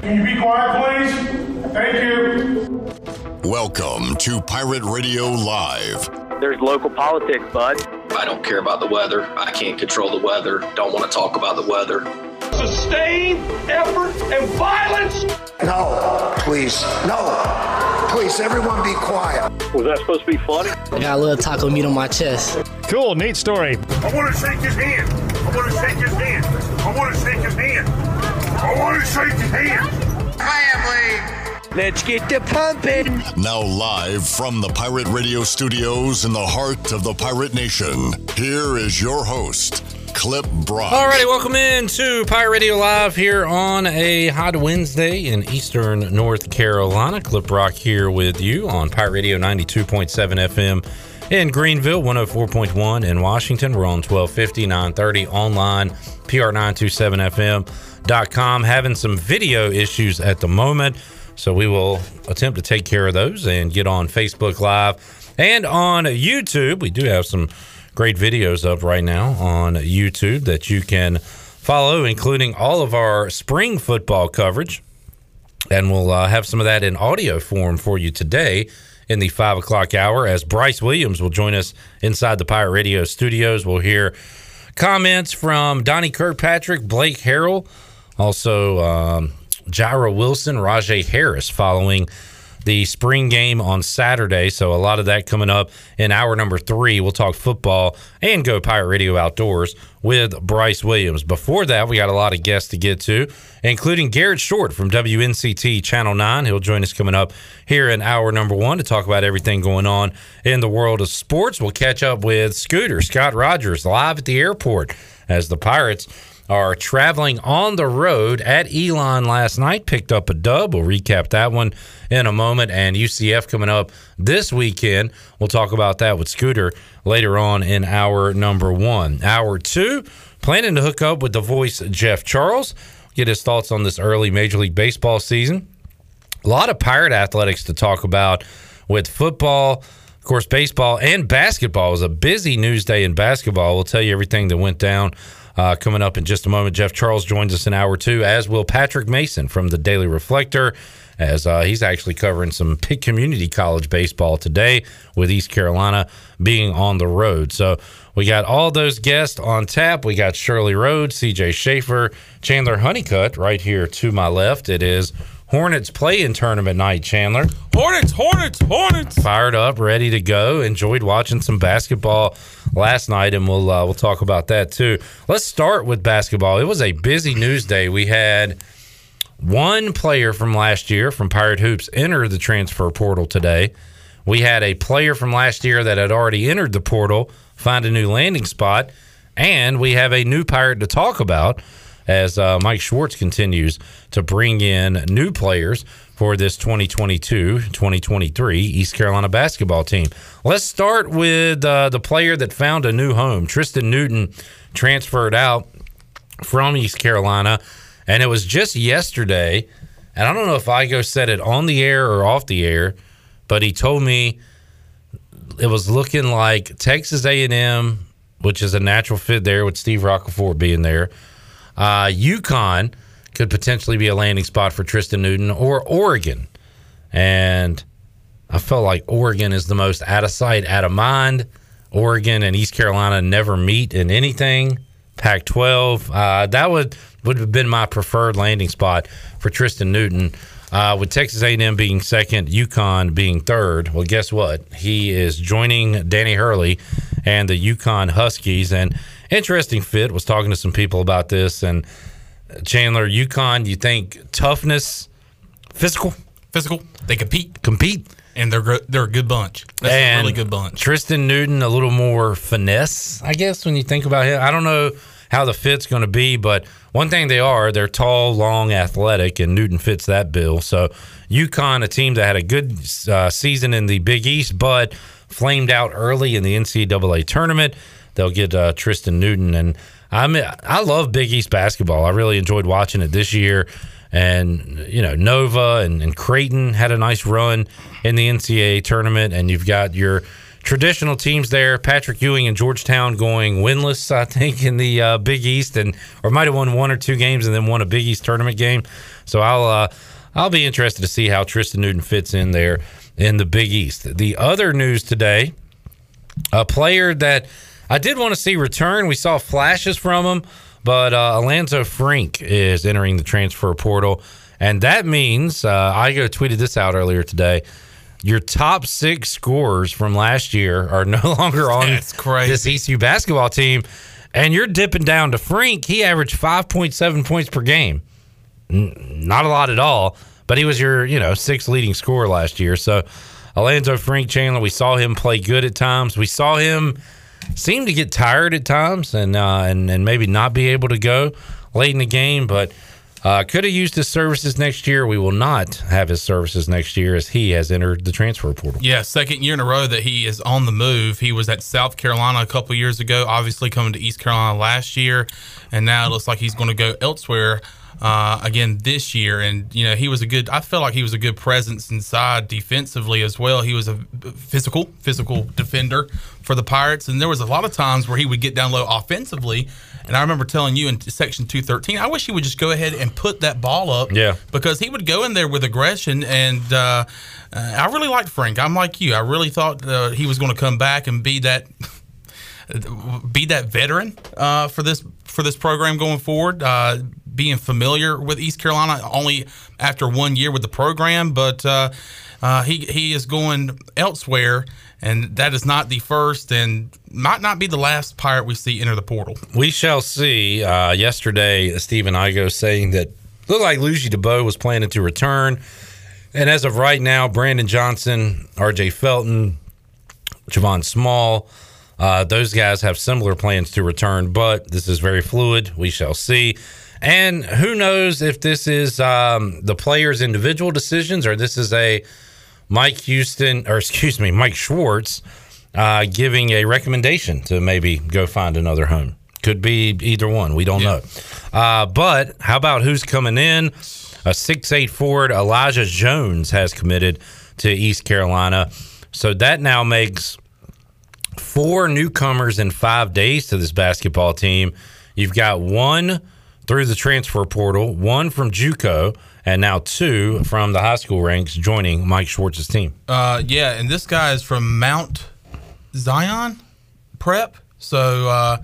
Can you be quiet, please? Thank you. Welcome to Pirate Radio Live. There's local politics, bud. I don't care about the weather. I can't control the weather. Don't want to talk about the weather. Sustained effort and violence. No, please, no. Please, everyone be quiet. Was that supposed to be funny? I got a little taco meat on my chest. Cool, neat story. I want to shake his hand. I want to shake his hand. I want to shake his hand. I want to shake his hand. Family. Let's get the pumping. Now, live from the Pirate Radio studios in the heart of the Pirate Nation, here is your host, Clip Brock. All righty, welcome in to Pirate Radio Live here on a hot Wednesday in eastern North Carolina. Clip Brock here with you on Pirate Radio 92.7 FM in Greenville, 104.1 in Washington. We're on 1250, 930 online, PR927FM.com. Having some video issues at the moment, so we will attempt to take care of those and get on Facebook Live and on YouTube. We do have some great videos up right now on YouTube that you can follow, including all of our spring football coverage. And we'll uh, have some of that in audio form for you today in the five o'clock hour as Bryce Williams will join us inside the Pirate Radio studios. We'll hear comments from Donnie Kirkpatrick, Blake Harrell, also um, Jaira Wilson, Rajay Harris following the spring game on Saturday. So a lot of that coming up in hour number three. We'll talk football and go Pirate Radio Outdoors with Bryce Williams. Before that, we got a lot of guests to get to, including Garrett Short from WNCT Channel 9. He'll join us coming up here in hour number one to talk about everything going on in the world of sports. We'll catch up with Scooter Scott Rogers live at the airport as the Pirates are traveling on the road at Elon last night. Picked up a dub. We'll recap that one in a moment. And UCF coming up this weekend. We'll talk about that with Scooter later on in hour number one. Hour two, planning to hook up with the voice Jeff Charles, get his thoughts on this early Major League Baseball season. A lot of Pirate athletics to talk about with football. Of course, baseball and basketball It was a busy news day in basketball. We'll tell you everything that went down uh, coming up in just a moment. Jeff Charles joins us in hour two, as will Patrick Mason from the Daily Reflector, as uh, he's actually covering some Pitt Community College baseball today with East Carolina being on the road. So we got all those guests on tap. We got Shirley Rhodes, CJ Schaefer, Chandler Honeycutt right here to my left. It is Hornets play-in tournament night, Chandler. Hornets, Hornets, Hornets. Fired up, ready to go. Enjoyed watching some basketball last night, and we'll uh, we'll talk about that too. Let's start with basketball. It was a busy news day. We had one player from last year from Pirate Hoops enter the transfer portal today. We had a player from last year that had already entered the portal find a new landing spot, and we have a new pirate to talk about as uh, Mike Schwartz continues to bring in new players for this 2022 2023 East Carolina basketball team. Let's start with uh, the player that found a new home. Tristen Newton transferred out from East Carolina, and it was just yesterday. And I don't know if Igo said it on the air or off the air, but he told me it was looking like Texas A&M, which is a natural fit there with Steve Roccaforte being there. Uh, UConn could potentially be a landing spot for Tristen Newton or Oregon. And I felt like Oregon is the most out of sight, out of mind. Oregon and East Carolina never meet in anything. Pac 12, uh, that would, would have been my preferred landing spot for Tristen Newton. Uh, with Texas A&M being second, UConn being third. Well, guess what? He is joining Danny Hurley and the UConn Huskies. And interesting fit. Was talking to some people about this. And Chandler, UConn, you think toughness, physical, physical. They compete, compete, and they're they're a good bunch. That's and a really good bunch. Tristen Newton, a little more finesse, I guess, when you think about him. I don't know how the fit's going to be, but one thing they are, they're tall, long, athletic, and Newton fits that bill. So UConn, a team that had a good uh, season in the Big East, but flamed out early in the NCAA tournament. They'll get uh, Tristen Newton, and I mean, I love Big East basketball. I really enjoyed watching it this year. And, you know, Nova and, and Creighton had a nice run in the NCAA tournament. And you've got your traditional teams there. Patrick Ewing and Georgetown going winless, I think, in the uh, Big East, and or might have won one or two games and then won a Big East tournament game. So I'll uh, I'll be interested to see how Tristen Newton fits in there in the Big East. The other news today, a player that I did want to see return. We saw flashes from him, but uh, Alanzo Frink is entering the transfer portal, and that means uh, Igo tweeted this out earlier today. Your top six scorers from last year are no longer on this ECU basketball team, and you're dipping down to Frink. He averaged 5.7 points per game. N- not a lot at all, but he was your, you know, sixth leading scorer last year. So Alanzo Frink Chandler, we saw him play good at times. We saw him seem to get tired at times and uh, and and maybe not be able to go late in the game, but uh, could have used his services next year. We will not have his services next year as he has entered the transfer portal. Yeah, second year in a row that he is on the move. He was at South Carolina a couple years ago, obviously coming to East Carolina last year, and now it looks like he's going to go elsewhere uh, again this year. And you know, he was a good. I felt like he was a good presence inside defensively as well. He was a physical, physical defender for the Pirates, and there was a lot of times where he would get down low offensively. And I remember telling you in section 213, I wish he would just go ahead and put that ball up. Yeah. Because he would go in there with aggression. And uh, uh, I really liked Frank. I'm like you. I really thought uh, he was going to come back and be that. Be that veteran uh, for this for this program going forward. Being familiar with East Carolina only after one year with the program, but uh, uh, he he is going elsewhere, and that is not the first and might not be the last pirate we see enter the portal. We shall see. Uh, yesterday, Stephen Igo saying that looked like Ludgy Debaut was planning to return. And as of right now, Brandon Johnson, RJ Felton, Javon Small, uh, those guys have similar plans to return, but this is very fluid. We shall see. And who knows if this is um, the players' individual decisions or this is a Mike Houston, or excuse me, Mike Schwartz uh, giving a recommendation to maybe go find another home. Could be either one. We don't know. Uh, but how about who's coming in? A six-eight forward, Elijah Jones, has committed to East Carolina. So that now makes four newcomers in five days to this basketball team. You've got one through the transfer portal, one from JUCO, and now two from the high school ranks joining Mike Schwartz's team. Uh, yeah, and this guy is from Mount Zion Prep. So, uh,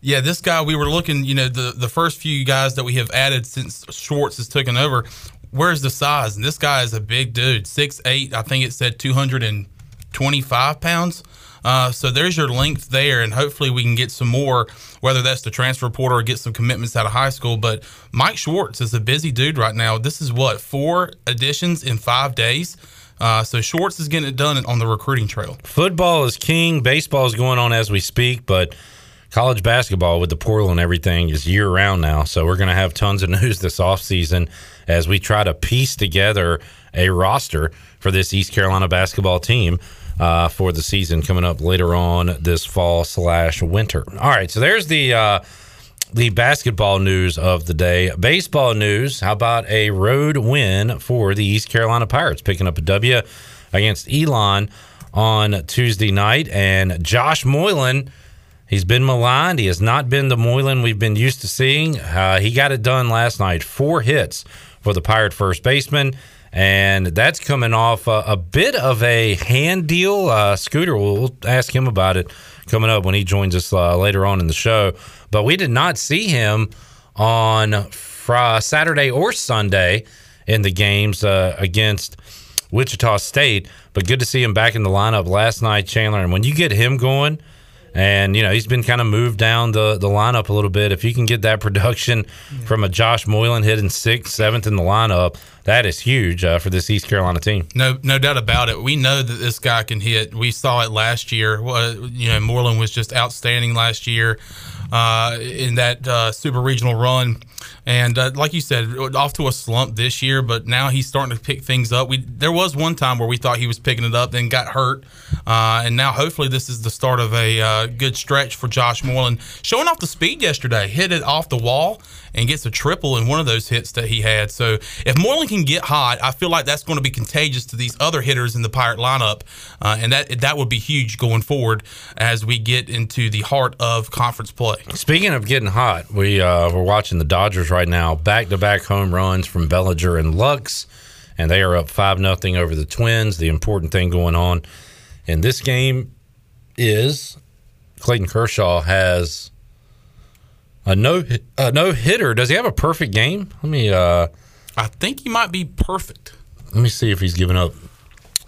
yeah, this guy we were looking. You know, the the first few guys that we have added since Schwartz has taken over. Where's the size? And this guy is a big dude, six eight. I think it said two hundred and twenty five pounds. Uh, so there's your length there, and hopefully we can get some more, whether that's the transfer portal or get some commitments out of high school. But Mike Schwartz is a busy dude right now. This is what four additions in five days. Uh, so Schwartz is getting it done on the recruiting trail. Football is king. Baseball is going on as we speak, but college basketball with the portal and everything is year round now. So we're going to have tons of news this offseason as we try to piece together a roster for this East Carolina basketball team uh, for the season coming up later on this fall slash winter. All right, so there's the uh, the basketball news of the day. Baseball news. How about a road win for the East Carolina Pirates, picking up a W against Elon on Tuesday night, and Josh Moylan. He's been maligned. He has not been the Moylan we've been used to seeing. Uh, he got it done last night. Four hits for the Pirate first baseman and that's coming off a, a bit of a hand deal. Uh, Scooter, we'll, we'll, ask him about it coming up when he joins us uh, later on in the show. But we did not see him on fr- Saturday or Sunday in the games uh, against Wichita State. But good to see him back in the lineup last night, Chandler. And when you get him going, and you know he's been kind of moved down the the lineup a little bit. If you can get that production yeah. from a Josh Moylan hitting sixth, seventh in the lineup, that is huge uh, for this East Carolina team. No, no doubt about it. We know that this guy can hit. We saw it last year. You know, Moylan was just outstanding last year. Uh, in that uh, super regional run. And uh, like you said, off to a slump this year, but now he's starting to pick things up. We there was one time where we thought he was picking it up, then got hurt, uh, and now hopefully this is the start of a uh, good stretch for Josh Moreland. Showing off the speed yesterday, hit it off the wall and gets a triple in one of those hits that he had. So if Moreland can get hot, I feel like that's going to be contagious to these other hitters in the Pirate lineup, uh, and that that would be huge going forward as we get into the heart of conference play. Speaking of getting hot, we uh, we're watching the Dodgers right now. Back to back home runs from Bellinger and Lux, and they are up five nothing over the Twins. The important thing going on in this game is Clayton Kershaw has a no a no hitter. Does he have a perfect game? Let me. Uh, I think he might be perfect. Let me see if he's given up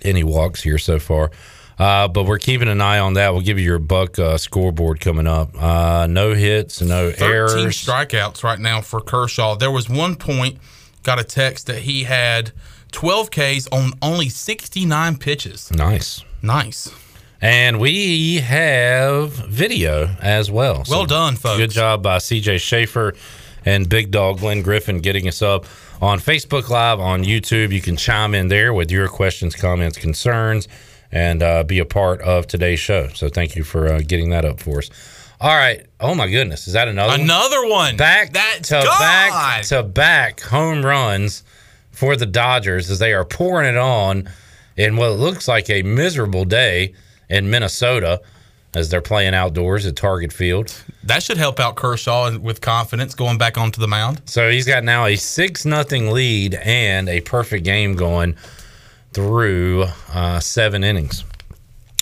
any walks here so far. Uh, but we're keeping an eye on that. We'll give you your buck uh, scoreboard coming up. Uh, no hits, no 13 errors. strikeouts right now for Kershaw. There was one point, got a text that he had 12 Ks on only 69 pitches. Nice. Nice. And we have video as well. Well done, folks. Good job by CJ Schaefer and Big Dog Glenn Griffin getting us up on Facebook Live, on YouTube. You can chime in there with your questions, comments, concerns, and uh, be a part of today's show. So thank you for uh, getting that up for us. All right. Oh my goodness, is that another one? Another one. back That's to God. back to back home runs for the Dodgers as they are pouring it on in what looks like a miserable day in Minnesota as they're playing outdoors at Target Field. That should help out Kershaw with confidence going back onto the mound. So he's got now a six nothing lead and a perfect game going through uh, seven innings.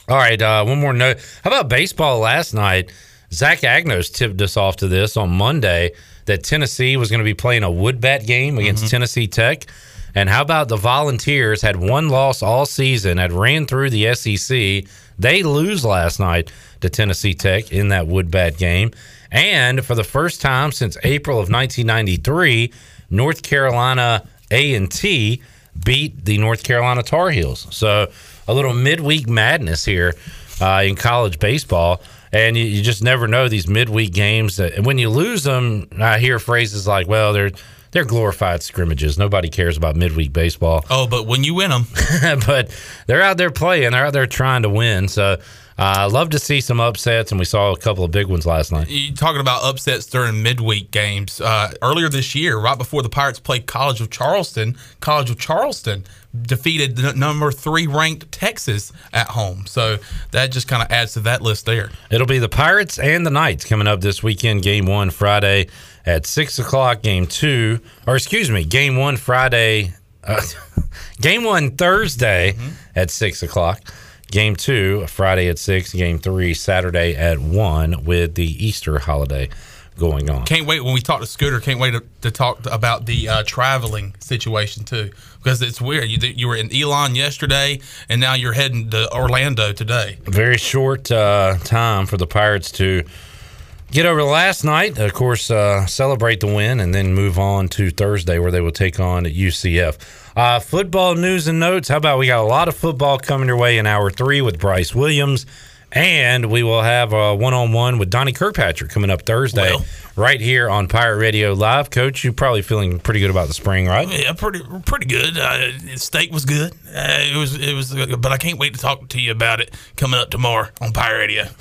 All right, uh, one more note. How about baseball last night? Zach Agnos tipped us off to this on Monday that Tennessee was going to be playing a wood bat game against Tennessee Tech. And how about the Volunteers had one loss all season, had ran through the SEC. They lose last night to Tennessee Tech in that wood bat game. And for the first time since April of 1993, North Carolina A&T beat the North Carolina Tar Heels. So a little midweek madness here uh, in college baseball. And you, you just never know these midweek games. That, and when you lose them, I hear phrases like, well, they're they're glorified scrimmages. Nobody cares about midweek baseball. Oh, but when you win them, but they're out there playing. They're out there trying to win. So I uh, love to see some upsets, and we saw a couple of big ones last night. you talking about upsets during midweek games. Uh, earlier this year, right before the Pirates played College of Charleston, College of Charleston defeated the number three ranked Texas at home. So that just kind of adds to that list there. It'll be the Pirates and the Knights coming up this weekend. Game one Friday at six o'clock. Game two, or excuse me, game one Friday. Uh, game one Thursday at six o'clock. Game two Friday at six. Game three Saturday at one with the Easter holiday going on. Can't wait when we talk to Scooter. Can't wait to, to talk about the uh, traveling situation too, because it's weird. You you were in Elon yesterday, and now you're heading to Orlando today. very short uh, time for the Pirates to get over last night. Of course, uh, celebrate the win and then move on to Thursday where they will take on UCF. Uh, football news and notes. How about we got a lot of football coming your way in hour three with Bryce Williams. And we will have a one on one with Donnie Kirkpatrick coming up Thursday, Well. right here on Pirate Radio Live. Coach, you're probably feeling pretty good about the spring, right? Yeah, pretty pretty good. Uh, steak was good. Uh, it was it was, but I can't wait to talk to you about it coming up tomorrow on Pirate Radio.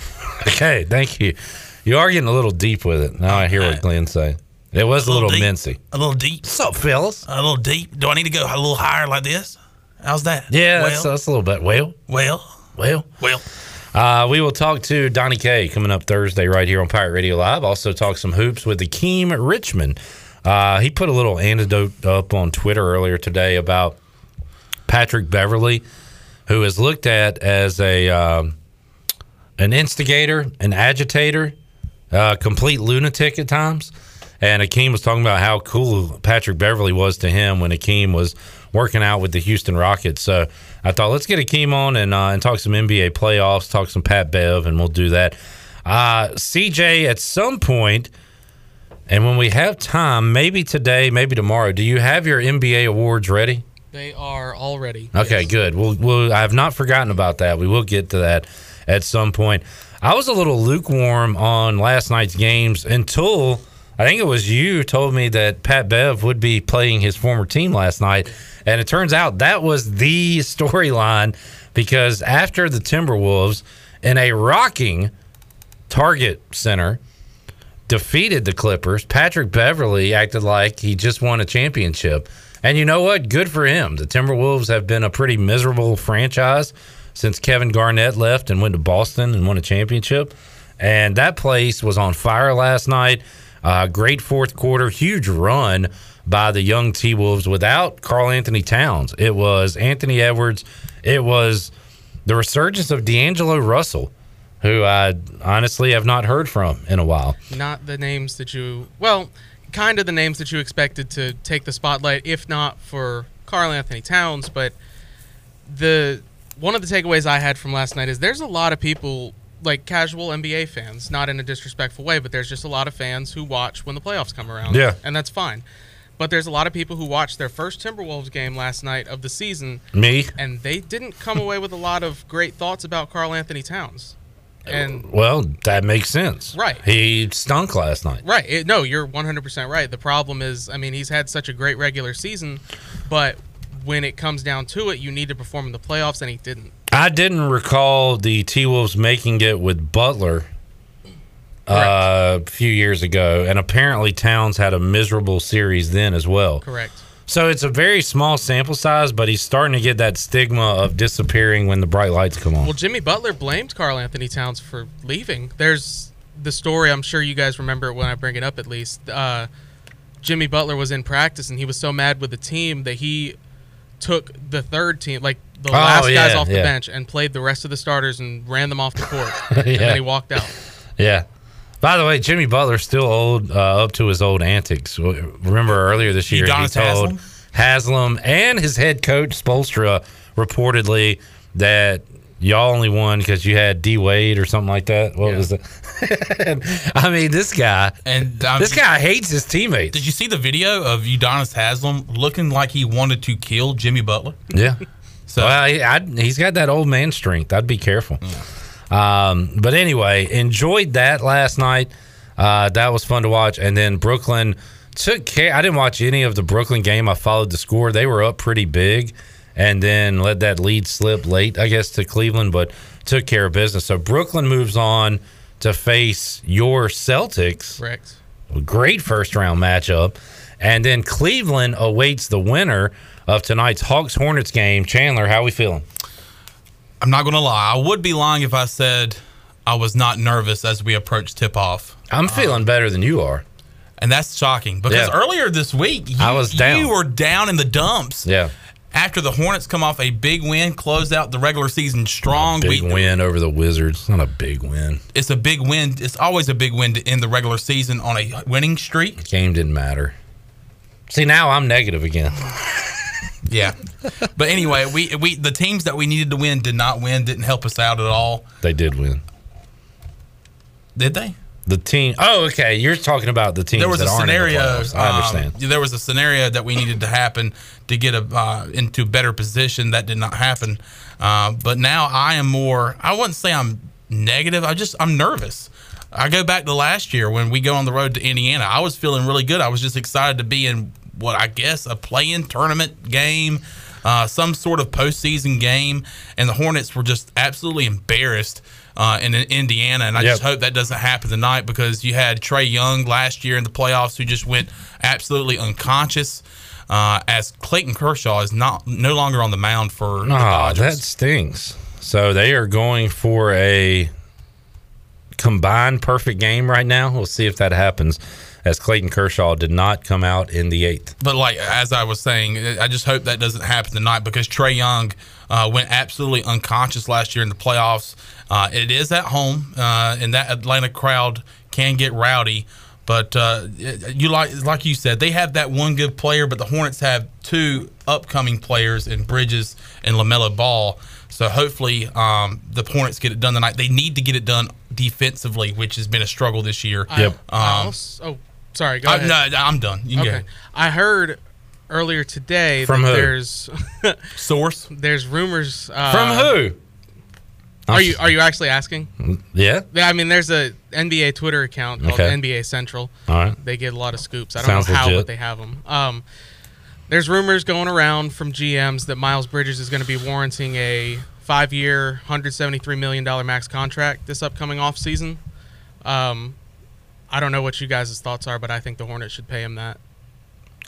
Okay, thank you. You are getting a little deep with it. Now I hear what Glenn say. It was a little, deep, mincy. a little deep, What's up, fellas? a little deep. Do I need to go a little higher like this? How's that? Yeah, Well, that's, that's a little bit. Well, well, well. well. Uh, we will talk to Donnie K coming up Thursday right here on Pirate Radio Live. Also talk some hoops with Akeem Richmond. Uh, he put a little anecdote up on Twitter earlier today about Patrick Beverley, who is looked at as a um, an instigator, an agitator, uh, complete lunatic at times. And Akeem was talking about how cool Patrick Beverley was to him when Akeem was working out with the Houston Rockets. So I thought let's get Akeem on and uh, and talk some NBA playoffs, talk some Pat Bev, and we'll do that. Uh, CJ, at some point, and when we have time, maybe today, maybe tomorrow, do you have your NBA awards ready? They are all ready. Okay, Yes. good. We'll, we'll, I have not forgotten about that. We will get to that at some point. I was a little lukewarm on last night's games until I think it was you told me that Pat Bev would be playing his former team last night. And it turns out that was the storyline because after the Timberwolves in a rocking Target Center defeated the Clippers, Patrick Beverley acted like he just won a championship. And you know what? Good for him. The Timberwolves have been a pretty miserable franchise since Kevin Garnett left and went to Boston and won a championship. And that place was on fire last night. Uh, great fourth quarter, huge run by the young T Wolves without Karl Anthony Towns. It was Anthony Edwards. It was the resurgence of D'Angelo Russell, who I honestly have not heard from in a while. Not the names that you, well, kind of the names that you expected to take the spotlight, if not for Karl Anthony Towns. But the one of the takeaways I had from last night is there's a lot of people like casual NBA fans, not in a disrespectful way, but there's just a lot of fans who watch when the playoffs come around. Yeah. And that's fine. But there's a lot of people who watched their first Timberwolves game last night of the season. Me? And they didn't come away with a lot of great thoughts about Karl Anthony Towns. And Well, that makes sense. Right. He stunk last night. Right. It, no, you're 100% right. The problem is, I mean, he's had such a great regular season, but when it comes down to it, you need to perform in the playoffs, and he didn't. I didn't recall the T Wolves making it with Butler uh, a few years ago, and apparently Towns had a miserable series then as well. Correct. So it's a very small sample size, but he's starting to get that stigma of disappearing when the bright lights come on. Well, Jimmy Butler blamed Karl Anthony Towns for leaving. There's the story. I'm sure you guys remember it when I bring it up. At least uh, Jimmy Butler was in practice and he was so mad with the team that he took the third team, like the Oh, last guys off the yeah. bench, and played the rest of the starters and ran them off the court. And then he walked out. Yeah. By the way, Jimmy Butler's still old, uh, up to his old antics. Remember earlier this year, he Udonis told Haslem and his head coach Spoelstra reportedly that y'all only won because you had D Wade or something like that. What was it? I mean, this guy and um, this guy hates his teammates. Did you see the video of Udonis Haslem looking like he wanted to kill Jimmy Butler? Yeah. So well, he, I, he's got that old man strength. I'd be careful. Um, but anyway, enjoyed that last night. Uh, that was fun to watch. And then Brooklyn took care. I didn't watch any of the Brooklyn game. I followed the score. They were up pretty big, and then let that lead slip late, I guess, to Cleveland, but took care of business. So Brooklyn moves on to face your Celtics. Correct. Great first round matchup. And then Cleveland awaits the winner of tonight's Hawks Hornets game. Chandler, how are we feeling? I'm not going to lie. I would be lying if I said I was not nervous as we approach tip off. I'm um, feeling better than you are. And that's shocking because Yeah. earlier this week, you, I was down. You were down in the dumps. Yeah. After the Hornets come off a big win, closed out the regular season strong. Big we, win over the Wizards. It's Not a big win. It's a big win. It's always a big win to end the regular season on a winning streak. Game didn't matter. See, now I'm negative again. Yeah. but anyway, we we the teams that we needed to win did not win, didn't help us out at all. They did win. Did they? The team. Oh, okay. You're talking about the teams there was that a scenario. I um, understand. there was a scenario that we needed to happen to get a uh, into better position. That did not happen. Uh, but now I am more. I wouldn't say I'm negative. I just I'm nervous. I go back to last year when we go on the road to Indiana. I was feeling really good. I was just excited to be in what I guess a play-in tournament game, uh, some sort of postseason game, and the Hornets were just absolutely embarrassed uh, in Indiana. And I just hope that doesn't happen tonight because you had Trae Young last year in the playoffs who just went absolutely unconscious. Uh, as Clayton Kershaw is not no longer on the mound for Ah, that stinks. So they are going for a combined perfect game right now. We'll see if that happens. As Clayton Kershaw did not come out in the eighth. But like as I was saying, I just hope that doesn't happen tonight because Trey Young uh, went absolutely unconscious last year in the playoffs. Uh, it is at home, uh, and that Atlanta crowd can get rowdy. But uh, you like like you said, they have that one good player, but the Hornets have two upcoming players in Bridges and Lamelo Ball. So hopefully um, the Hornets get it done tonight. They need to get it done defensively, which has been a struggle this year. I- I Um, also- oh, sorry. Go I- ahead. no, I'm done. You can go okay. I heard earlier today From that who? there's source. There's rumors uh, From who? Are you are you actually asking? Yeah. Yeah, I mean, there's a NBA Twitter account called Okay. NBA Central. All right. They get a lot of scoops. I don't Sounds know how, legit. but they have them. Um, there's rumors going around from GMs that Miles Bridges is going to be warranting a five-year, 173 million dollar max contract this upcoming offseason. Um, I don't know what you guys' thoughts are, but I think the Hornets should pay him that.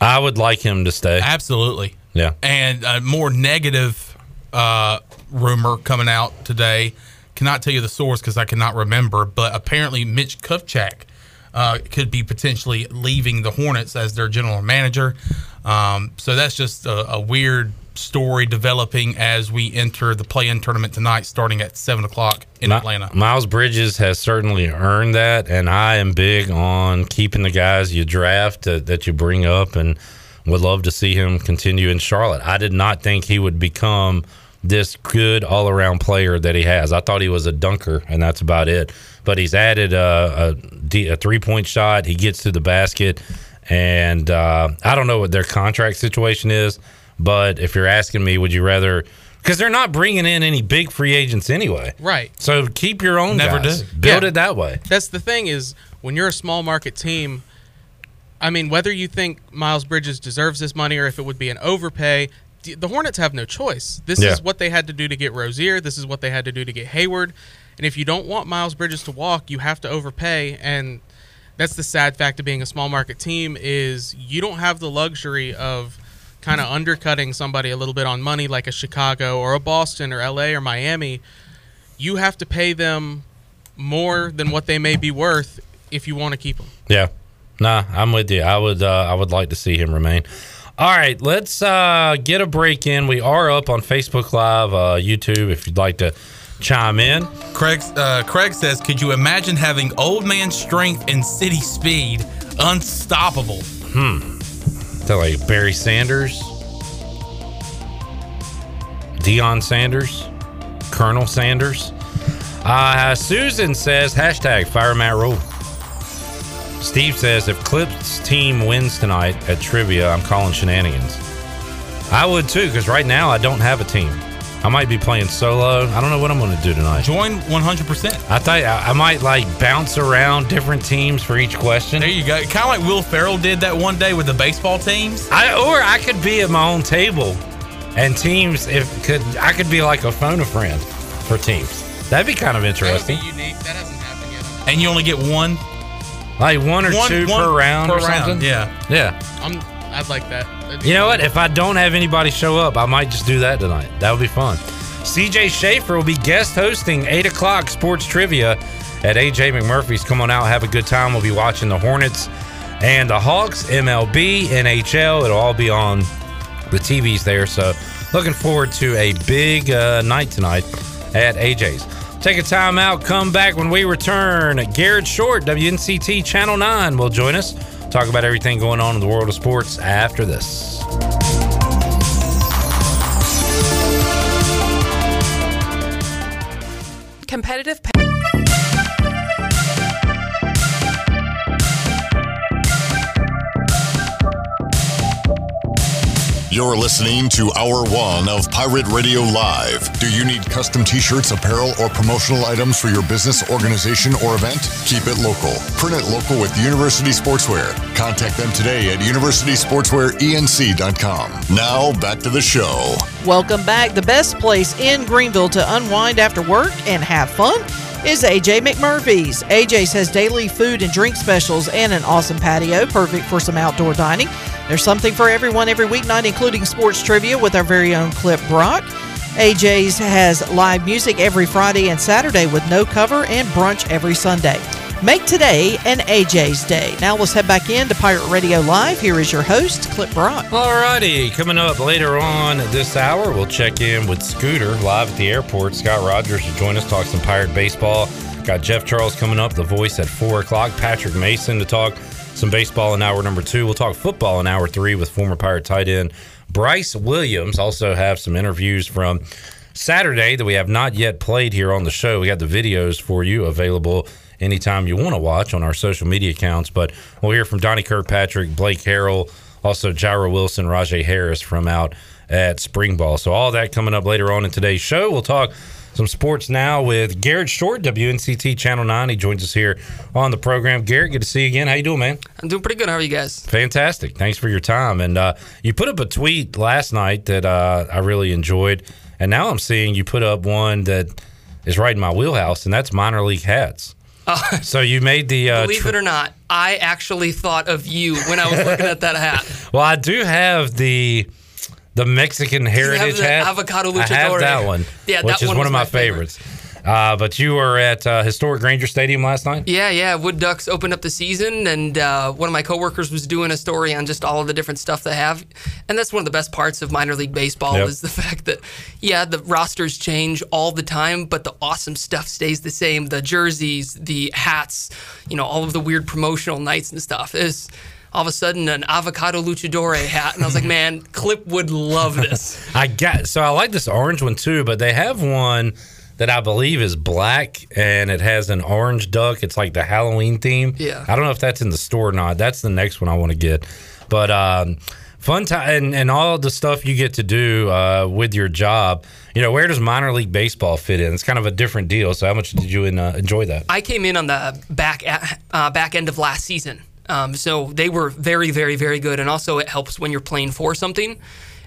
I would like him to stay. Absolutely. Yeah. And a more negative uh, rumor coming out today. Cannot tell you the source because I cannot remember, but apparently Mitch Kupchak uh, could be potentially leaving the Hornets as their general manager. Um, so that's just a, a weird story developing as we enter the play-in tournament tonight, starting at seven o'clock in Mi- Atlanta. Miles Bridges has certainly earned that, and I am big on keeping the guys you draft that, that you bring up, and would love to see him continue in Charlotte. I did not think he would become this good all around player that he has. I thought he was a dunker, and that's about it. But he's added a three point shot. He gets to the basket, and uh, I don't know what their contract situation is. But if you're asking me, would you rather? Because they're not bringing in any big free agents anyway. Right. So keep your own Never guys. do. Build Yeah. it that way. That's the thing is when you're a small market team. I mean, whether you think Miles Bridges deserves this money or if it would be an overpay, the Hornets have no choice. This Yeah. is what they had to do to get Rozier. This is what they had to do to get Hayward. And if you don't want Miles Bridges to walk, you have to overpay. And that's the sad fact of being a small market team is you don't have the luxury of kind of undercutting somebody a little bit on money like a Chicago or a Boston or LA or Miami. You have to pay them more than what they may be worth if you want to keep them. Yeah. Nah, I'm with you. I would uh, I would like to see him remain. All right, let's uh, get a break in. We are up on Facebook Live, uh, YouTube, if you'd like to chime in. Craig, uh, Craig says, "Could you imagine having old man strength and city speed, unstoppable?" So like Barry Sanders, Deion Sanders, Colonel Sanders. Uh, Susan says hashtag fire Matt Rhule. Steve says if Clips team wins tonight at trivia, I'm calling shenanigans. I would too, because right now I don't have a team. I might be playing solo. I don't know what I'm going to do tonight. Join 100. percent I thought I, I might like bounce around different teams for each question. There you go. Kind of like Will Ferrell did that one day with the baseball teams. I or I could be at my own table, and teams if could I could be like a phone a friend for teams. That'd be kind of interesting. unique. That hasn't happened yet. And you only get one, Like one or one, two one per round per or something. Yeah. Yeah. I'm. I'd like that. That'd You know what? If I don't have anybody show up, I might just do that tonight. That would be fun. CJ Schaefer will be guest hosting 8 o'clock sports trivia at AJ McMurphy's. Come on out, have a good time. We'll be watching the Hornets and the Hawks, MLB, NHL. It'll all be on the TVs there. So looking forward to a big uh, night tonight at AJ's. Take a time out, come back when we return. Garrett Short, WNCT Channel 9, will join us. Talk about everything going on in the world of sports after this. Competitive You're listening to Hour One of Pirate Radio Live. Do you need custom t shirts, apparel, or promotional items for your business, organization, or event? Keep it local. Print it local with University Sportswear. Contact them today at universitysportswearenc.com. Now, back to the show. Welcome back. The best place in Greenville to unwind after work and have fun is AJ McMurphy's. AJ's has daily food and drink specials and an awesome patio, perfect for some outdoor dining. There's something for everyone every weeknight, including sports trivia with our very own Clip Brock. AJ's has live music every Friday and Saturday with no cover and brunch every Sunday. Make today an AJ's day. Now let's head back in to Pirate Radio Live. Here is your host, Clip Brock. All righty. coming up later on this hour, we'll check in with Scooter live at the airport. Scott Rogers will join us, talk some Pirate baseball. Got Jeff Charles coming up, the voice at 4 o'clock. Patrick Mason to talk some baseball in hour number two. We'll talk football in hour three with former Pirate tight end Bryce Williams. Also have some interviews from Saturday that we have not yet played here on the show. We got the videos for you available anytime you want to watch on our social media accounts. But we'll hear from Donnie Kirkpatrick, Blake Harrell, also Jairo Wilson, Rajay Harris from out at Spring Ball. So all that coming up later on in today's show. We'll talk some sports now with Garrett Short, WNCT Channel 9. He joins us here on the program. Garrett, good to see you again. How you doing, man? I'm doing pretty good. How are you guys? Fantastic. Thanks for your time. And uh, you put up a tweet last night that uh, I really enjoyed. And now I'm seeing you put up one that is right in my wheelhouse, and that's minor league hats. Uh, so you made the. Uh, believe it or not, I actually thought of you when I was looking at that hat. Well, I do have the the Mexican heritage the hat. avocado I have that one, Yeah, which that is one one of my, my favorite. favorites. Uh, but you were at uh, historic Grainger Stadium last night. Yeah, yeah. Wood Ducks opened up the season, and uh, one of my coworkers was doing a story on just all of the different stuff they have, and that's one of the best parts of minor league baseball Yep. is the fact that yeah, the rosters change all the time, but the awesome stuff stays the same. The jerseys, the hats, you know, all of the weird promotional nights and stuff is. All of a sudden, an avocado luchador hat, and I was like, "Man, Clip would love this." I got so I like this orange one too, but they have one that I believe is black and it has an orange duck. It's like the Halloween theme. Yeah. I don't know if that's in the store or not. That's the next one I want to get. But um, fun time and, and all the stuff you get to do uh, with your job. You know, where does minor league baseball fit in? It's kind of a different deal. So how much did you uh, enjoy that? I came in on the back uh, back end of last season, um, so they were very, very, very good. And also, it helps when you're playing for something.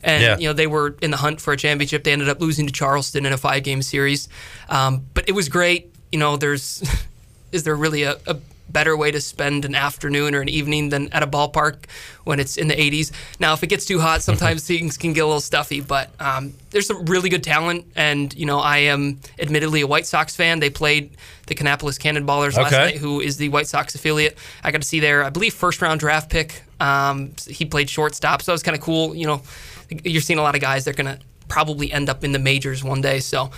And Yeah. you know they were in the hunt for a championship. They ended up losing to Charleston in a five game series, um, but it was great. You know, there's is there really a, a better way to spend an afternoon or an evening than at a ballpark when it's in the 80s? Now, if it gets too hot, sometimes things can get a little stuffy. But um, there's some really good talent, and you know I am admittedly a White Sox fan. They played the Kannapolis Cannonballers last night, who is the White Sox affiliate. I got to see their, I believe, first round draft pick. Um, he played shortstop, so that was kind of cool. You know, you're seeing a lot of guys that are going to probably end up in the majors one day. So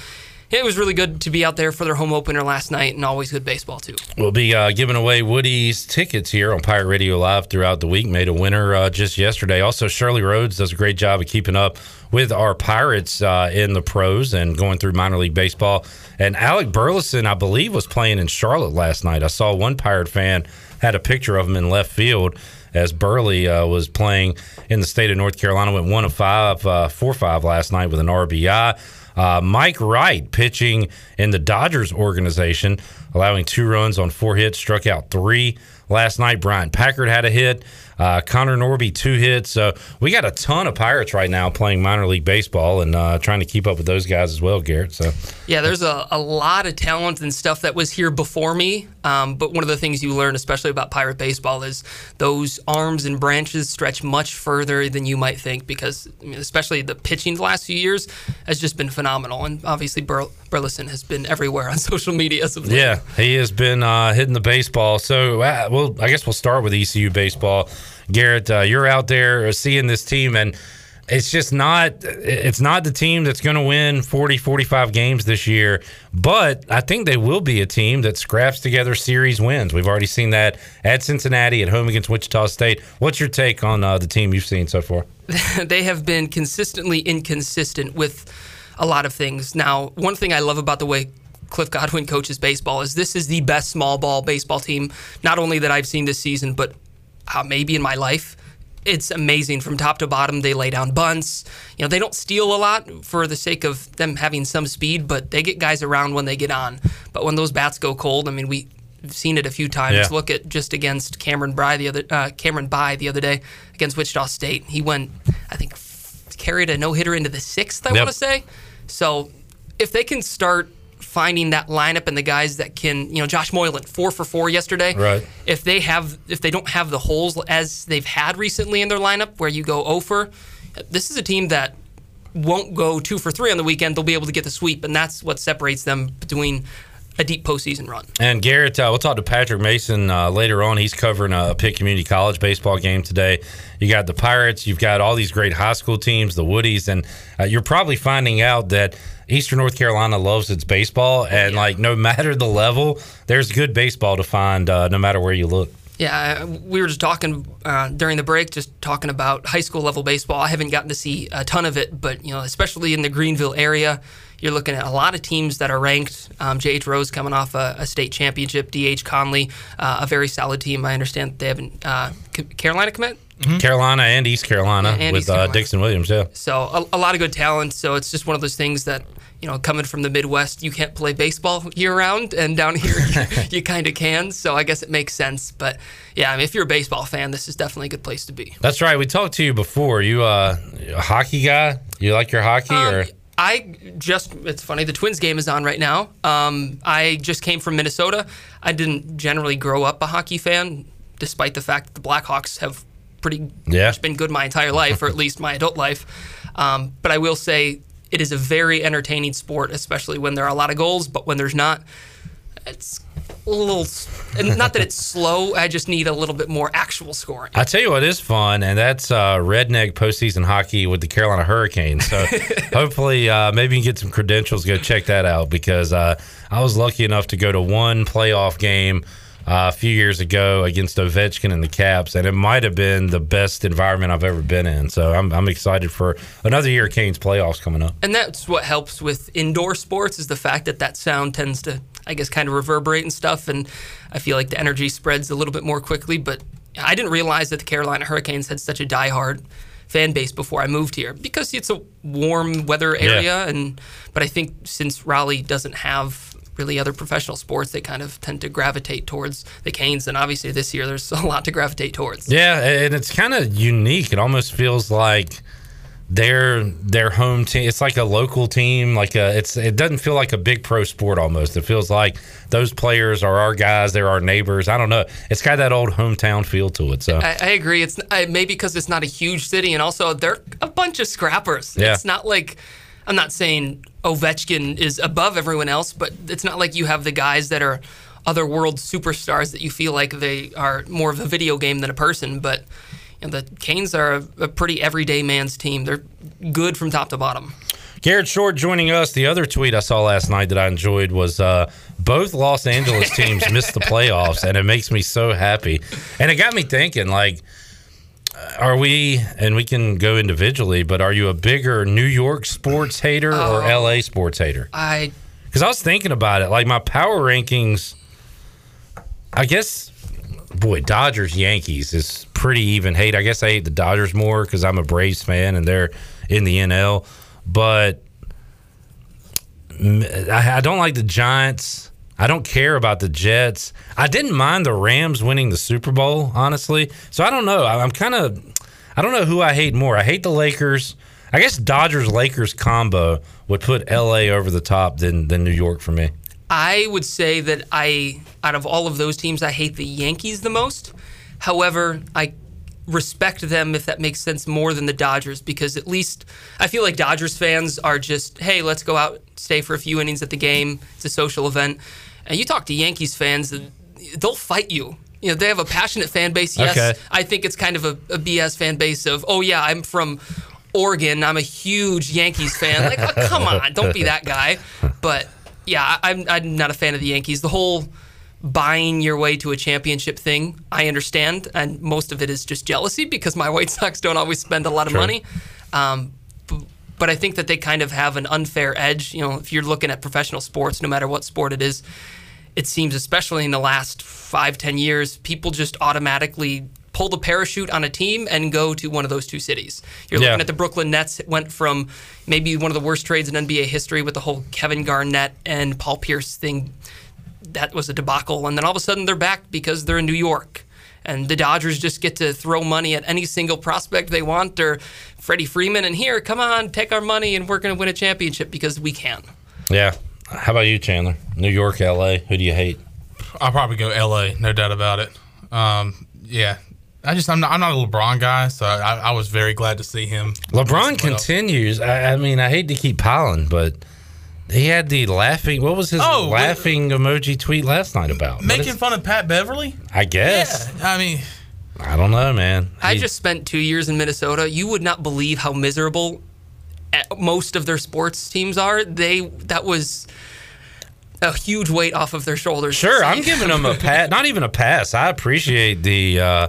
it was really good to be out there for their home opener last night, and always good baseball too. We'll be uh, giving away Woody's tickets here on Pirate Radio Live throughout the week. Made a winner uh, just yesterday. Also, Shirley Rhodes does a great job of keeping up with our Pirates uh, in the pros and going through minor league baseball. And Alec Burleson, I believe, was playing in Charlotte last night. I saw one Pirate fan had a picture of him in left field as Burley uh, was playing in the state of North Carolina. Went one of five, uh, four five last night with an RBI. Uh, Mike Wright pitching in the Dodgers organization, allowing two runs on four hits, struck out three last night. Bryant Packard had a hit. Uh, Connor Norby two hits. So we got a ton of Pirates right now playing minor league baseball and uh, trying to keep up with those guys as well, Garrett. So Yeah, there's a, a lot of talent and stuff that was here before me. Um, but one of the things you learn, especially about pirate baseball, is those arms and branches stretch much further than you might think because, I mean, especially the pitching the last few years has just been phenomenal. And obviously, Bur- Burleson has been everywhere on social media. Yeah, he has been uh, hitting the baseball. So, uh, well, I guess we'll start with ECU baseball. Garrett, uh, you're out there seeing this team, and it's just not it's not the team that's going to win 40 45 games this year but i think they will be a team that scraps together series wins. We've already seen that at cincinnati at home against wichita state. What's your take on uh, the team you've seen so far? They have been consistently inconsistent with a lot of things. Now, one thing I love about the way Cliff Godwin coaches baseball is this is the best small ball baseball team, not only that I've seen this season, but uh, maybe in my life. It's amazing from top to bottom. They lay down bunts. You know, they don't steal a lot for the sake of them having some speed, but they get guys around when they get on. But when those bats go cold, I mean, we have seen it a few times. Yeah. Look at just against Cameron By the other uh, Cameron By the other day against Wichita State. He went, I think, carried a no hitter into the sixth. I Yep. want to say. So if they can start finding that lineup and the guys that can, you know, Josh Moylan four for four yesterday. Right. If they have, if they don't have the holes as they've had recently in their lineup, where you go oh over, this is a team that won't go two for three on the weekend. They'll be able to get the sweep, and that's what separates them between a deep postseason run. And Garrett, uh, we'll talk to Patrick Mason uh, later on. He's covering a Pitt Community College baseball game today. You got the Pirates, you've got all these great high school teams, the Woodies, and uh, you're probably finding out that Eastern North Carolina loves its baseball, and like no matter the level, there's good baseball to find uh, no matter where you look. Yeah, we were just talking uh, during the break, just talking about high school level baseball. I haven't gotten to see a ton of it, but you know, especially in the Greenville area, you're looking at a lot of teams that are ranked. Um, J.H. Rose coming off a, a state championship. D.H. Conley, uh, a very solid team. I understand they haven't uh, Carolina commit. Carolina and East Carolina Yeah, and with East uh, Dixon Williams, yeah. So a, a lot of good talent. So it's just one of those things that you know, coming from the Midwest, you can't play baseball year round, and down here you, you kind of can. So I guess it makes sense. But yeah, I mean, if you're a baseball fan, this is definitely a good place to be. That's right. We talked to you before. You uh, a hockey guy? You like your hockey Um, or? I just, it's funny, the Twins game is on right now. Um, I just came from Minnesota. I didn't generally grow up a hockey fan, despite the fact that the Blackhawks have pretty Yeah. much been good my entire life, or at least my adult life. Um, but I will say it is a very entertaining sport, especially when there are a lot of goals, but when there's not, it's a little, and not that it's slow, I just need a little bit more actual scoring. I tell you what is fun, and that's uh, redneck postseason hockey with the Carolina Hurricanes. So hopefully, uh, maybe you can get some credentials. Go check that out because uh, I was lucky enough to go to one playoff game uh, a few years ago against Ovechkin and the Caps, and it might have been the best environment I've ever been in. So I'm, I'm excited for another year of Canes playoffs coming up. And that's what helps with indoor sports is the fact that that sound tends to, I guess, kind of reverberate and stuff. And I feel like the energy spreads a little bit more quickly. But I didn't realize that the Carolina Hurricanes had such a diehard fan base before I moved here because it's a warm weather area. Yeah. And but I think since Raleigh doesn't have really other professional sports, they kind of tend to gravitate towards the Canes. And obviously this year there's a lot to gravitate towards. Yeah, and it's kind of unique. It almost feels like their their home team. It's like a local team. Like a, it's it doesn't feel like a big pro sport. Almost, it feels like those players are our guys. They're our neighbors. I don't know. It's got that old hometown feel to it. So I, I agree. It's I, maybe because it's not a huge city, and also they're a bunch of scrappers. Yeah. It's not like I'm not saying Ovechkin is above everyone else, but it's not like you have the guys that are other world superstars that you feel like they are more of a video game than a person. But you know, the Canes are a, a pretty everyday man's team. They're good from top to bottom. Garrett Short joining us. The other tweet I saw last night that I enjoyed was uh, both Los Angeles teams missed the playoffs, and it makes me so happy. And it got me thinking, like, uh, are we, and we can go individually, but are you a bigger New York sports hater or Oh. LA sports hater? I Because I was thinking about it. Like, my power rankings, I guess, boy, Dodgers Yankees is pretty even hate. I guess I hate the Dodgers more because I'm a Braves fan and they're in the NL. But I, don't like the Giants. I don't care about the Jets. I didn't mind the Rams winning the Super Bowl, honestly. So I don't know. I'm kind of, I don't know who I hate more. I hate the Lakers. I guess Dodgers Lakers combo would put LA over the top than than New York for me. I would say that I, out of all of those teams, I hate the Yankees the most. However, I respect them, if that makes sense, more than the Dodgers because at least I feel like Dodgers fans are just, hey, let's go out, stay for a few innings at the game. It's a social event. And you talk to Yankees fans, they'll fight you. You know, they have a passionate fan base. Yes, Okay. I think it's kind of a, a BS fan base of, oh, yeah, I'm from Oregon. I'm a huge Yankees fan. Like, oh, come on, don't be that guy. But yeah, I'm, I'm not a fan of the Yankees. The whole buying your way to a championship thing, I understand. And most of it is just jealousy because my White Sox don't always spend a lot of Sure. money. Um, but I think that they kind of have an unfair edge. You know, if you're looking at professional sports, no matter what sport it is, it seems, especially in the last five, ten years, people just automatically pull the parachute on a team and go to one of those two cities. You're Yeah. looking at the Brooklyn Nets went from maybe one of the worst trades in NBA history with the whole Kevin Garnett and Paul Pierce thing. That was a debacle, and then all of a sudden they're back because they're in New York. And the Dodgers just get to throw money at any single prospect they want, or Freddie Freeman, and here, come on, take our money, and we're going to win a championship because we can. Yeah. How about you, Chandler? New York, LA. Who do you hate? I'll probably go L.A. No doubt about it. Um, yeah, I just I'm not, I'm not a LeBron guy, so I, I was very glad to see him. LeBron continues. I, I mean, I hate to keep piling, but he had the laughing. What was his Oh, what- laughing emoji tweet last night about? Making is- fun of Pat Beverley. I guess. Yeah, I mean, I don't know, man. I He- just spent two years in Minnesota. You would not believe how miserable eh, most of their sports teams are. They that was a huge weight off of their shoulders. Sure. I'm giving them a pass. Not even a pass. I appreciate the uh,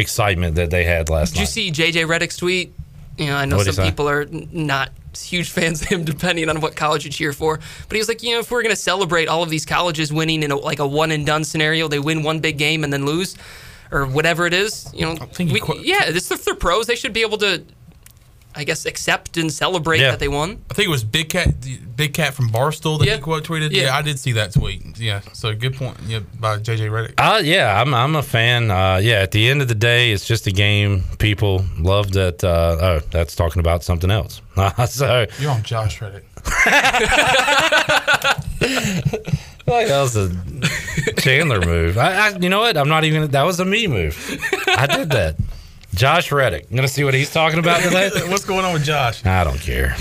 excitement that they had last Did you see JJ Redick's tweet? You know, I know What'd some people are not huge fans of him, depending on what college you cheer for. But he was like, you know, if we're going to celebrate all of these colleges winning in a, like a one and done scenario, they win one big game and then lose, or whatever it is. You know, think we, qu- yeah, this if they're pros, they should be able to I guess, accept and celebrate Yeah. that they won. I think it was Big Cat, Big Cat from Barstool that Yeah. he quote tweeted. Yeah. Yeah. I did see that tweet. Yeah, so good point. Yeah, by JJ Redick. Uh, yeah, I'm, I'm a fan. Uh, yeah, at the end of the day, it's just a game. People love that. Uh, oh, that's talking about something else. so, You're on Josh Reddick. like that was a Chandler move. I, I, you know what? I'm not even. That was a me move. I did that. Josh Reddick. I'm gonna see what he's talking about today. What's going on with Josh? I don't care.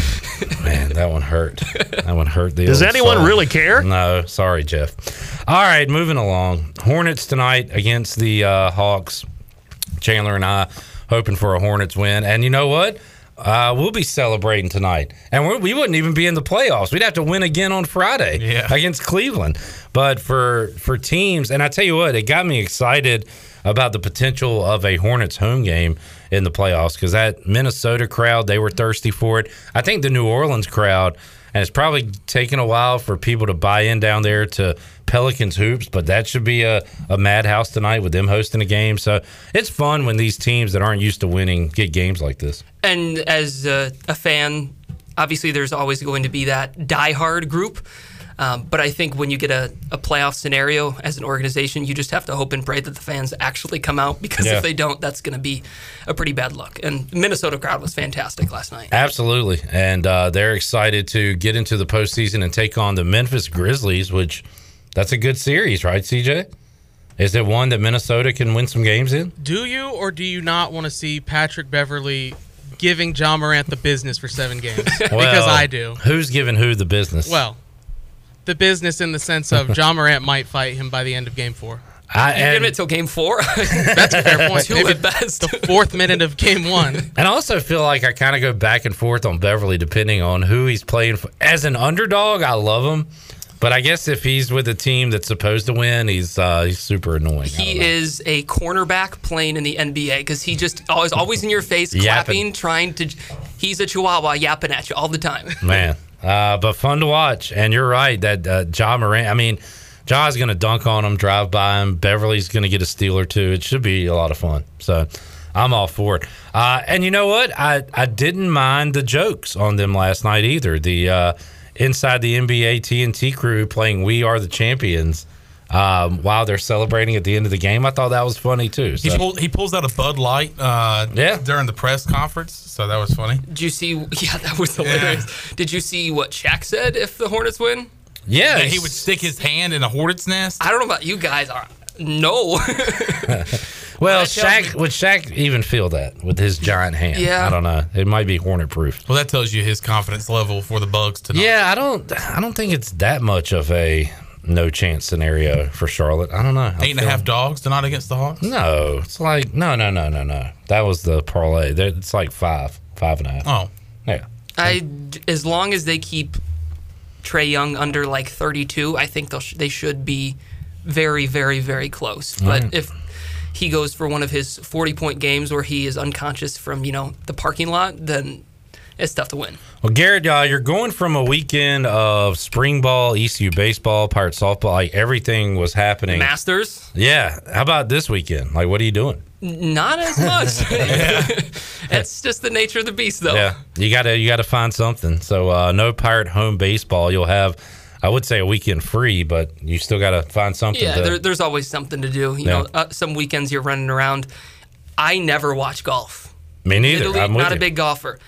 Man, that one hurt. That one hurt. The Does old anyone soul. really care? No, sorry, Jeff. All right, moving along. Hornets tonight against the uh, Hawks. Chandler and I hoping for a Hornets win, and you know what? Uh, we'll be celebrating tonight, and we're, we wouldn't even be in the playoffs. We'd have to win again on Friday Yeah. against Cleveland. But for for teams, and I tell you what, it got me excited about the potential of a Hornets home game in the playoffs because that Minnesota crowd they were thirsty for it. I think the New Orleans crowd, and it's probably taken a while for people to buy in down there to Pelicans hoops, but that should be a, a madhouse tonight with them hosting a game. So it's fun when these teams that aren't used to winning get games like this. And as a, a fan, obviously there's always going to be that diehard group. Um, but I think when you get a, a playoff scenario as an organization, you just have to hope and pray that the fans actually come out because Yeah. if they don't, that's going to be a pretty bad luck. And Minnesota crowd was fantastic last night. Absolutely. And uh, they're excited to get into the postseason and take on the Memphis Grizzlies, which that's a good series, right, CJ? Is it one that Minnesota can win some games in? Do you or do you not want to see Patrick Beverley giving Ja Morant the business for seven games? because I do. Who's giving who the business? Well, the business in the sense of Ja Morant might fight him by the end of game four. I, You give it till game four. That's a fair point. Two Maybe at best. The fourth minute of game one. And I also feel like I kind of go back and forth on Beverley depending on who he's playing for. As an underdog, I love him. But I guess if he's with a team that's supposed to win, he's uh, he's super annoying. He is a cornerback playing in the NBA because he just always always in your face, Yapping. clapping, trying to. He's a chihuahua yapping at you all the time. man. Uh, but fun to watch. And you're right that uh, Ja Morant. I mean, John's going to dunk on him, drive by him. Beverley's going to get a steal or two. It should be a lot of fun. So I'm all for it. Uh, and you know what? I I didn't mind the jokes on them last night either. The uh, inside the NBA TNT crew playing "We Are the Champions." Um, while they're celebrating at the end of the game, I thought that was funny too. He, pulled, he pulls out a Bud Light uh, Yeah. during the press conference, so that was funny. Did you see? Yeah, that was hilarious. Did you see what Shaq said if the Hornets win? yeah, he would stick his hand in a hornet's nest. I don't know about you guys. Are no. Well, That tells Shaq would Shaq even feel that with his giant hand? Yeah. I don't know. It might be hornet proof. Well, that tells you his confidence level for the Bugs tonight. Yeah, I don't. I don't think it's that much of a no chance scenario for Charlotte. I don't know. I Eight and a feel- half dogs tonight against the Hawks. No, it's like no, no, no, no, no. That was the parlay. There- It's like five, five and a half. Oh, yeah. I as long as they keep Trae Young under like 32, I think they'll sh- they should be very, very, very close. But Right. if he goes for one of his 40 point games where he is unconscious from you know the parking lot, then it's tough to win. Well, Garrett, uh, you're going from a weekend of spring ball, ECU baseball, Pirate softball. Like everything was happening. Masters, Yeah. How about this weekend? Like, what are you doing? Not as much. it's just the nature of the beast, though. Yeah, you gotta you gotta find something. So uh, no pirate home baseball. You'll have, I would say, a weekend free, but you still gotta find something. Yeah, to, there, there's always something to do. You Yeah. know, uh, some weekends you're running around. I never watch golf. Me neither. I'm not you. a big golfer,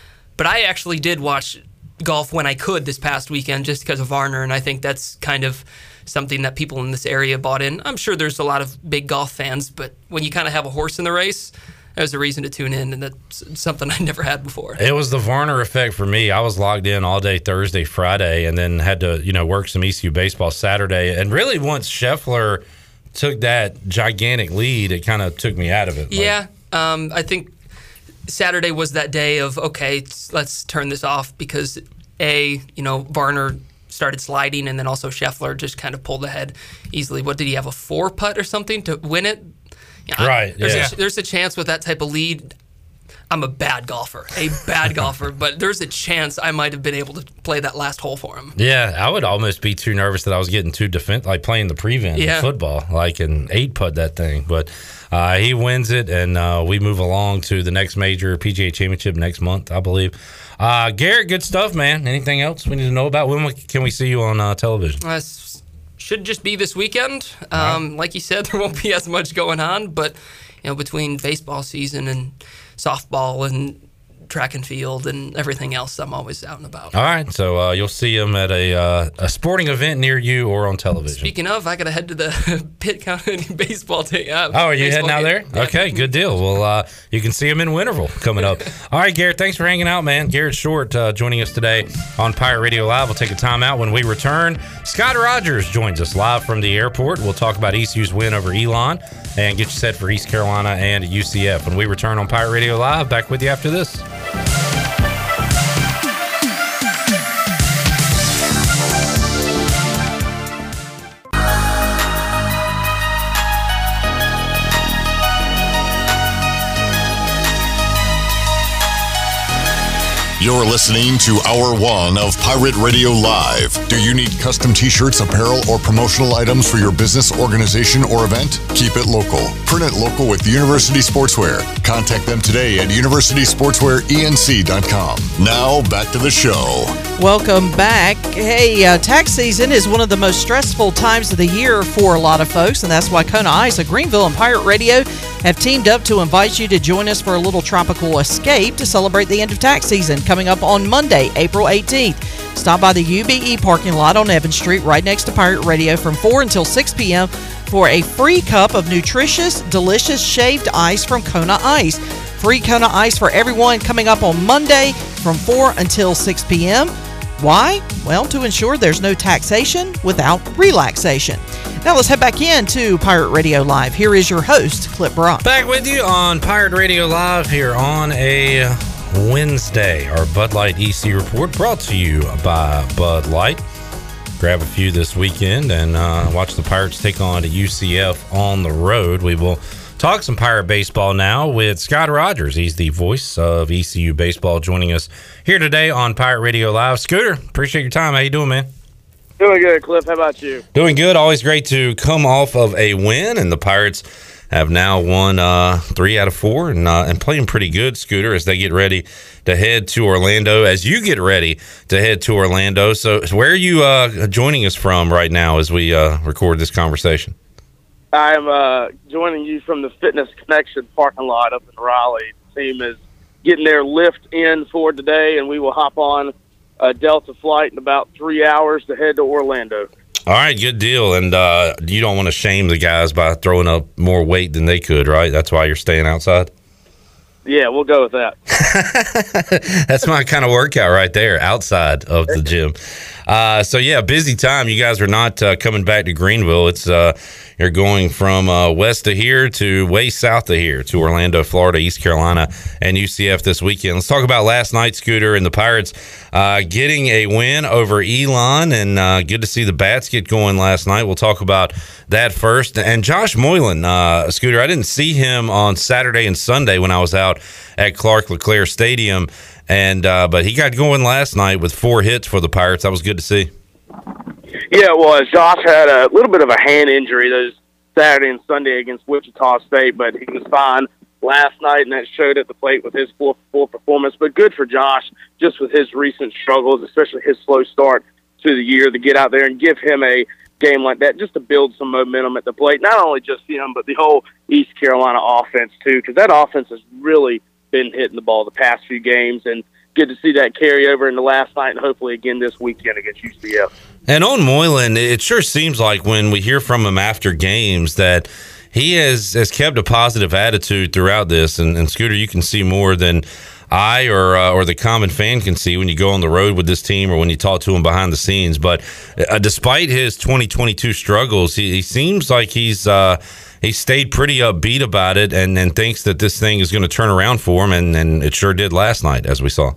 but I actually did watch golf when I could this past weekend just because of Varner, and I think that's kind of something that people in this area bought in. I'm sure there's a lot of big golf fans, but when you kind of have a horse in the race, there's a reason to tune in, and that's something I never had before. It was the Varner effect for me. I was logged in all day Thursday, Friday, and then had to, you know, work some ECU baseball Saturday. And really, once Scheffler took that gigantic lead, it kind of took me out of it. Like, Yeah, um, I think Saturday was that day of okay, let's turn this off because a you know Varner started sliding and then also Scheffler just kind of pulled ahead easily. What did he have a four putt or something to win it? Right, There's, yeah. a, there's a chance with that type of lead. I'm a bad golfer, a bad golfer, but there's a chance I might have been able to play that last hole for him. Yeah, I would almost be too nervous that I was getting too defense, like playing the prevent in football, like an eight putt that thing. But uh, he wins it, and uh, we move along to the next major PGA Championship next month, I believe. Uh, Garrett, good stuff, man. Anything else we need to know about? When can we see you on uh, television? Uh, should just be this weekend. Um, Like you said, there won't be as much going on, but you know, between baseball season and softball and track and field and everything else, I'm always out and about. All right, so uh, you'll see him at a uh, a sporting event near you or on television. Speaking of, I got to head to the Pitt County baseball team. Uh, Oh, are you heading out game. there? Okay, good deal. Well, uh, you can see him in Winterville coming up. All right, Garrett, thanks for hanging out, man. Garrett Short uh, joining us today on Pirate Radio Live. We'll take a time out when we return. Scott Rogers joins us live from the airport. We'll talk about ECU's win over Elon and get you set for East Carolina and UCF. When we return on Pirate Radio Live, back with you after this. You're listening to Hour One of Pirate Radio Live. Do you need custom t shirts, apparel, or promotional items for your business, organization, or event? Keep it local. Print it local with University Sportswear. Contact them today at universitysportswearenc.com. Now, back to the show. Welcome back. Hey, uh, tax season is one of the most stressful times of the year for a lot of folks, and that's why Kona Ice of Greenville and Pirate Radio have teamed up to invite you to join us for a little tropical escape to celebrate the end of tax season coming up on Monday, April 18th. Stop by the UBE parking lot on Evans Street right next to Pirate Radio from 4 until 6 p.m. for a free cup of nutritious, delicious shaved ice from Kona Ice. Free Kona Ice for everyone coming up on Monday from 4 until 6 p.m. Why? Well, to ensure there's no taxation without relaxation. Now let's head back into Pirate Radio Live. Here is your host, Clip Brock. Back with you on Pirate Radio Live here on a Wednesday. Our Bud Light EC report brought to you by Bud Light. Grab a few this weekend and uh, watch the Pirates take on to UCF on the road. We will talk some Pirate baseball now with Scott Rogers. He's the voice of ECU baseball, joining us here today on Pirate Radio Live. Scooter, appreciate your time. How you doing, man? Doing good, Clip. How about you? Doing good. Always great to come off of a win, and the Pirates have now won uh, three out of four and, uh, and playing pretty good, Scooter, as they get ready to head to Orlando. As you get ready to head to Orlando, so where are you uh, joining us from right now as we uh, record this conversation? I am uh, joining you from the Fitness Connection parking lot up in Raleigh. The team is getting their lift in for today, and we will hop on a Delta flight in about three hours to head to Orlando. All right, good deal. And uh, you don't want to shame the guys by throwing up more weight than they could, right? That's why you're staying outside. Yeah, we'll go with that. That's my kind of workout right there, outside of the gym. Uh, so yeah, busy time. You guys are not uh, coming back to Greenville. It's uh, you're going from uh, west of here to way south of here to Orlando, Florida, East Carolina, and UCF this weekend. Let's talk about last night, Scooter, and the Pirates uh, getting a win over Elon, and uh, good to see the bats get going last night. We'll talk about that first. And Josh Moylan, uh, Scooter, I didn't see him on Saturday and Sunday when I was out at Clark LeClair Stadium, and uh, but he got going last night with four hits for the Pirates. That was good to see. Yeah, was. Josh had a little bit of a hand injury those Saturday and Sunday against Wichita State, but he was fine last night, and that showed at the plate with his full, full performance. But good for Josh, just with his recent struggles, especially his slow start to the year, to get out there and give him a game like that, just to build some momentum at the plate. Not only just him, but the whole East Carolina offense too, because that offense has really been hitting the ball the past few games, and good to see that carry over into last night, and hopefully again this weekend against UCF. And on Moylan, it sure seems like when we hear from him after games that he has, has kept a positive attitude throughout this. And, and Scooter, you can see more than I or uh, or the common fan can see when you go on the road with this team or when you talk to him behind the scenes. But uh, despite his 2022 struggles, he, he seems like he's uh, he stayed pretty upbeat about it and, and thinks that this thing is going to turn around for him. And, and it sure did last night, as we saw.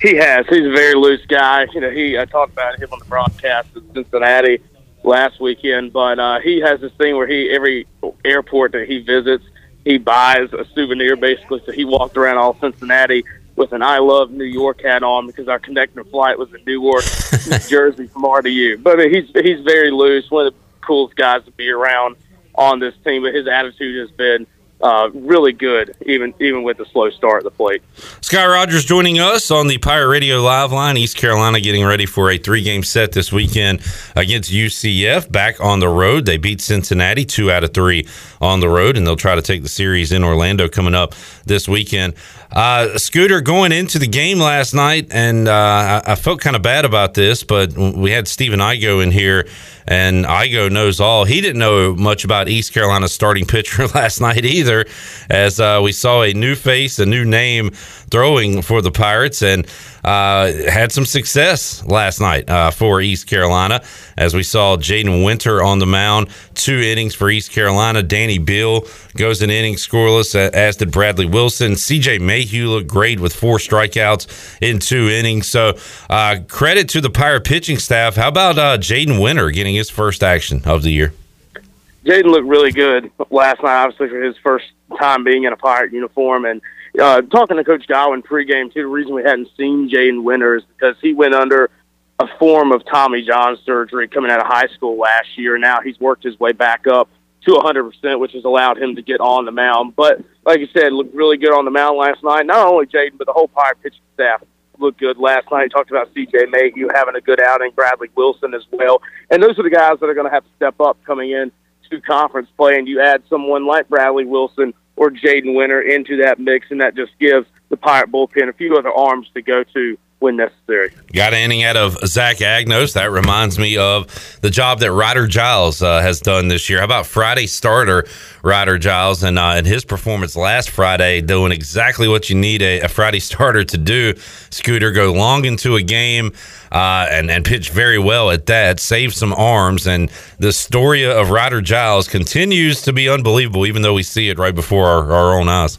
He has. He's a very loose guy. You know, he I talked about him on the broadcast in Cincinnati last weekend, but uh, he has this thing where he every airport that he visits, he buys a souvenir basically. So he walked around all Cincinnati with an I love New York hat on because our connecting flight was in Newark, New Jersey from RDU. But uh, he's he's very loose, one of the coolest guys to be around on this team. But his attitude has been uh, really good, even even with the slow start at the plate. Scott Rogers joining us on the Pirate Radio Live line. East Carolina getting ready for a three game set this weekend against UCF. Back on the road, they beat Cincinnati two out of three on the road, and they'll try to take the series in Orlando coming up this weekend. Uh, Scooter going into the game last night, and uh, I, I felt kind of bad about this, but we had Stephen Igo in here, and Igo knows all. He didn't know much about East Carolina's starting pitcher last night either, as uh, we saw a new face, a new name throwing for the Pirates, and uh, had some success last night uh, for East Carolina, as we saw Jaden Winter on the mound, two innings for East Carolina. Danny Beal goes an inning scoreless, as did Bradley Wilson. CJ Mayhew looked great with four strikeouts in two innings. So uh, credit to the Pirate pitching staff. How about uh, Jaden Winter getting his first action of the year? Jaden looked really good last night, obviously for his first time being in a Pirate uniform, and uh, talking to Coach Godwin pregame too. The reason we hadn't seen Jaden Winter is because he went under a form of Tommy John surgery coming out of high school last year. Now he's worked his way back up to 100%, which has allowed him to get on the mound. But like you said, looked really good on the mound last night. Not only Jaden, but the whole Pirate pitching staff looked good last night. Talked about C.J. Mayhew having a good outing, Bradley Wilson as well, and those are the guys that are going to have to step up coming in to conference play. And you add someone like Bradley Wilson or Jaden Winter into that mix, and that just gives the Pirate bullpen a few other arms to go to when necessary. Got an inning out of Zach Agnos. That reminds me of the job that Ryder Giles uh, has done this year. How about Friday starter Ryder Giles and uh, and his performance last Friday, doing exactly what you need a, a Friday starter to do. Scooter go long into a game uh, and and pitch very well at that. Save some arms, and the story of Ryder Giles continues to be unbelievable, even though we see it right before our, our own eyes.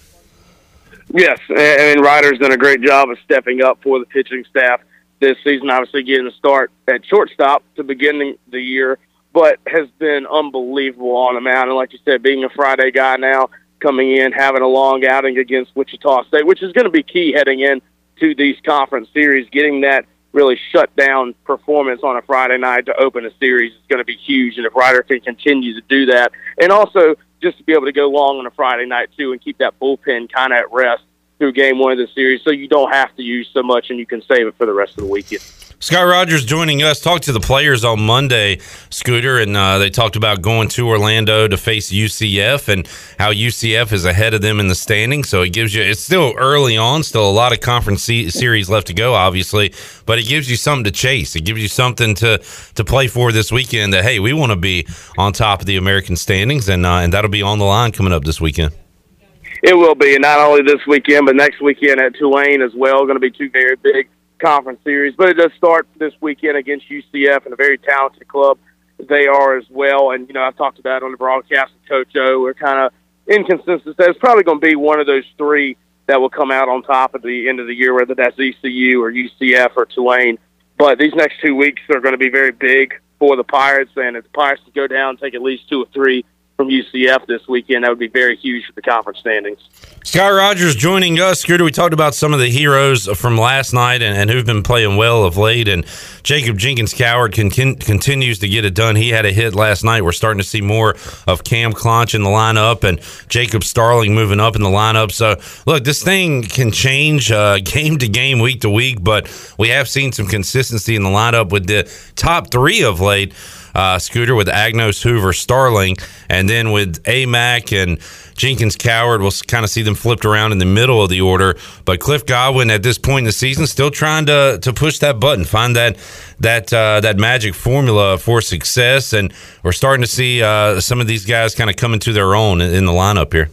Yes, and Ryder's done a great job of stepping up for the pitching staff this season. Obviously, getting a start at shortstop to begin the year, but has been unbelievable on the mound. And like you said, being a Friday guy now, coming in, having a long outing against Wichita State, which is going to be key heading in to these conference series. Getting that really shut down performance on a Friday night to open a series is going to be huge. And if Ryder can continue to do that, and also just to be able to go long on a Friday night too and keep that bullpen kind of at rest through game one of the series, so you don't have to use so much and you can save it for the rest of the weekend. Scott Rogers joining us. Talked to the players on Monday, Scooter, and uh, they talked about going to Orlando to face UCF and how UCF is ahead of them in the standing. So it gives you, it's still early on, still a lot of conference se- series left to go, obviously, but it gives you something to chase. It gives you something to to play for this weekend. That hey, we want to be on top of the American standings, and uh, and that'll be on the line coming up this weekend. It will be, and not only this weekend, but next weekend at Tulane as well. Going to be two very big conference series, but it does start this weekend against UCF and a very talented club they are as well. And you know, I've talked about on the broadcast with Coach O. We're kind of in consensus that it's probably going to be one of those three that will come out on top at the end of the year, whether that's ECU or UCF or Tulane. But these next two weeks are going to be very big for the Pirates, and if the Pirates go down, take at least two or three from UCF this weekend. That would be very huge for the conference standings. Scott Rogers joining us. Scooter, we talked about some of the heroes from last night and, and who've been playing well of late. And Jacob Jenkins Cowart con- continues to get it done. He had a hit last night. We're starting to see more of Cam Clonch in the lineup and Jacob Starling moving up in the lineup. So, look, this thing can change uh, game to game, week to week, but we have seen some consistency in the lineup with the top three of late uh, Scooter with Agnos, Hoover, Starling, and then with Amac and Jenkins, Cowart. We'll kind of see them flipped around in the middle of the order. But Cliff Godwin at this point in the season still trying to to push that button, find that that uh, that magic formula for success, and we're starting to see uh, some of these guys kind of coming to their own in, in the lineup here.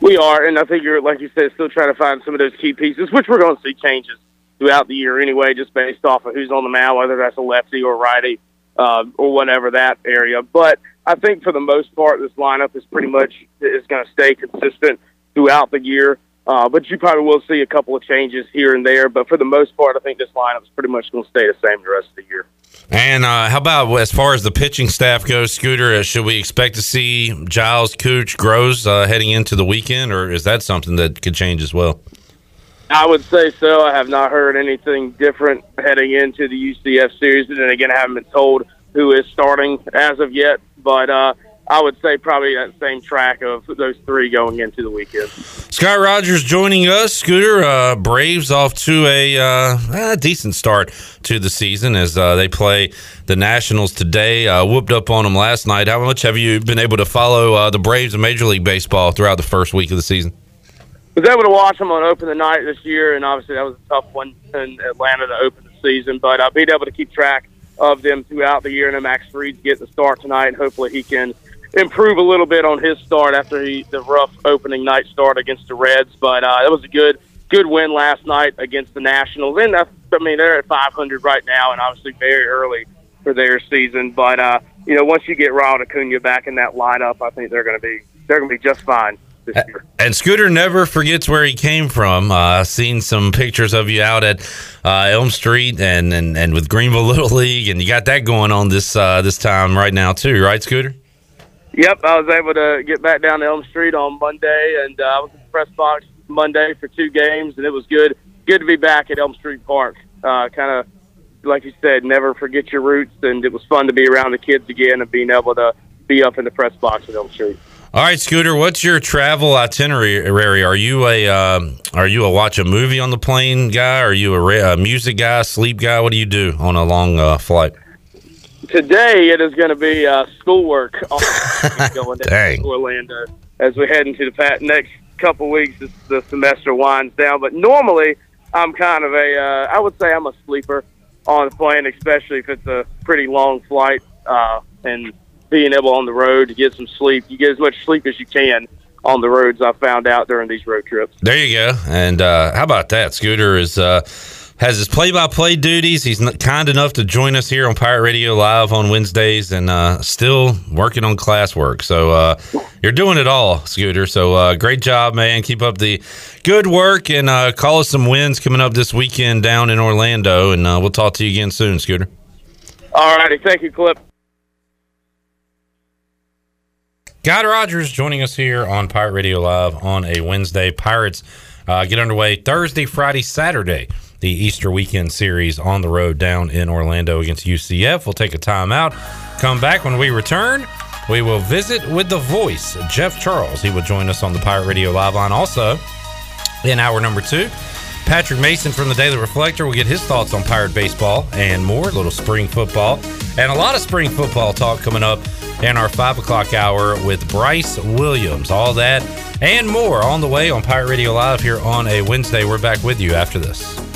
We are, and I think you're like you said, still trying to find some of those key pieces, which we're going to see changes throughout the year anyway, just based off of who's on the mound, whether that's a lefty or righty uh, or whatever that area. But I think for the most part, this lineup is pretty much is going to stay consistent throughout the year. Uh, but you probably will see a couple of changes here and there. But for the most part, I think this lineup is pretty much going to stay the same the rest of the year. And uh, how about as far as the pitching staff goes, Scooter? Uh, should we expect to see Giles, Cooch, Groves uh, heading into the weekend, or is that something that could change as well? I would say so. I have not heard anything different heading into the UCF series. And then again, I haven't been told who is starting as of yet. But uh, I would say probably that same track of those three going into the weekend. Scott Rogers joining us. Scooter uh, Braves off to a, uh, a decent start to the season as uh, they play the Nationals today. Uh, whooped up on them last night. How much have you been able to follow uh, the Braves in Major League Baseball throughout the first week of the season? Was able to watch them on open the night this year, and obviously that was a tough one in Atlanta to open the season. But uh, being able to keep track of them throughout the year, and Max Fried's getting the start tonight. and Hopefully, he can improve a little bit on his start after he the rough opening night start against the Reds. But uh, it was a good good win last night against the Nationals. And that's, I mean, they're at 500 right now, and obviously very early for their season. But uh, you know, once you get Ronald Acuna back in that lineup, I think they're going to be they're going to be just fine. This year. And Scooter never forgets where he came from. Uh, seen some pictures of you out at uh, Elm Street and, and, and with Greenville Little League, and you got that going on this uh, this time right now too, right, Scooter? Yep, I was able to get back down to Elm Street on Monday, and uh, I was in the press box Monday for two games, and it was good. Good to be back at Elm Street Park. Uh, kind of like you said, never forget your roots, and it was fun to be around the kids again and being able to be up in the press box at Elm Street. All right, Scooter, what's your travel itinerary? Are you a um, are you a watch a movie on the plane guy? Are you a, a music guy, sleep guy? What do you do on a long uh, flight? Today it is going to be uh, schoolwork going to Orlando as we head into the next couple weeks. As the semester winds down, but normally I'm kind of a uh, I would say I'm a sleeper on the plane, especially if it's a pretty long flight uh, and being able on the road to get some sleep. You get as much sleep as you can on the roads. I found out during these road trips. There you go. And uh, how about that? Scooter is uh, has his play-by-play duties. He's kind enough to join us here on Pirate Radio Live on Wednesdays, and uh, still working on classwork. So uh, you're doing it all, Scooter. So uh, great job, man. Keep up the good work, and uh, call us some wins coming up this weekend down in Orlando. And uh, we'll talk to you again soon, Scooter. All righty, thank you, Clip. Scott Rogers joining us here on Pirate Radio Live on a Wednesday. Pirates uh, get underway Thursday, Friday, Saturday. The Easter weekend series on the road down in Orlando against UCF. We'll take a timeout. Come back when we return. We will visit with the voice, Jeff Charles. He will join us on the Pirate Radio Live line. Also, in hour number two, Patrick Mason from the Daily Reflector will get his thoughts on Pirate baseball and more. A little spring football and a lot of spring football talk coming up in our five o'clock hour with Bryce Williams. All that and more on the way on Pirate Radio Live here on a Wednesday. We're back with you after this.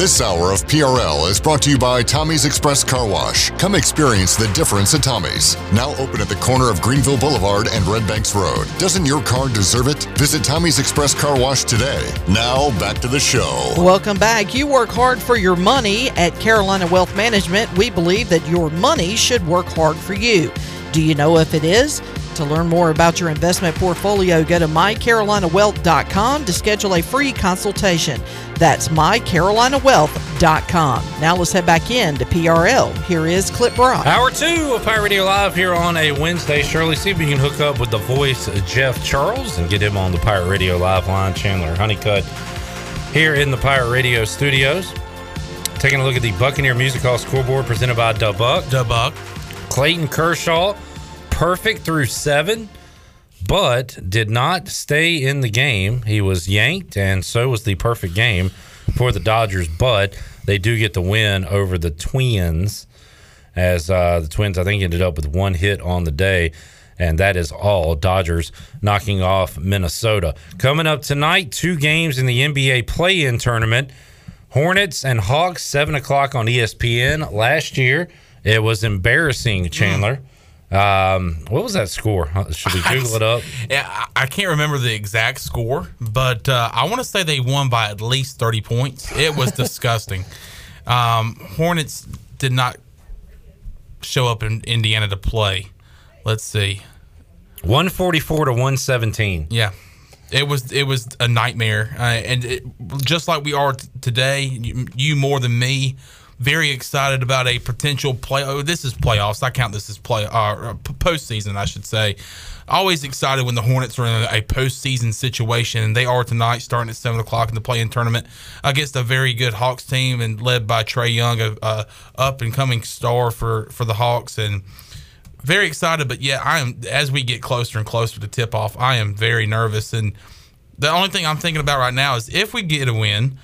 This hour of PRL is brought to you by Tommy's Express Car Wash. Come experience the difference at Tommy's. Now open at the corner of Greenville Boulevard and Red Banks Road. Doesn't your car deserve it? Visit Tommy's Express Car Wash today. Now back to the show. Welcome back. You work hard for your money at Carolina Wealth Management. We believe that your money should work hard for you. Do you know if it is? To learn more about your investment portfolio, go to mycarolinawealth.com to schedule a free consultation. That's mycarolinawealth.com. Now let's head back in to PRL. Here is Clip Brock. Hour two of Pirate Radio Live here on a Wednesday. Shirley, see if we can hook up with the voice Jeff Charles and get him on the Pirate Radio Live line. Chandler Honeycutt here in the Pirate Radio studios. Taking a look at the Buccaneer Music Hall scoreboard presented by Dubuck. Dubuck. Clayton Kershaw, perfect through seven, but did not stay in the game. He was yanked, and so was the perfect game for the Dodgers. But they do get the win over the Twins, as uh, the Twins, I think, ended up with one hit on the day. And that is all. Dodgers knocking off Minnesota. Coming up tonight, two games in the NBA play in tournament Hornets and Hawks, 7 o'clock on ESPN. Last year, it was embarrassing, Chandler. Um, what was that score? Uh, Should we Google it up? Yeah, I can't remember the exact score, but uh, I want to say they won by at least 30 points. It was disgusting. Um, Hornets did not show up in Indiana to play. Let's see. 144 to 117. Yeah. It was it was a nightmare, uh, and it, just like we are t- today, you, you more than me, very excited about a potential play. Oh, this is playoffs. I count this as play uh, uh, postseason, I should say. Always excited when the Hornets are in a, a postseason situation, and they are tonight, starting at seven o'clock in the play-in tournament against a very good Hawks team and led by Trae Young, a, a up and coming star for for the Hawks, and very excited, but yeah, I am as we get closer and closer to tip off, I am very nervous. And the only thing I'm thinking about right now is if we get a win,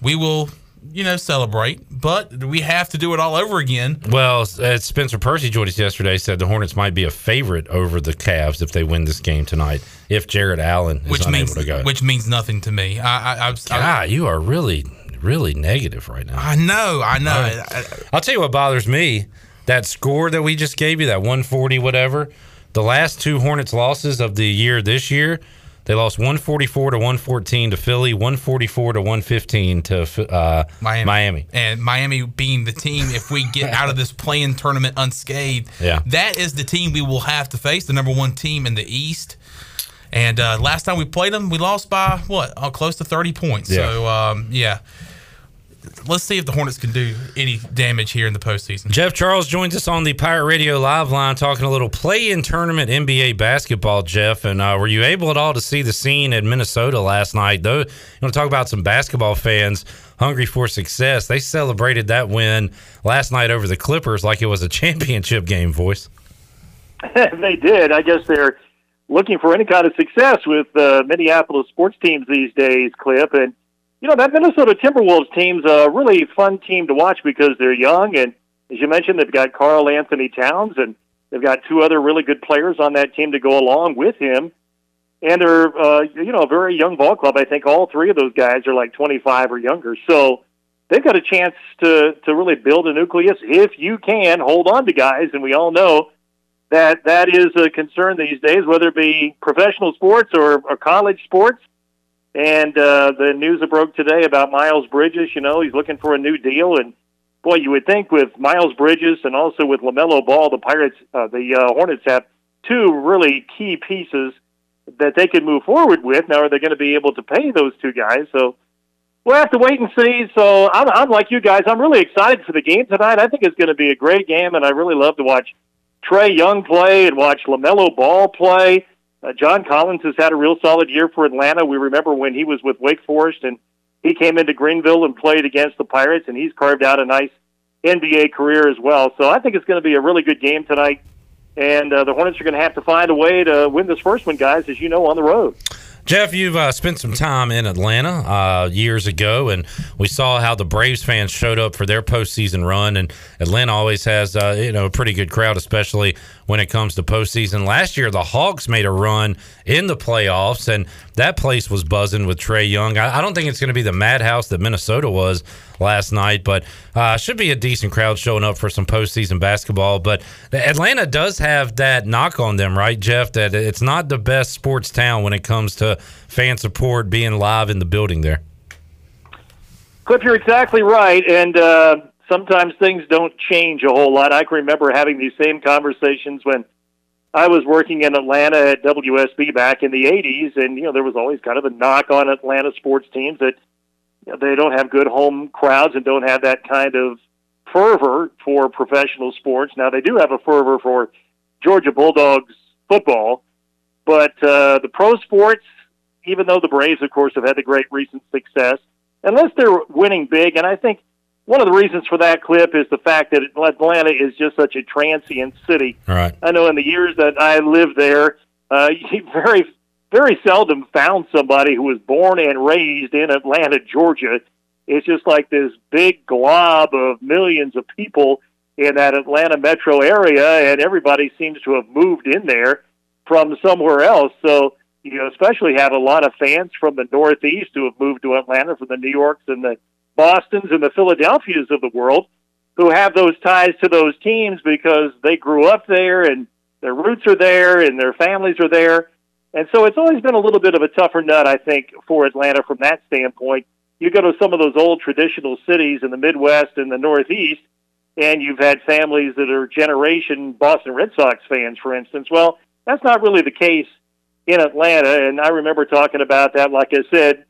we will, you know, celebrate. But we have to do it all over again. Well, uh, Spencer Percy joined us yesterday. Said the Hornets might be a favorite over the Cavs if they win this game tonight. If Jarrett Allen is Which unable means to go, which means nothing to me. I, I, I, God, you are really, really negative right now. I know, I know. Right. I'll tell you what bothers me. That score that we just gave you, that 140 whatever, the last two Hornets losses of the year this year, they lost 144 to 114 to Philly, 144 to 115 to uh, Miami. Miami. And Miami being the team, if we get out of this playing tournament unscathed, Yeah. that is the team we will have to face, the number one team in the East. And uh, last time we played them, we lost by what? Oh, close to 30 points. Yeah. So, um, yeah. Let's see if the Hornets can do any damage here in the postseason. Jeff Charles joins us on the Pirate Radio live line talking a little play in tournament NBA basketball, Jeff. And uh, were you able at all to see the scene at Minnesota last night? Though, you want to talk about some basketball fans hungry for success. They celebrated that win last night over the Clippers like it was a championship game, voice. they did. I guess they're looking for any kind of success with uh, Minneapolis sports teams these days, Clip. And, you know, that Minnesota Timberwolves team's a really fun team to watch because they're young. And as you mentioned, they've got Karl Anthony Towns, and they've got two other really good players on that team to go along with him. And they're, uh, you know, a very young ball club. I think all three of those guys are like 25 or younger. So they've got a chance to, to really build a nucleus if you can hold on to guys. And we all know that that is a concern these days, whether it be professional sports or, or college sports. And uh, the news that broke today about Miles Bridges, you know, he's looking for a new deal. And boy, you would think with Miles Bridges and also with LaMelo Ball, the Pirates, uh, the uh, Hornets have two really key pieces that they could move forward with. Now, are they going to be able to pay those two guys? So we'll have to wait and see. So I'm, I'm like you guys. I'm really excited for the game tonight. I think it's going to be a great game, and I really love to watch Trae Young play and watch LaMelo Ball play. Uh, John Collins has had a real solid year for Atlanta. We remember when he was with Wake Forest and he came into Greenville and played against the Pirates, and he's carved out a nice NBA career as well. So I think it's going to be a really good game tonight. And uh, the Hornets are going to have to find a way to win this first one, guys, as you know, on the road. Jeff, you've uh, spent some time in Atlanta uh, years ago, and we saw how the Braves fans showed up for their postseason run. And Atlanta always has, uh, you know, a pretty good crowd, especially when it comes to postseason. Last year, the Hawks made a run in the playoffs, and that place was buzzing with Trae Young. I, I don't think it's going to be the madhouse that Minnesota was last night, but uh, should be a decent crowd showing up for some postseason basketball. But Atlanta does have that knock on them, right, Jeff? That it's not the best sports town when it comes to fan support being live in the building there. Clip, you're exactly right. And uh, sometimes things don't change a whole lot. I can remember having these same conversations when I was working in Atlanta at WSB back in the 80s. And, you know, there was always kind of a knock on Atlanta sports teams that you know, they don't have good home crowds and don't have that kind of fervor for professional sports. Now, they do have a fervor for Georgia Bulldogs football. But uh, the pro sports, even though the Braves, of course, have had the great recent success, unless they're winning big, and I think one of the reasons for that clip is the fact that Atlanta is just such a transient city. All right. I know in the years that I lived there, uh, you very, very seldom found somebody who was born and raised in Atlanta, Georgia. It's just like this big glob of millions of people in that Atlanta metro area, and everybody seems to have moved in there from somewhere else. So you know, especially have a lot of fans from the Northeast who have moved to Atlanta, from the New Yorks and the Boston's and the Philadelphias of the world, who have those ties to those teams because they grew up there and their roots are there and their families are there. And so it's always been a little bit of a tougher nut, I think, for Atlanta from that standpoint. You go to some of those old traditional cities in the Midwest and the Northeast, and you've had families that are generation Boston Red Sox fans, for instance. Well, that's not really the case in Atlanta. And I remember talking about that, like I said,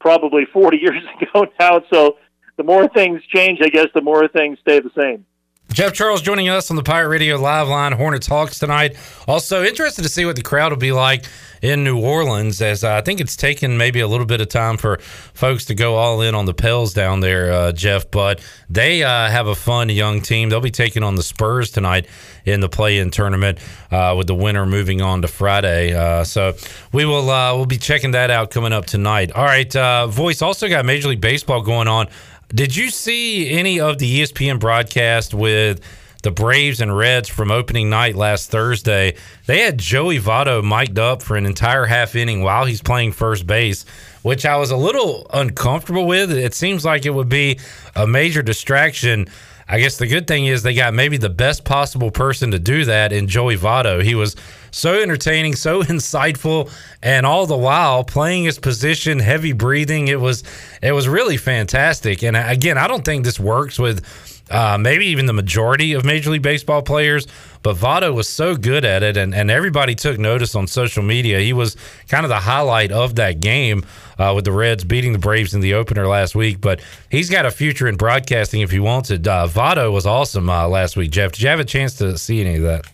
probably 40 years ago now. So the more things change, I guess, the more things stay the same. Jeff Charles joining us on the Pirate Radio live line, Hornets Hawks tonight. Also, interested to see what the crowd will be like in New Orleans, as I think it's taken maybe a little bit of time for folks to go all in on the Pels down there, uh, Jeff. But they uh, have a fun young team. They'll be taking on the Spurs tonight in the play-in tournament, uh, with the winner moving on to Friday. Uh, so we will uh, we'll be checking that out coming up tonight. All right, uh, Voice also got Major League Baseball going on. Did you see any of the ESPN broadcast with the Braves and Reds from opening night last Thursday? They had Joey Votto mic'd up for an entire half inning while he's playing first base, which I was a little uncomfortable with. It seems like it would be a major distraction. I guess the good thing is they got maybe the best possible person to do that in Joey Votto. He was so entertaining, so insightful, and all the while playing his position, heavy breathing. It was it was really fantastic. And uh, again, I don't think this works with uh, maybe even the majority of Major League Baseball players. But Votto was so good at it, and, and everybody took notice on social media. He was kind of the highlight of that game uh, with the Reds beating the Braves in the opener last week. But he's got a future in broadcasting if he wants it. Uh, Votto was awesome uh, last week, Jeff. Did you have a chance to see any of that?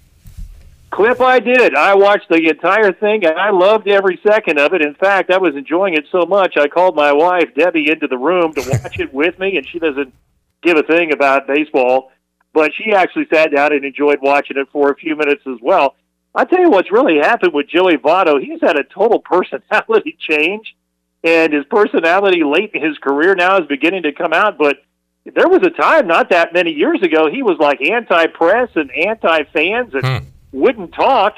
Clip, I did. I watched the entire thing, and I loved every second of it. In fact, I was enjoying it so much, I called my wife, Debbie, into the room to watch it with me, and she doesn't give a thing about baseball but she actually sat down and enjoyed watching it for a few minutes as well. I tell you what's really happened with Joey Votto. He's had a total personality change, and his personality late in his career now is beginning to come out. But there was a time not that many years ago he was like anti-press and anti-fans and hmm. wouldn't talk.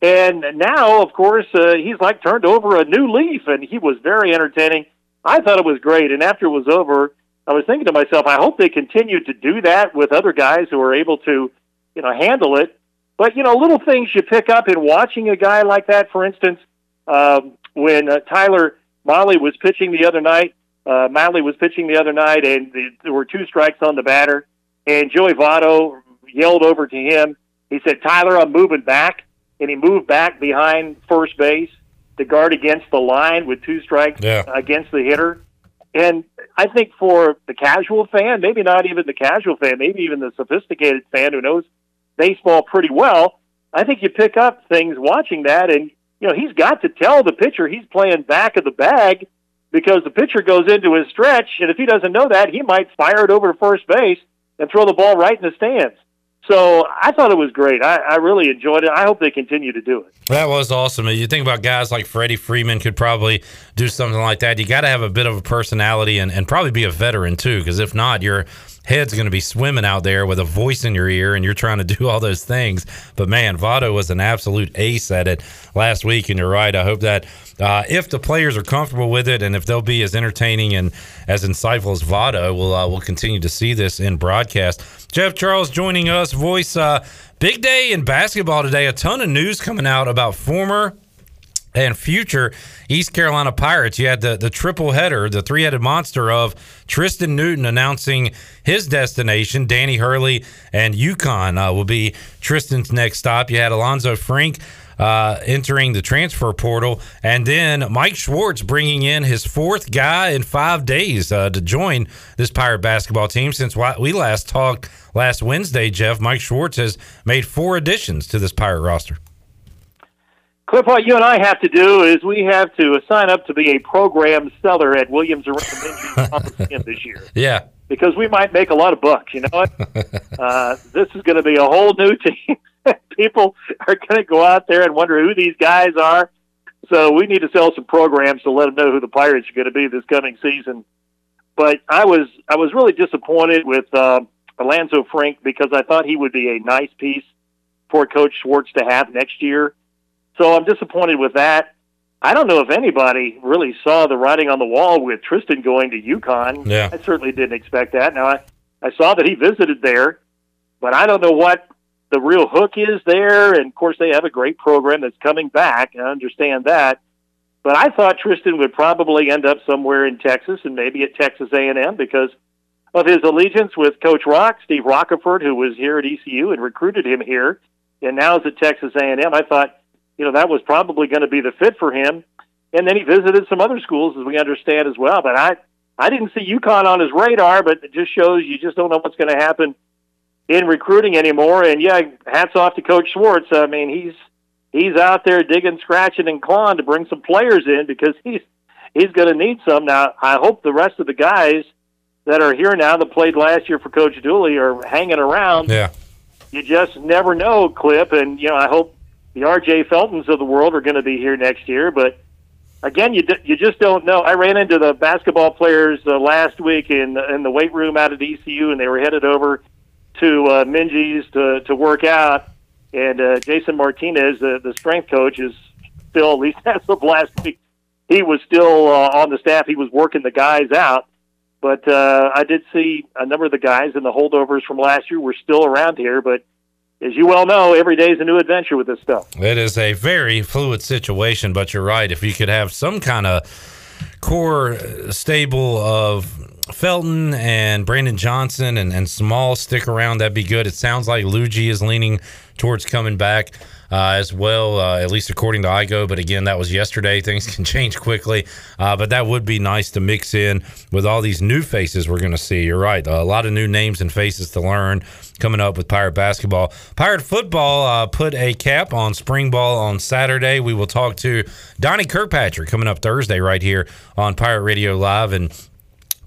And now, of course, uh, he's like turned over a new leaf, and he was very entertaining. I thought it was great. And after it was over, I was thinking to myself, I hope they continue to do that with other guys who are able to, you know, handle it. But you know, little things you pick up in watching a guy like that. For instance, um, when uh, Tyler Mahle was pitching the other night, uh, Mahle was pitching the other night, and the, there were two strikes on the batter, and Joey Votto yelled over to him. He said, "Tyler, I'm moving back," and he moved back behind first base to guard against the line with two strikes yeah. against the hitter. And I think for the casual fan, maybe not even the casual fan, maybe even the sophisticated fan who knows baseball pretty well, I think you pick up things watching that. And, you know, he's got to tell the pitcher he's playing back of the bag because the pitcher goes into his stretch. And if he doesn't know that, he might fire it over to first base and throw the ball right in the stands. So I thought it was great. I, I really enjoyed it. I hope they continue to do it. That was awesome. You think about guys like Freddie Freeman could probably do something like that. You got to have a bit of a personality and, and probably be a veteran too, because if not, you're head's going to be swimming out there with a voice in your ear and you're trying to do all those things. But man, Votto was an absolute ace at it last week. And you're right. I hope that uh, if the players are comfortable with it and if they'll be as entertaining and as insightful as Votto, we'll, uh, we'll continue to see this in broadcast. Jeff Charles joining us, voice. Uh, big day in basketball today. A ton of news coming out about former and future East Carolina Pirates. You had the, the triple header, the three headed monster of Tristen Newton announcing his destination. Danny Hurley and UConn uh, will be Tristen's next stop. You had Alanzo Frink. Uh, entering the transfer portal, and then Mike Schwartz bringing in his fourth guy in five days uh, to join this Pirate basketball team. Since we last talked last Wednesday, Jeff, Mike Schwartz has made four additions to this Pirate roster. Cliff, what you and I have to do is we have to sign up to be a program seller at Williams Arena this year. Yeah. Because we might make a lot of bucks. You know what? uh, this is going to be a whole new team. People are going to go out there and wonder who these guys are. So we need to sell some programs to let them know who the Pirates are going to be this coming season. But I was I was really disappointed with uh, Alanzo Frink because I thought he would be a nice piece for Coach Schwartz to have next year so I'm disappointed with that. I don't know if anybody really saw the writing on the wall with Tristen going to UConn. Yeah. I certainly didn't expect that. Now I, I saw that he visited there, but I don't know what the real hook is there. And of course, they have a great program that's coming back. I understand that. But I thought Tristen would probably end up somewhere in Texas and maybe at Texas A&M because of his allegiance with Coach Rock, Steve Roccaforte, who was here at ECU and recruited him here, and now is at Texas A&M. I thought, you know, that was probably going to be the fit for him. And then he visited some other schools, as we understand as well. But I, I didn't see UConn on his radar, but it just shows you just don't know what's going to happen in recruiting anymore. And yeah, hats off to Coach Schwartz. I mean, he's he's out there digging, scratching, and clawing to bring some players in because he's he's going to need some. Now, I hope the rest of the guys that are here now that played last year for Coach Dooley are hanging around. Yeah. You just never know, Clip, and you know I hope the R.J. Feltons of the world are going to be here next year, but again, you you just don't know. I ran into the basketball players uh, last week in in the weight room out at ECU, and they were headed over to uh, Minges to to work out. And uh, Jason Martinez, the the strength coach, is still at least as of last week, he was still uh, on the staff. He was working the guys out. But uh, I did see a number of the guys and the holdovers from last year were still around here, but as you well know, every day is a new adventure with this stuff. It is a very fluid situation, but you're right. If you could have some kind of core stable of Felton and Brandon Johnson and, and Small stick around, that'd be good. It sounds like Ludgy is leaning towards coming back uh, as well, uh, at least according to IGO. But again, that was yesterday. Things can change quickly. Uh, but that would be nice to mix in with all these new faces we're going to see. You're right. A lot of new names and faces to learn coming up with Pirate basketball. Pirate football uh, put a cap on spring ball on Saturday. We will talk to Donnie Kirkpatrick coming up Thursday right here on Pirate Radio Live. And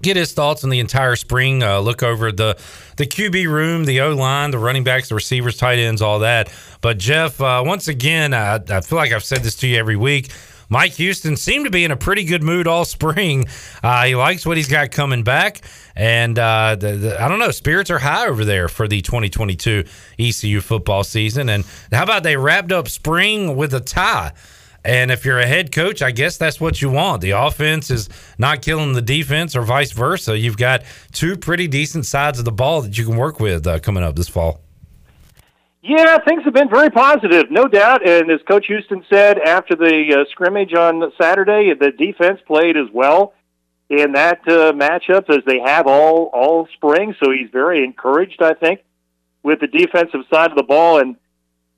get his thoughts on the entire spring. Uh, look over the the QB room, the O line, the running backs, the receivers, tight ends, all that. But Jeff, uh, once again, I, I feel like I've said this to you every week. Mike Houston seemed to be in a pretty good mood all spring. Uh, he likes what he's got coming back, and uh, the, the, I don't know, spirits are high over there for the 2022 ECU football season. And how about they wrapped up spring with a tie? And if you're a head coach, I guess that's what you want. The offense is not killing the defense, or vice versa. You've got two pretty decent sides of the ball that you can work with uh, coming up this fall. Yeah, things have been very positive, no doubt. And as Coach Houston said after the uh, scrimmage on Saturday, the defense played as well in that uh, matchup as they have all all spring. So he's very encouraged, I think, with the defensive side of the ball. And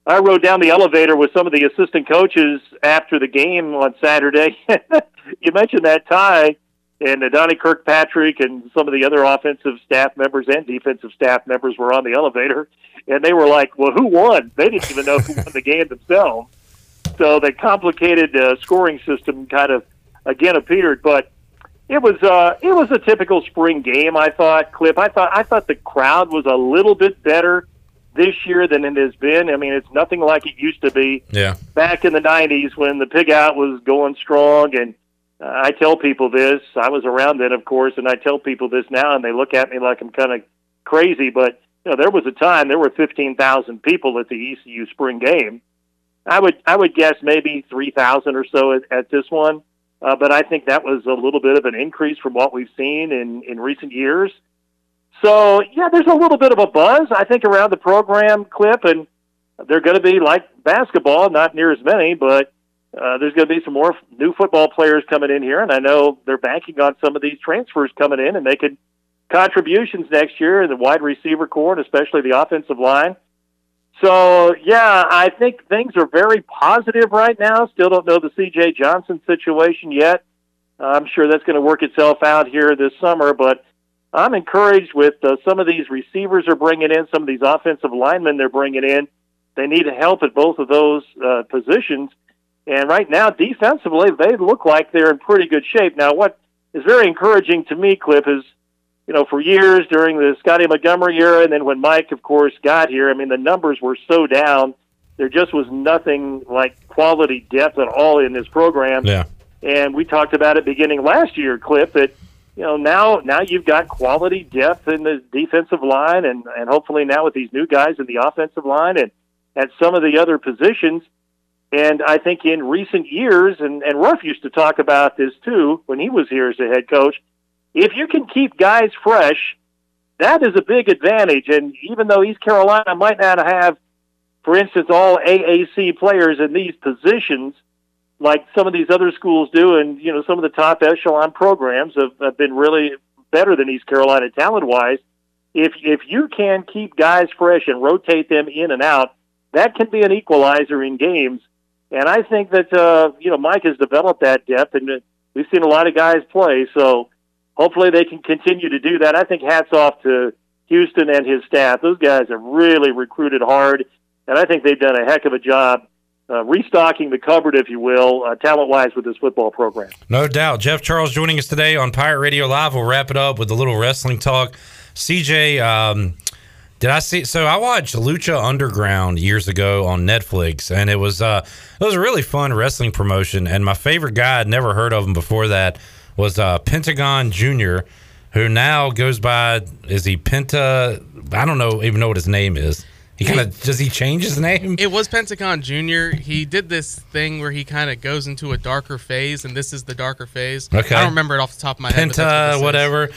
I rode down the elevator with some of the assistant coaches after the game on Saturday. you mentioned that tie, and Donnie Kirkpatrick and some of the other offensive staff members and defensive staff members were on the elevator, and they were like, "Well, who won?" They didn't even know who won the game themselves. So the complicated uh, scoring system kind of again appeared, but it was uh, it was a typical spring game. I thought, Clip. I thought I thought the crowd was a little bit better this year than it has been. I mean, it's nothing like it used to be Yeah. back in the 90s when the pig out was going strong. And uh, I tell people this. I was around then, of course, and I tell people this now, and they look at me like I'm kind of crazy. But, you know, there was a time there were 15,000 people at the ECU spring game. I would I would guess maybe 3,000 or so at, at this one. Uh, but I think that was a little bit of an increase from what we've seen in, in recent years. So yeah, there's a little bit of a buzz I think around the program clip, and they're going to be like basketball, not near as many, but uh, there's going to be some more new football players coming in here, and I know they're banking on some of these transfers coming in and making contributions next year in the wide receiver core and especially the offensive line. So yeah, I think things are very positive right now. Still don't know the C.J. Johnson situation yet. I'm sure that's going to work itself out here this summer, but I'm encouraged with uh, some of these receivers are bringing in, some of these offensive linemen they're bringing in. They need help at both of those uh, positions. And right now, defensively, they look like they're in pretty good shape. Now, what is very encouraging to me, Cliff, is, you know, for years during the Scotty Montgomery era, and then when Mike, of course, got here, I mean, the numbers were so down. There just was nothing like quality depth at all in this program. Yeah. And we talked about it beginning last year, Cliff, that you know now now you've got quality depth in the defensive line, and and hopefully now with these new guys in the offensive line and at some of the other positions. And I think in recent years, and and Ruff used to talk about this too when he was here as a head coach. If you can keep guys fresh, that is a big advantage. And even though East Carolina might not have for instance, all AAC players in these positions, like some of these other schools do, and you know some of the top echelon programs have, have been really better than East Carolina talent wise. If if you can keep guys fresh and rotate them in and out, that can be an equalizer in games. And I think that uh, you know Mike has developed that depth, and uh, we've seen a lot of guys play. So hopefully they can continue to do that. I think hats off to Houston and his staff. Those guys have really recruited hard, and I think they've done a heck of a job uh, restocking the cupboard, if you will, uh, talent wise with this football program. No doubt. Jeff Charles joining us today on Pirate Radio Live. We'll wrap it up with a little wrestling talk. CJ, um, did I see? So I watched Lucha Underground years ago on Netflix, and it was uh, it was a really fun wrestling promotion. And my favorite guy, I'd never heard of him before that, was uh, Pentagon Junior, who now goes by is he Penta? I don't know even know what his name is. He kind of does he change his name? It was Pentagon Junior. He did this thing where he kind of goes into a darker phase, and this is the darker phase. Okay. I don't remember it off the top of my head. Penta, this is. whatever.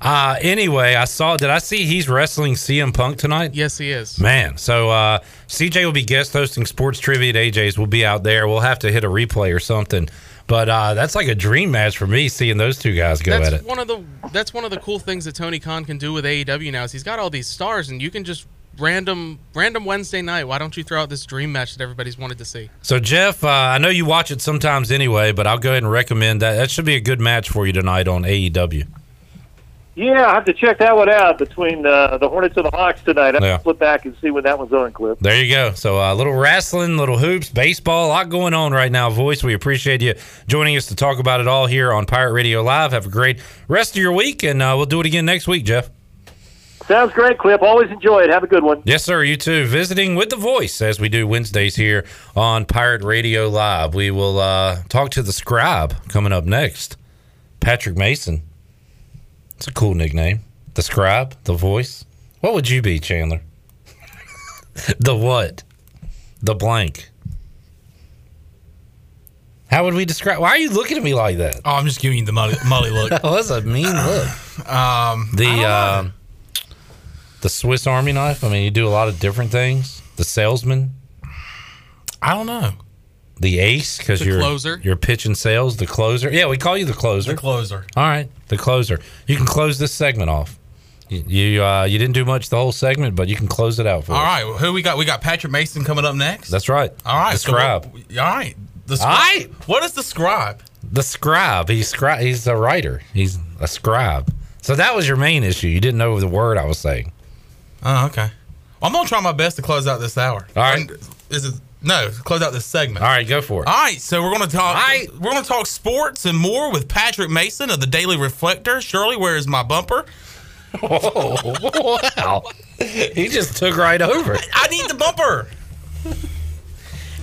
Uh, anyway, I saw. Did I see he's wrestling CM Punk tonight? Yes, he is. Man, so uh, CJ will be guest hosting sports trivia at AJ's. We'll be out there. We'll have to hit a replay or something. But uh, that's like a dream match for me seeing those two guys go that's at it. one of the that's one of the cool things that Tony Khan can do with AEW now is he's got all these stars, and you can just random random Wednesday night. Why don't you throw out this dream match that everybody's wanted to see? So Jeff, uh, I know you watch it sometimes anyway, but I'll go ahead and recommend that. That should be a good match for you tonight on AEW. Yeah, I have to check that one out between uh, the Hornets and the Hawks tonight. I'll Yeah. to flip back and see when that one's on, Cliff. There you go. So a uh, little wrestling, little hoops, baseball, a lot going on right now. Voice, we appreciate you joining us to talk about it all here on Pirate Radio Live. Have a great rest of your week, and uh, we'll do it again next week, Jeff. Sounds great, Clip. Always enjoy it. Have a good one. Yes, sir. You too. Visiting with the voice as we do Wednesdays here on Pirate Radio Live. We will uh, talk to the scribe coming up next. Patrick Mason. It's a cool nickname. The scribe, the voice. What would you be, Chandler? the what? The blank. How would we describe? Why are you looking at me like that? Oh, I'm just giving you the molly, mully look. that was a mean look. Um, The I don't know. um, the Swiss Army knife. I mean, you do a lot of different things. The salesman. I don't know. The ace because you're closer. You're pitching sales. The closer. Yeah, we call you the closer. The closer. All right, the closer. You can close this segment off. You you, uh, you didn't do much the whole segment, but you can close it out for All us. right, well, who we got? We got Patrick Mason coming up next. That's right. All right, The so scribe. what- all right, the scribe. right. What is the scribe? The scribe. He's scri- He's a writer. He's a scribe. So that was your main issue. You didn't know the word I was saying. Oh, okay. Well, I'm gonna try my best to close out this hour. All right. Is it no close out this segment? All right, go for it. All right, so we're gonna talk. All right. We're gonna talk sports and more with Patrick Mason of the Daily Reflector. Shirley, where is my bumper? Oh, wow. he just took right over. it. I need the bumper.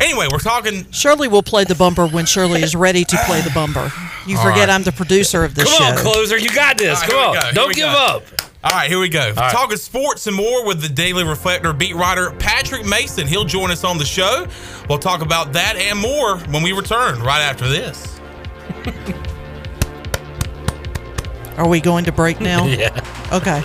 Anyway, we're talking. Shirley will play the bumper when Shirley is ready to play the bumper. You All forget right. I'm the producer of this show. Come on, closer. You got this. All right, Come on. go, Don't give go. up. All right, here we go. right. Talking sports and more with the Daily Reflector beat writer Patrick Mason. He'll join us on the show. We'll talk about that and more when we return right after this. Are we going to break now? Yeah. Okay.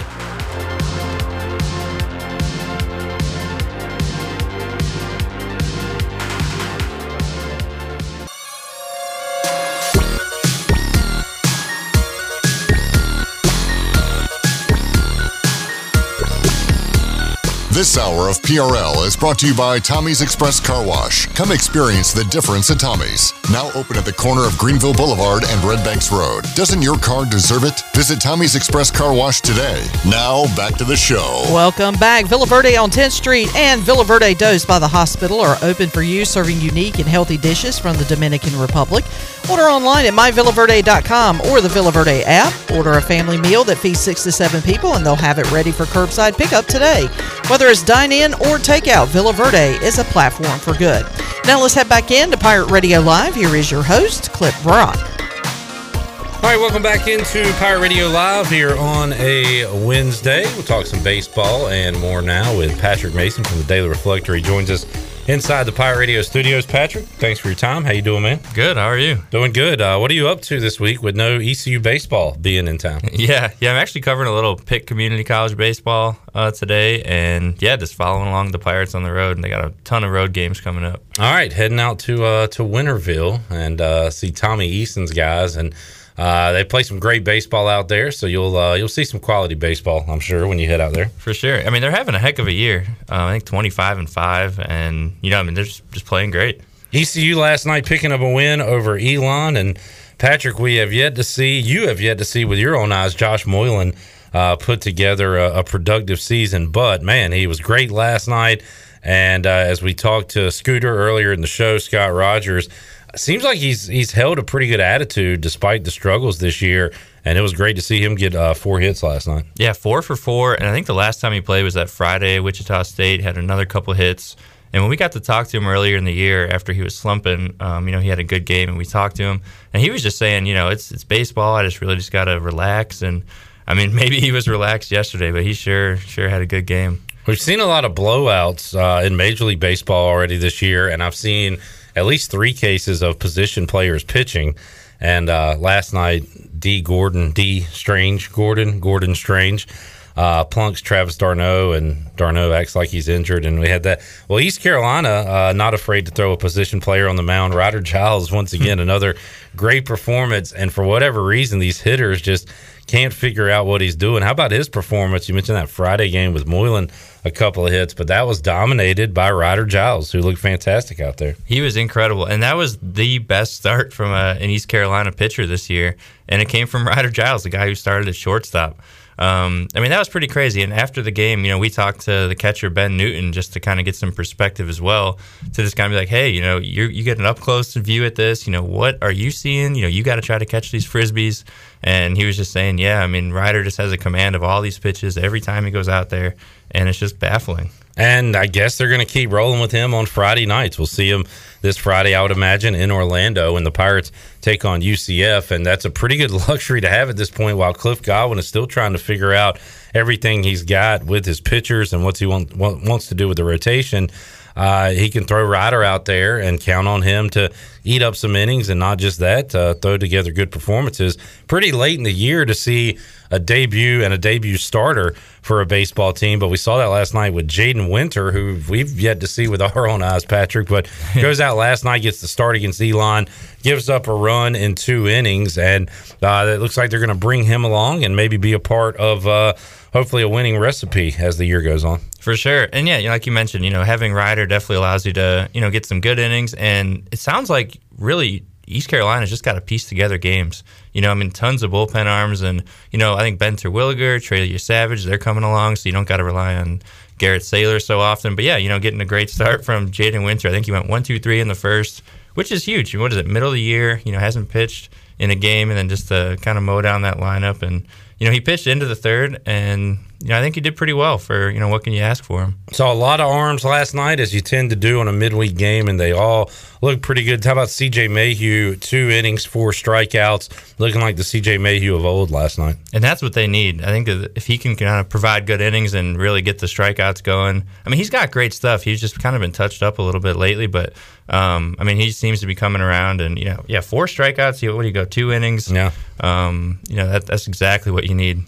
This hour of PRL is brought to you by Tommy's Express Car Wash. Come experience the difference at Tommy's. Now open at the corner of Greenville Boulevard and Red Banks Road. Doesn't your car deserve it? Visit Tommy's Express Car Wash today. Now back to the show. Welcome back. Villa Verde on 10th Street and Villa Verde Dos by the hospital are open for you, serving unique and healthy dishes from the Dominican Republic. Order online at myvillaverde.com or the Villa Verde app. Order a family meal that feeds six to seven people, and they'll have it ready for curbside pickup today. Whether it's dine in or takeout, Villa Verde is a platform for good. Now let's head back in to Pirate Radio Live. Here is your host, Clip Brock. All right, welcome back into Pirate Radio Live here on a Wednesday. We'll talk some baseball and more now with Patrick Mason from the Daily Reflector. He joins us inside the Pirate Radio studios. Patrick, thanks for your time. How you doing, man? Good. How are you? Doing good. Uh, what are you up to this week with no ECU baseball being in town? Yeah, yeah. I'm actually covering a little Pitt Community College baseball uh, today, and yeah, just following along the Pirates on the road. And they got a ton of road games coming up. All right, heading out to uh, to Winterville and uh, see Tommy Eason's guys, and uh, they play some great baseball out there. So you'll uh, you'll see some quality baseball, I'm sure, when you head out there. For sure. I mean, they're having a heck of a year. Uh, I think 25 and five, and you know, I mean, they're just, just playing great. ECU last night picking up a win over Elon and Patrick. We have yet to see you have yet to see with your own eyes Josh Moylan uh, put together a, a, productive season. But man, he was great last night. And uh, as we talked to Scooter earlier in the show, Scott Rogers seems like he's he's held a pretty good attitude despite the struggles this year. And it was great to see him get uh, four hits last night. Yeah, four for four. And I think the last time he played was that Friday. Wichita State had another couple hits. And when we got to talk to him earlier in the year after he was slumping, um, you know, he had a good game and we talked to him and he was just saying, you know, it's it's baseball. I just really just got to relax. And I mean, maybe he was relaxed yesterday, but he sure sure had a good game. We've seen a lot of blowouts uh, in Major League Baseball already this year, and I've seen at least three cases of position players pitching. And uh, last night, D. Gordon, D. Strange, Gordon, Gordon Strange uh, plunks Travis d'Arnaud, and d'Arnaud acts like he's injured. And we had that. Well, East Carolina, uh, not afraid to throw a position player on the mound. Ryder Giles, once again, another great performance. And for whatever reason, these hitters just can't figure out what he's doing. How about his performance? You mentioned that Friday game with Moylan, a couple of hits, but that was dominated by Ryder Giles, who looked fantastic out there. He was incredible, and that was the best start from a, an East Carolina pitcher this year, and it came from Ryder Giles, the guy who started at shortstop. Um, I mean, that was pretty crazy. And after the game, you know, we talked to the catcher Ben Newton just to kind of get some perspective as well. To just kind of be like, hey, you know, you you get an up close view at this. You know, what are you seeing? You know, you got to try to catch these frisbees. And he was just saying, yeah, I mean, Ryder just has a command of all these pitches every time he goes out there, and it's just baffling. And I guess they're going to keep rolling with him on Friday nights. We'll see him this Friday, I would imagine, in Orlando, and the Pirates take on UCF. And that's a pretty good luxury to have at this point while Cliff Godwin is still trying to figure out everything he's got with his pitchers and what he want, wants to do with the rotation. Uh, he can throw Ryder out there and count on him to eat up some innings and not just that, uh, throw together good performances. Pretty late in the year to see a debut and a debut starter for a baseball team, but we saw that last night with Jaden Winter, who we've yet to see with our own eyes, Patrick, but goes out last night, gets the start against Elon, gives up a run in two innings, and uh, it looks like they're going to bring him along and maybe be a part of uh, hopefully a winning recipe as the year goes on. For sure. And yeah, like you mentioned, you know, having Ryder definitely allows you to, you know, get some good innings. And it sounds like really East Carolina's just got to piece together games. You know, I mean, tons of bullpen arms. And, you know, I think Ben Terwilliger, Trey Savage, they're coming along. So you don't got to rely on Garrett Saylor so often. But yeah, you know, getting a great start from Jaden Winter. I think he went one, two, three in the first, which is huge. What is it, middle of the year? You know, hasn't pitched in a game. And then just to kind of mow down that lineup. And, you know, he pitched into the third and you know, I think he did pretty well for you know what can you ask for him. Saw a lot of arms last night, as you tend to do on a midweek game, and they all look pretty good. How about C.J. Mayhew? Two innings, four strikeouts, looking like the C.J. Mayhew of old last night. And that's what they need. I think if he can kind of provide good innings and really get the strikeouts going. I mean, he's got great stuff. He's just kind of been touched up a little bit lately, but um, I mean, he seems to be coming around. And you know, yeah, four strikeouts. What do you go? Two innings. Yeah. Um, you know, that, that's exactly what you need.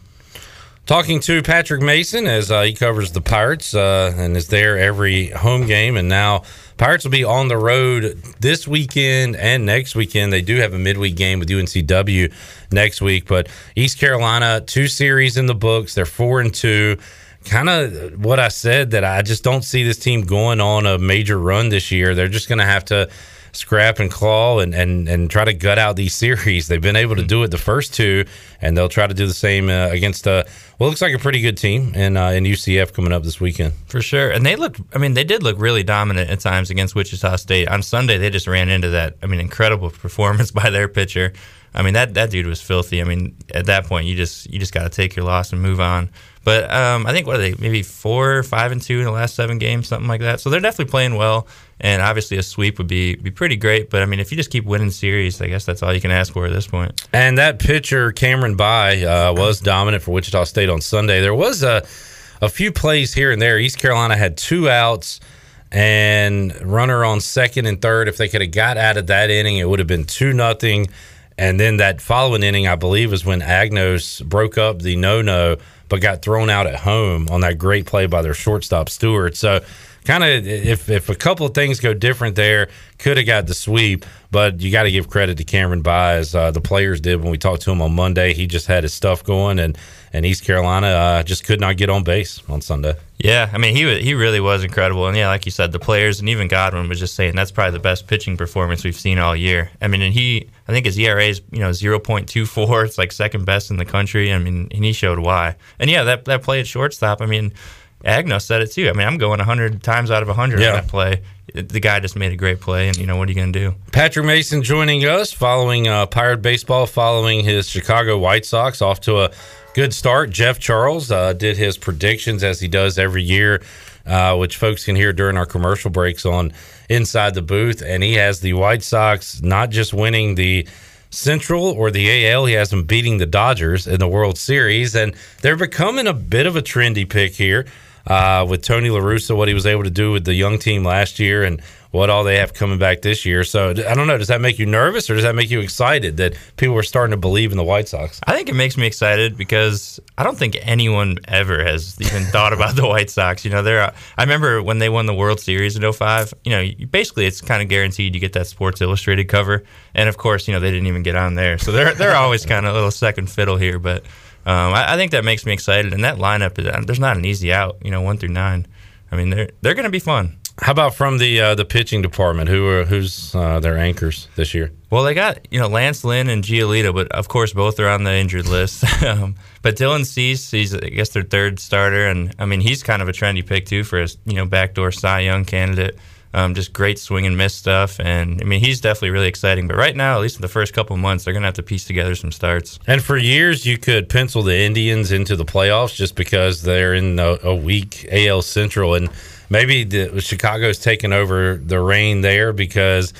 Talking to Patrick Mason as uh, he covers the Pirates uh, and is there every home game. And now Pirates will be on the road this weekend and next weekend. They do have a midweek game with UNCW next week, but East Carolina, two series in the books. They're four and two. Kind of what I said that I just don't see this team going on a major run this year. They're just going to have to scrap and claw and, and, and try to gut out these series. They've been able to do it the first two, and they'll try to do the same uh, against a well, looks like a pretty good team in uh, in UCF coming up this weekend for sure. And they look, I mean, they did look really dominant at times against Wichita State on Sunday. They just ran into that. I mean, incredible performance by their pitcher. I mean that that dude was filthy. I mean, at that point, you just you just got to take your loss and move on. But um, I think what are they? Maybe four, five, and two in the last seven games, something like that. So they're definitely playing well. And obviously, a sweep would be be pretty great. But I mean, if you just keep winning series, I guess that's all you can ask for at this point. And that pitcher Cameron By uh, was dominant for Wichita State on Sunday. There was a a few plays here and there. East Carolina had two outs and runner on second and third. If they could have got out of that inning, it would have been two nothing. And then that following inning, I believe, is when Agnos broke up the no no, but got thrown out at home on that great play by their shortstop Stewart. So kind of if if a couple of things go different there, could have got the sweep. But you got to give credit to Cameron Baez. Uh, the players did when we talked to him on Monday. He just had his stuff going, and and East Carolina uh, just could not get on base on Sunday. Yeah, I mean he he really was incredible, and yeah, like you said, the players and even Godwin was just saying that's probably the best pitching performance we've seen all year. I mean, and he, I think his ERA is you know zero point two four. It's like second best in the country. I mean, and he showed why. And yeah, that that play at shortstop. I mean, Agno said it too. I mean, I'm going hundred times out of hundred Yeah. on that play. The guy just made a great play, and you know what are you going to do? Patrick Mason joining us following uh, Pirate Baseball, following his Chicago White Sox off to a good start. Jeff Charles uh, did his predictions as he does every year, uh, which folks can hear during our commercial breaks on Inside the Booth. And he has the White Sox not just winning the Central or the AL, he has them beating the Dodgers in the World Series. And they're becoming a bit of a trendy pick here uh, with Tony La Russa, what he was able to do with the young team last year and what all they have coming back this year. So I don't know. Does that make you nervous or does that make you excited that people are starting to believe in the White Sox? I think it makes me excited because I don't think anyone ever has even thought about the White Sox. You know, they're. I remember when they won the World Series in 05, You know, you, basically it's kind of guaranteed you get that Sports Illustrated cover, and of course, you know they didn't even get on there, so they're they're always kind of a little second fiddle here. But um, I, I think that makes me excited, and that lineup is there's not an easy out. You know, one through nine. I mean, they're they're going to be fun. How about from the uh, the pitching department? Who are who's uh, their anchors this year? Well, they got you know Lance Lynn and Giolito, but of course both are on the injured list. um, but Dylan Cease, he's I guess their third starter, and I mean he's kind of a trendy pick too for a you know backdoor Cy Young candidate. Um, just great swing and miss stuff, and I mean he's definitely really exciting. But right now, at least in the first couple of months, they're gonna have to piece together some starts. And for years, you could pencil the Indians into the playoffs just because they're in a, a weak AL Central, and maybe the, Chicago's taken over the reign there because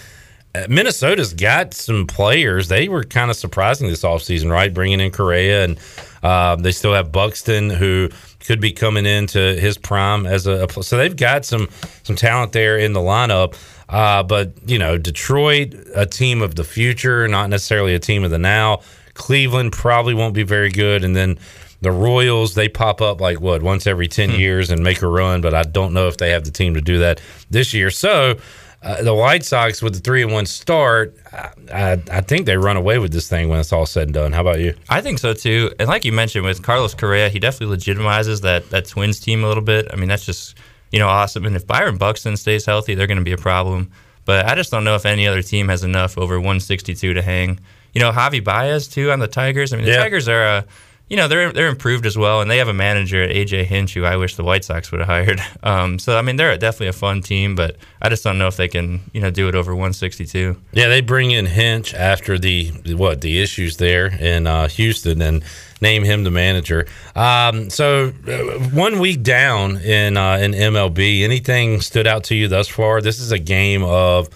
uh, Minnesota's got some players. They were kind of surprising this offseason, right? Bringing in Correa, and uh, they still have Buxton, who could be coming into his prime as a, a so they've got some some talent there in the lineup. Uh, but you know, Detroit, a team of the future, not necessarily a team of the now. Cleveland probably won't be very good, and then the Royals they pop up like what once every ten years and make a run, but I don't know if they have the team to do that this year. So. Uh, the White Sox with the three and one start, I, I, I think they run away with this thing when it's all said and done. How about you? I think so too. And like you mentioned with Carlos Correa, he definitely legitimizes that that Twins team a little bit. I mean, that's just you know awesome. And if Byron Buxton stays healthy, they're going to be a problem. But I just don't know if any other team has enough over 162 to hang. You know, Javi Baez too on the Tigers. I mean, the Yeah. Tigers are a you know they're they're improved as well, and they have a manager AJ Hinch who I wish the White Sox would have hired. Um, so I mean, they're definitely a fun team, but I just don't know if they can you know do it over 162. Yeah, they bring in Hinch after the what the issues there in uh, Houston and name him the manager. Um, so uh, one week down in uh, in MLB, anything stood out to you thus far? This is a game of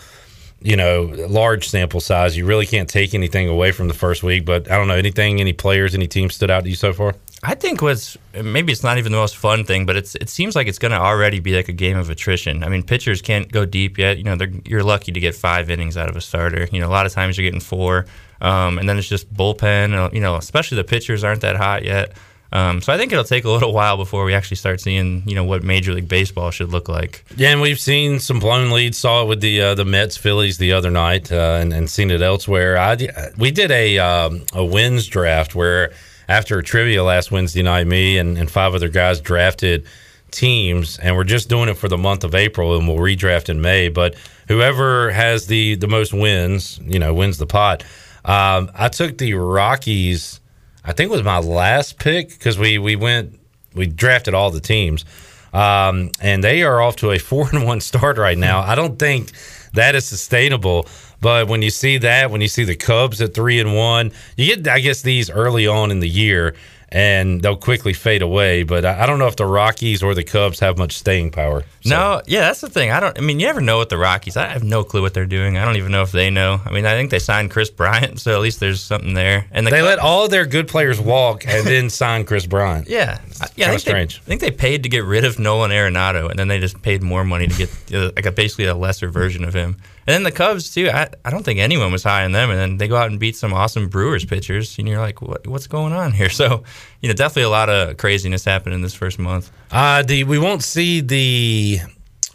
you know large sample size. You really can't take anything away from the first week, but I don't know anything, any players, any teams stood out to you so far. I think what's maybe it's not even the most fun thing, but it's it seems like it's going to already be like a game of attrition. I mean, pitchers can't go deep yet. You know, you're lucky to get five innings out of a starter. You know, a lot of times you're getting four, um, and then it's just bullpen. uh, You know, especially the pitchers aren't that hot yet. Um, so I think it'll take a little while before we actually start seeing you know what Major League Baseball should look like. Yeah, and we've seen some blown leads. Saw it with the uh, the Mets Phillies the other night, uh, and, and seen it elsewhere. I d- we did a um, a wins draft where after trivia last Wednesday night, me and, and five other guys drafted teams, and we're just doing it for the month of April, and we'll redraft in May. But whoever has the the most wins, you know, wins the pot. Um, I took the Rockies. I think it was my last pick because we we went we drafted all the teams, um, and they are off to a four and one start right now. I don't think that is sustainable. But when you see that, when you see the Cubs at three and one, you get I guess these early on in the year, and they'll quickly fade away. But I, I don't know if the Rockies or the Cubs have much staying power. No, yeah, that's the thing. I don't. I mean, you never know with the Rockies. I have no clue what they're doing. I don't even know if they know. I mean, I think they signed Kris Bryant, so at least there's something there. And the they Cubs- let all their good players walk and then sign Kris Bryant. Yeah, I- yeah. I think, strange. They, I think they paid to get rid of Nolan Arenado, and then they just paid more money to get uh, like a, basically a lesser version of him. And then the Cubs too. I, I don't think anyone was high on them, and then they go out and beat some awesome Brewers pitchers, and you're like, what, what's going on here? So, you know, definitely a lot of craziness happened in this first month. Uh, the we won't see the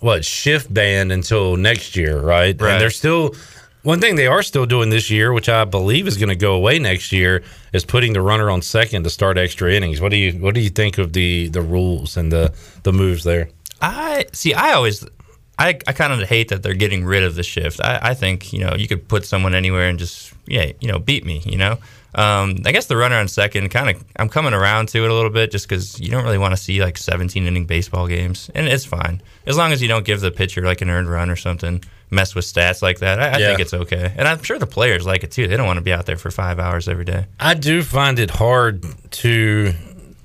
what shift band until next year, right? Right. And they're still one thing they are still doing this year, which I believe is going to go away next year, is putting the runner on second to start extra innings. What do you what do you think of the the rules and the the moves there? I see. I always, I, I kind of hate that they're getting rid of the shift. I, I think you know you could put someone anywhere and just yeah you know beat me. You know, um, I guess the runner on second kind of I'm coming around to it a little bit just because you don't really want to see like 17 inning baseball games, and it's fine as long as you don't give the pitcher like an earned run or something. Mess with stats like that. I, I Yeah. think it's okay, and I'm sure the players like it too. They don't want to be out there for five hours every day. I do find it hard to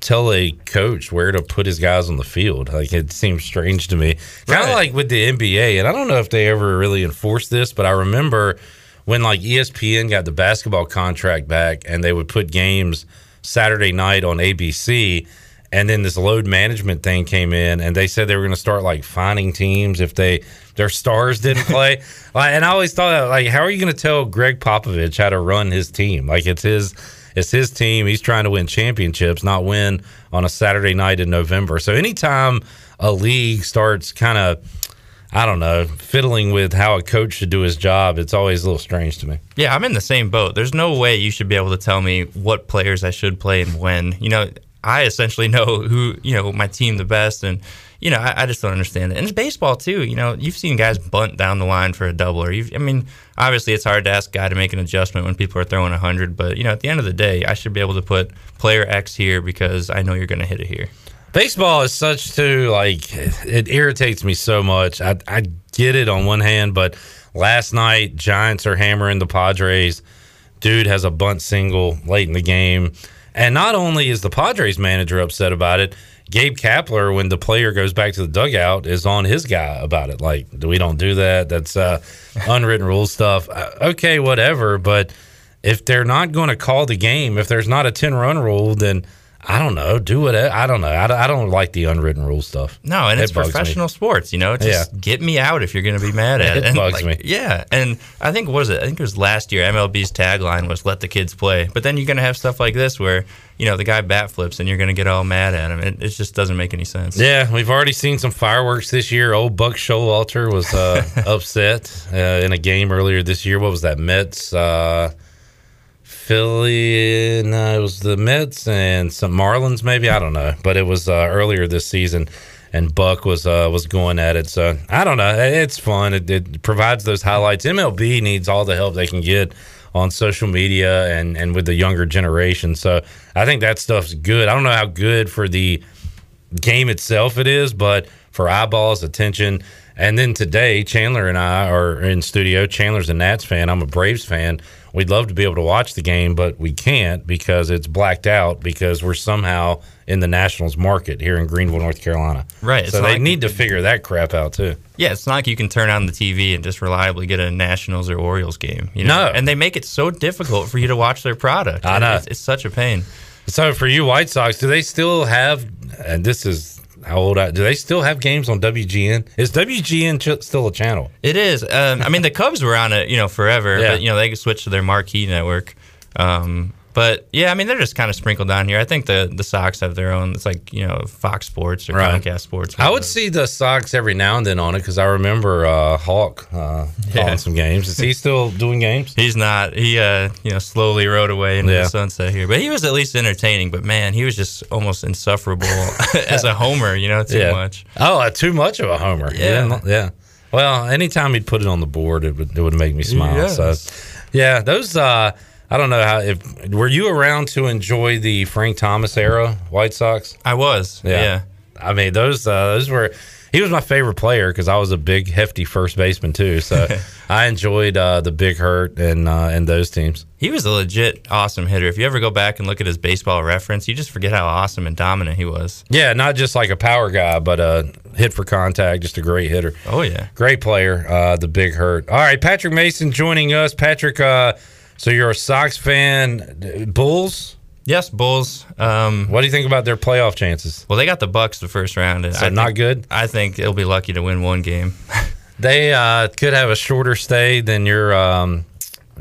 tell a coach where to put his guys on the field. Like it seems strange to me. Kind of Right. like with the NBA, and I don't know if they ever really enforced this, but I remember when like ESPN got the basketball contract back and they would put games Saturday night on ABC. And then this load management thing came in, and they said they were going to start like finding teams if they their stars didn't play. like, and I always thought, like, how are you going to tell Gregg Popovich how to run his team? Like, it's his it's his team. He's trying to win championships, not win on a Saturday night in November. So anytime a league starts kind of, I don't know, fiddling with how a coach should do his job, it's always a little strange to me. Yeah, I'm in the same boat. There's no way you should be able to tell me what players I should play and when. You know, I essentially know who, you know, my team the best. And, you know, I, I just don't understand it. And it's baseball, too. You know, you've seen guys bunt down the line for a doubler. You've, I mean, obviously it's hard to ask a guy to make an adjustment when people are throwing 100. But, you know, at the end of the day, I should be able to put player X here because I know you're going to hit it here. Baseball is such too like it irritates me so much. I I get it on one hand, but last night Giants are hammering the Padres. Dude has a bunt single late in the game, and not only is the Padres manager upset about it, Gabe Kapler, when the player goes back to the dugout, is on his guy about it. Like, we don't do that. That's uh, unwritten rule stuff. Uh, okay, whatever. But if they're not going to call the game, if there's not a ten run rule, then I don't know. Do it. I don't know. I don't, I don't like the unwritten rule stuff. No, and It it's bugs me. professional sports. You know, just get me out if you're going to be mad at it. It bugs like, me. Yeah, and I think what was it? I think it was last year. MLB's tagline was "Let the kids play," but then you're going to have stuff like this where you know the guy bat flips and you're going to get all mad at him. It, it just doesn't make any sense. Yeah, we've already seen some fireworks this year. Old Buck Showalter was uh, upset uh, in a game earlier this year. What was that? Mets, uh, Philly. No, it was the Mets and some Marlins, maybe. I don't know, but it was uh, earlier this season, and Buck was uh, was going at it. So I don't know. It's fun. It, it provides those highlights. MLB needs all the help they can get on social media and and with the younger generation. So I think that stuff's good. I don't know how good for the game itself it is, but for eyeballs, attention. And then today, Chandler and I are in studio. Chandler's a Nats fan. I'm a Braves fan. We'd love to be able to watch the game, but we can't because it's blacked out because we're somehow in the Nationals market here in Greenville, North Carolina. Right, So they like need to figure that crap out too. Yeah, it's not like you can turn on the TV and just reliably get a Nationals or Orioles game. You know? No. and they make it so difficult for you to watch their product. I know. It's, it's such a pain. So for you White Sox, do they still have? And this is how old I do. They still have games on WGN? Is WGN ch- still a channel? It is. Um, I mean, the Cubs were on it, you know, forever. Yeah. But you know, they could switch to their marquee network. Um, but yeah, I mean, they're just kind of sprinkled down here. I think the the Sox have their own. It's like you know, Fox Sports or Right. Comcast Sports. I would see the Sox every now and then on it because I remember uh, Hawk uh, calling some games. Is he still doing games? He's not. He uh, you know, slowly rode away into Yeah. the sunset here. But he was at least entertaining. But man, he was just almost insufferable as a homer. You know, too yeah. much. Oh, uh, too much of a homer. Yeah. yeah. Well, anytime he'd put it on the board, it would it would make me smile. Yes. So, yeah, those. Uh, I don't know how. If were you around to enjoy the Frank Thomas era White Sox? I was. Yeah. I mean, those uh, those were. He was my favorite player because I was a big, hefty first baseman too. So I enjoyed uh, the Big Hurt and uh, and those teams. He was a legit awesome hitter. If you ever go back and look at his baseball reference, you just forget how awesome and dominant he was. Yeah, not just like a power guy, but a hit for contact, just a great hitter. Oh yeah, great player. Uh, the Big Hurt. All right, Patrick Mason joining us. Patrick, uh, so you're a Sox fan. Bulls. Yes, Bulls. Um, what do you think about their playoff chances? Well, they got the Bucks the first round, and So I not think- good. I think they'll be lucky to win one game. They uh, could have a shorter stay than your um,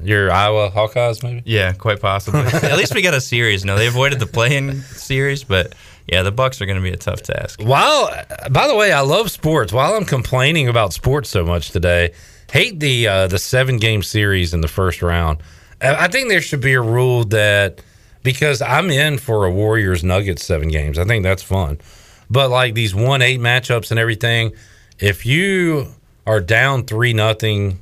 your Iowa Hawkeyes, maybe. Yeah, quite possibly. At least we got a series. No, they avoided the playing series, but yeah, the Bucks are going to be a tough task. While, by the way, I love sports. While I'm complaining about sports so much today, hate the uh, the seven game series in the first round. I think there should be a rule that because I'm in for a Warriors Nuggets seven games. I think that's fun, but like these one eight matchups and everything, if you are down three nothing.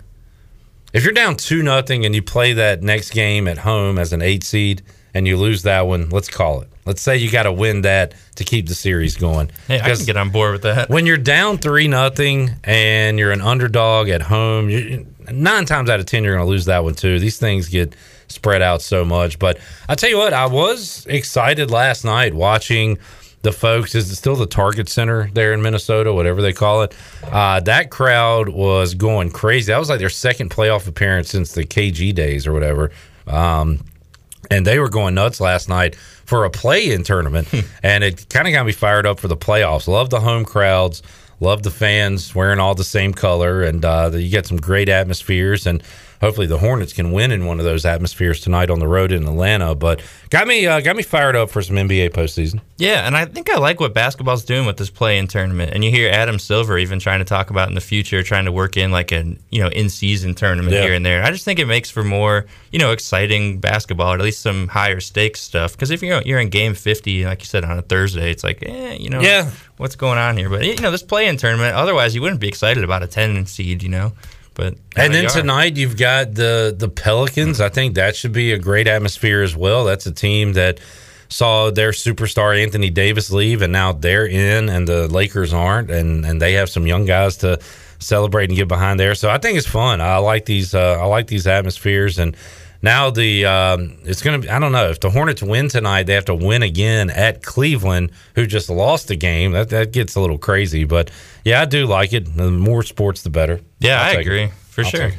If you're down two nothing and you play that next game at home as an eight seed and you lose that one, let's call it. Let's say you got to win that to keep the series going. Hey, I can get on board with that. When you're down three nothing and you're an underdog at home, you, nine times out of ten you're going to lose that one too. These things get spread out so much. But I tell you what, I was excited last night watching the folks. Is it still the Target Center there in Minnesota, whatever they call it? Uh, that crowd was going crazy. That was like their second playoff appearance since the KG days or whatever. Um, and they were going nuts last night for a play-in tournament, and it kind of got me fired up for the playoffs. Love the home crowds, love the fans wearing all the same color, and uh, you get some great atmospheres. And hopefully, the Hornets can win in one of those atmospheres tonight on the road in Atlanta. But got me uh, got me fired up for some NBA postseason. Yeah, and I think I like what basketball's doing with this play-in tournament. And you hear Adam Silver even trying to talk about in the future, trying to work in like a you know in-season tournament Yeah. here and there. I just think it makes for more you know exciting basketball, or at least some higher stakes stuff. Because if you're you're in Game 50, like you said on a Thursday, it's like eh, you know Yeah. What's going on here. But you know this play-in tournament, otherwise you wouldn't be excited about a 10 seed, you know. But And then tonight you've got the the Pelicans. I think that should be a great atmosphere as well. That's a team that saw their superstar Anthony Davis leave, and now they're in, and the Lakers aren't, and and they have some young guys to celebrate and get behind there. So I think it's fun. I like these. Uh, I like these atmospheres, and now the um, it's going to. be I don't know if the Hornets win tonight, they have to win again at Cleveland, who just lost the game. That that gets a little crazy, but yeah, I do like it. The more sports, the better. Yeah, I'll I take it. agree for I'll sure.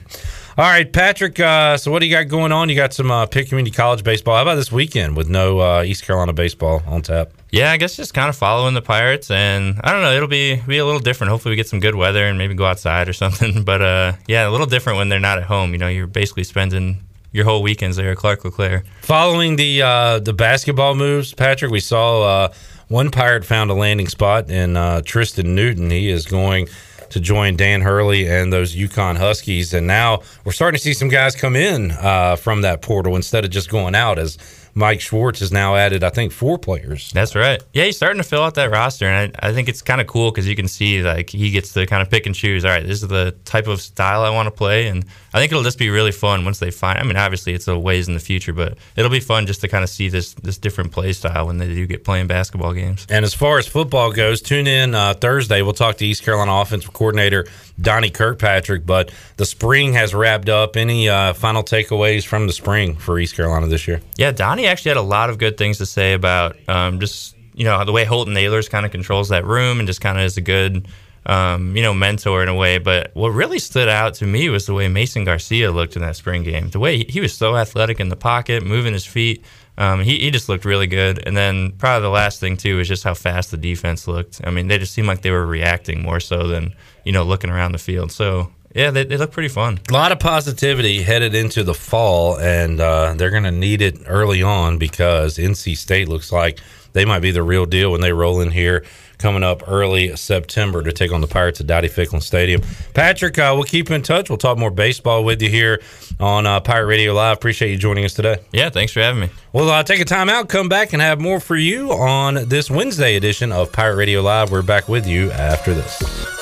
All right, Patrick. Uh, so what do you got going on? You got some uh, Pitt Community College baseball. How about this weekend with no uh, East Carolina baseball on tap? Yeah, I guess just kind of following the Pirates, and I don't know, it'll be be a little different. Hopefully, we get some good weather and maybe go outside or something. But uh, yeah, a little different when they're not at home. You know, you're basically spending your whole weekends there Clark LeClair. Following the uh, the basketball moves, Patrick, we saw uh, one Pirate found a landing spot in uh, Tristen Newton. He is going to join Dan Hurley and those UConn Huskies, and now we're starting to see some guys come in uh, from that portal instead of just going out. As Mike Schwartz has now added, I think, four players. That's right. Yeah, he's starting to fill out that roster, and I, I think it's kind of cool because you can see like he gets to kind of pick and choose. All right, this is the type of style I want to play, and I think it'll just be really fun once they find. I mean, obviously it's a ways in the future, but it'll be fun just to kind of see this this different play style when they do get playing basketball games. And as far as football goes, tune in uh, Thursday. We'll talk to East Carolina offensive coordinator Donnie Kirkpatrick. But the spring has wrapped up. Any uh, final takeaways from the spring for East Carolina this year? Yeah, Donnie actually had a lot of good things to say about um, just you know the way Holton Ahlers kind of controls that room and just kind of is a good um, you know mentor in a way. But what really stood out to me was the way Mason Garcia looked in that spring game. The way he, he was so athletic in the pocket, moving his feet. Um, he, he just looked really good. And then probably the last thing too is just how fast the defense looked. I mean, they just seemed like they were reacting more so than you know looking around the field. So yeah, they, they look pretty fun. A lot of positivity headed into the fall, and uh, they're going to need it early on because NC State looks like they might be the real deal when they roll in here coming up early September to take on the Pirates at Dowdy-Ficklen Stadium. Patrick, uh, we'll keep in touch. We'll talk more baseball with you here on uh, Pirate Radio Live. Appreciate you joining us today. Yeah, thanks for having me. We'll uh, take a time out, come back, and have more for you on this Wednesday edition of Pirate Radio Live. We're back with you after this.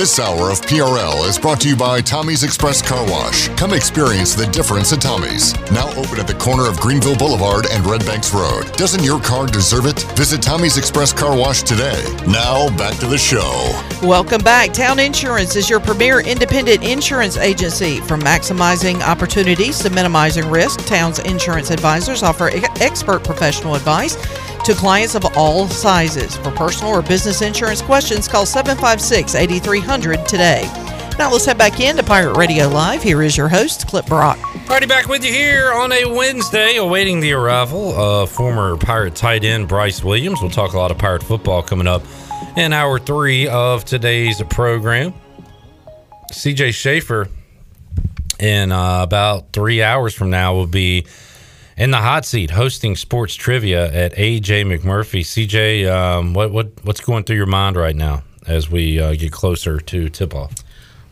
This hour of PRL is brought to you by Tommy's Express Car Wash. Come experience the difference at Tommy's. Now open at the corner of Greenville Boulevard and Red Banks Road. Doesn't your car deserve it? Visit Tommy's Express Car Wash today. Now back to the show. Welcome back. Town Insurance is your premier independent insurance agency. From maximizing opportunities to minimizing risk, Town's insurance advisors offer expert professional advice to clients of all sizes. For personal or business insurance questions, call 756 8300 today. Now let's head back into Pirate Radio Live. Here is your host, Clip Brock. Party back with you here on a Wednesday, awaiting the arrival of former Pirate tight end Bryce Williams. We'll talk a lot of Pirate football coming up in hour three of today's program. CJ Schaefer, in uh, about three hours from now, will be in the hot seat hosting sports trivia at AJ McMurphy. CJ, um, what what what's going through your mind right now as we uh, get closer to tip off?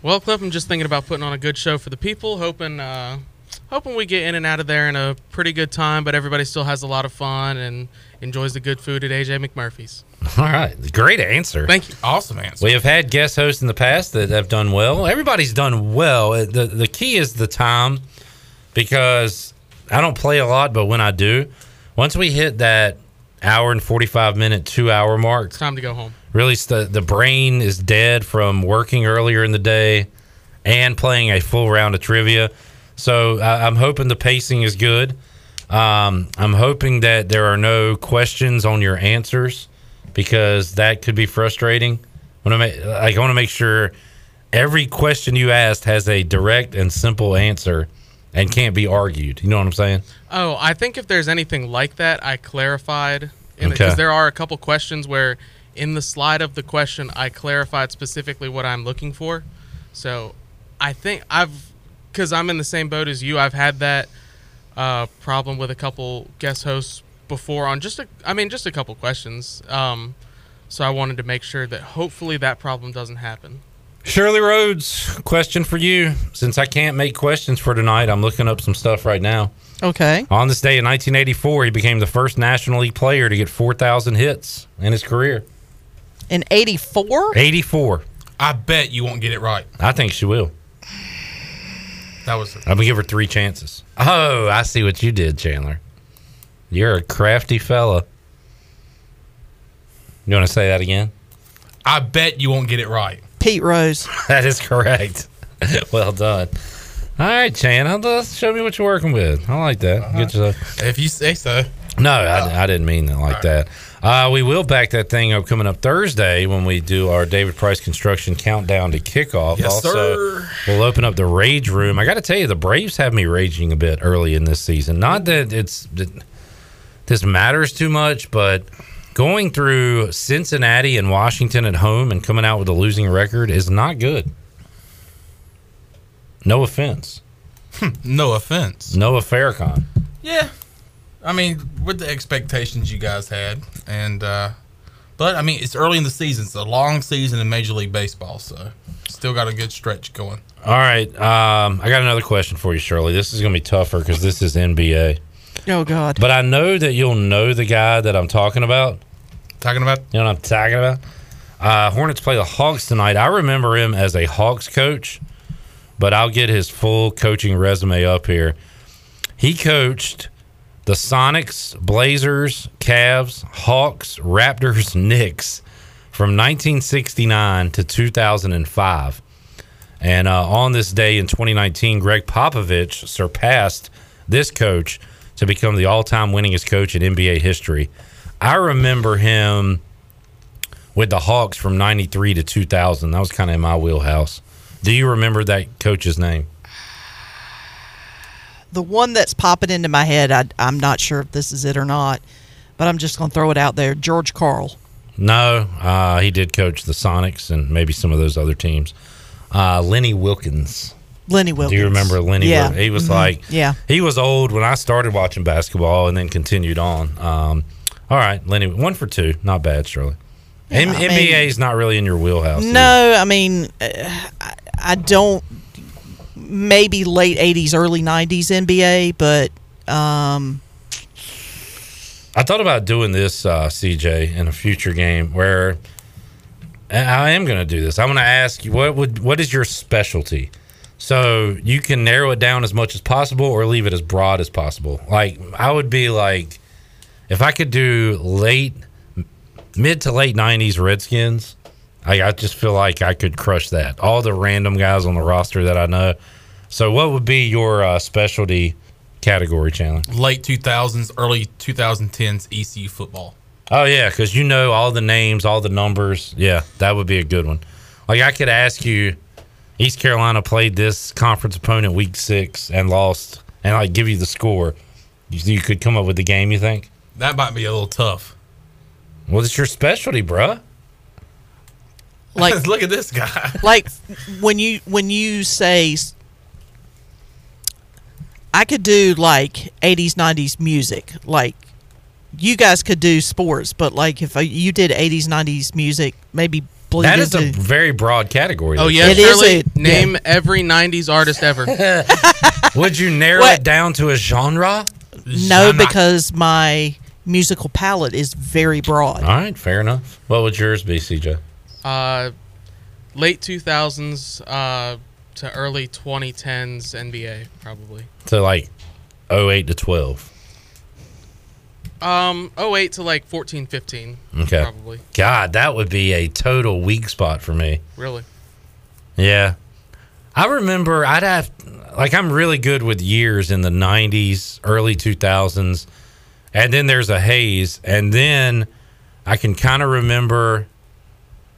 Well, Cliff, I'm just thinking about putting on a good show for the people, hoping uh, hoping we get in and out of there in a pretty good time, but everybody still has a lot of fun and enjoys the good food at AJ McMurphy's. All right, great answer. Thank you. Awesome answer. We have had guest hosts in the past that have done well. Everybody's done well. Uh, The the key is the time because I don't play a lot, but when I do, once we hit that hour and 45 minute, 2 hour mark, It's time to go home. really the the brain is dead from working earlier in the day and playing a full round of trivia. So I, I'm hoping the pacing is good. Um, I'm hoping that there are no questions on your answers because that could be frustrating. I make, I want to make sure every question you asked has a direct and simple answer and can't be argued. You know what I'm saying? Oh, I think if there's anything like that, I clarified Okay. because there are a couple questions where in the slide of the question I clarified specifically what I'm looking for. So I think I've because I'm in the same boat as you. I've had that uh, problem with a couple guest hosts before on just a I mean just a couple questions. Um, so I wanted to make sure that hopefully that problem doesn't happen. Shirley Rhodes, question for you. Since I can't make questions for tonight, I'm looking up some stuff right now. Okay. On this day in 1984, he became the first National League player to get 4,000 hits in his career. In 84? 84. I bet you won't get it right. I think she will. That was I'm gonna give her three chances. Oh, I see what you did, Chandler. You're a crafty fella. You want to say that again? I bet you won't get it right. Pete Rose. That is correct. well done. All right, Chan. Let's show me what you're working with. I like that. Good job. If you say so. No, I, I didn't mean it like that. Uh, we will back that thing up coming up Thursday when we do our David Price Construction countdown to kickoff. Yes, also, sir. we'll open up the rage room. I got to tell you, the Braves have me raging a bit early in this season. Not that it's that this matters too much, but going through Cincinnati and Washington at home and coming out with a losing record is not good. No offense. no offense. Noah Farrakhan. Yeah. I mean, with the expectations you guys had, and uh but I mean, it's early in the season. It's a long season in Major League Baseball, so still got a good stretch going. All right. Um, I got another question for you, Shirley. This is going to be tougher because this is NBA. Oh, God. But I know that you'll know the guy that I'm talking about. Talking about? You know what I'm talking about? Uh, Hornets play the Hawks tonight. I remember him as a Hawks coach, but I'll get his full coaching resume up here. He coached the Sonics, Blazers, Cavs, Hawks, Raptors, Knicks from 1969 to 2005. And uh, on this day in 2019, Gregg Popovich surpassed this coach to become the all time winningest coach in NBA history. I remember him with the Hawks from 93 to 2000. That was kind of in my wheelhouse. Do you remember that coach's name? The one that's popping into my head, I, I'm not sure if this is it or not, but I'm just going to throw it out there. George Karl. No, uh, he did coach the Sonics and maybe some of those other teams. Uh, Lenny Wilkens. Lenny Wilkens. Do you remember Lenny? Yeah. Wil- He was Mhm. like, Yeah. he was old when I started watching basketball and then continued on. Um, all right, Lenny, one for two, not bad, Shirley. M- I mean- NBA is not really in your wheelhouse. No, I mean, uh, I, I don't. Maybe late '80s, early '90s NBA, but um, I thought about doing this, uh, CJ, in a future game where I am going to do this. I'm going to ask you what would what is your specialty? So you can narrow it down as much as possible or leave it as broad as possible. Like I would be like if I could do late mid to late 90s Redskins, I, I just feel like I could crush that. All the random guys on the roster that I know. So what would be your uh, specialty category, Chandler? Late 2000s, early 2010s ECU football. Oh yeah, because you know all the names, all the numbers. Yeah, that would be a good one. Like I could ask you, East Carolina played this conference opponent week six and lost, and like give you the score. You, you could come up with the game. You think? That might be a little tough. Well, it's your specialty, bruh. Like look at this guy. like when you when you say I could do like 80s 90s music like you guys could do sports but like if uh, you did 80s 90s music maybe bleed That is a very broad category. Oh yeah, It is a- name yeah. every '90s artist ever. Would you narrow What? it down to a genre? no because my musical palette is very broad All right, fair enough. What would yours be, CJ? uh, late 2000s uh, to early 2010s NBA probably. So like 08 to 12. Um, 08 to like 14, 15. Okay. Probably. God, that would be a total weak spot for me. Really. Yeah. I remember I'd have like I'm really good with years in the 90s, early 2000s. And then there's a haze and then I can kind of remember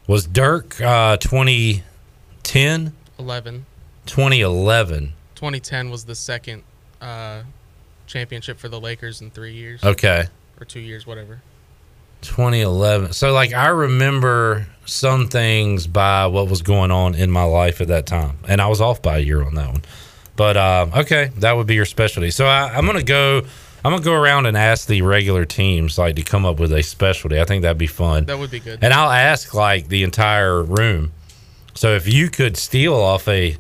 was Dirk uh 2010, 11. 2011. 2010 was the second uh, championship for the Lakers in three years. Okay. Or two years, whatever. 2011. So like I remember some things by what was going on in my life at that time, and I was off by a year on that one. But uh, okay, that would be your specialty. So I, I'm gonna go. I'm gonna go around and ask the regular teams like to come up with a specialty. I think that'd be fun. That would be good. And I'll ask like the entire room. So if you could steal off a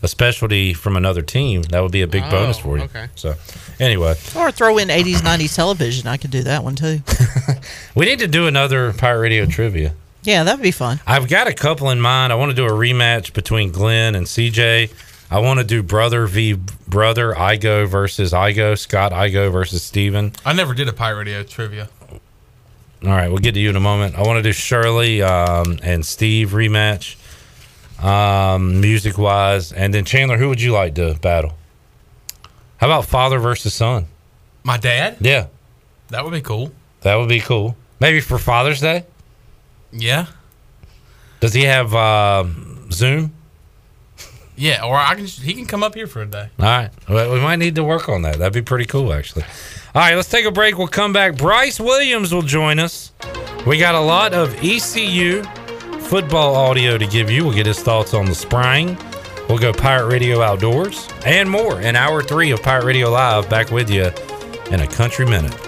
a specialty from another team, that would be a big Oh, bonus for you. okay. So anyway, or throw in 80s 90s television I could do that one too we need to do another Pirate Radio trivia. yeah that'd be fun I've got a couple in mind. I want to do a rematch between Glenn and CJ. I want to do brother v brother, Igo versus Igo, Scott Igo versus Steven. I never did a Pirate Radio trivia. All right, we'll get to you in a moment. I want to do Shirley um, and Steve rematch, um, music wise. And then Chandler, who would you like to battle? How about father versus son? My dad? Yeah, That would be cool. that would be cool. Maybe for Father's Day? Yeah. Does he have um Zoom? Yeah, or I can he can come up here for a day. All right. Well, we might need to work on that. That'd be pretty cool, actually. All right, let's take a break. We'll come back. Bryce Williams will join us. We got a lot of ECU football audio to give you. We'll get his thoughts on the spring. We'll go Pirate Radio Outdoors and more in hour three of Pirate Radio Live. Back with you in a country minute.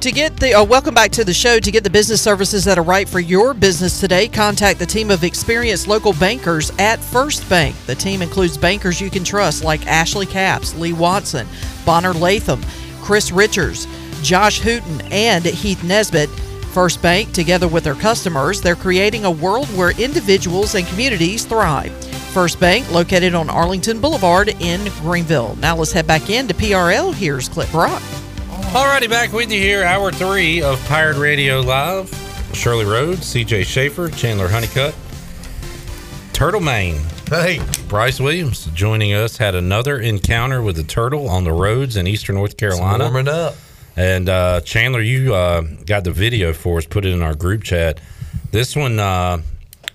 To get the uh, welcome back to the show. To get the business services that are right for your business today, contact the team of experienced local bankers at First Bank. The team includes bankers you can trust like Ashley Caps, Lee Watson, Bonner Latham, Chris Richards, Josh Hooten, and Heath Nesbitt. First Bank, together with their customers, they're creating a world where individuals and communities thrive. First Bank, located on Arlington Boulevard in Greenville. Now let's head back into PRL. Here's Clip Brock. Alrighty, back with you here, hour three of Pirate Radio Live. Shirley Rhodes, CJ Schaefer, Chandler Honeycutt, Turtle Main. Hey. Bryce Williams joining us had another encounter with a turtle on the roads in eastern North Carolina. warming up. And uh, Chandler, you uh, got the video for us, put it in our group chat. This one, uh,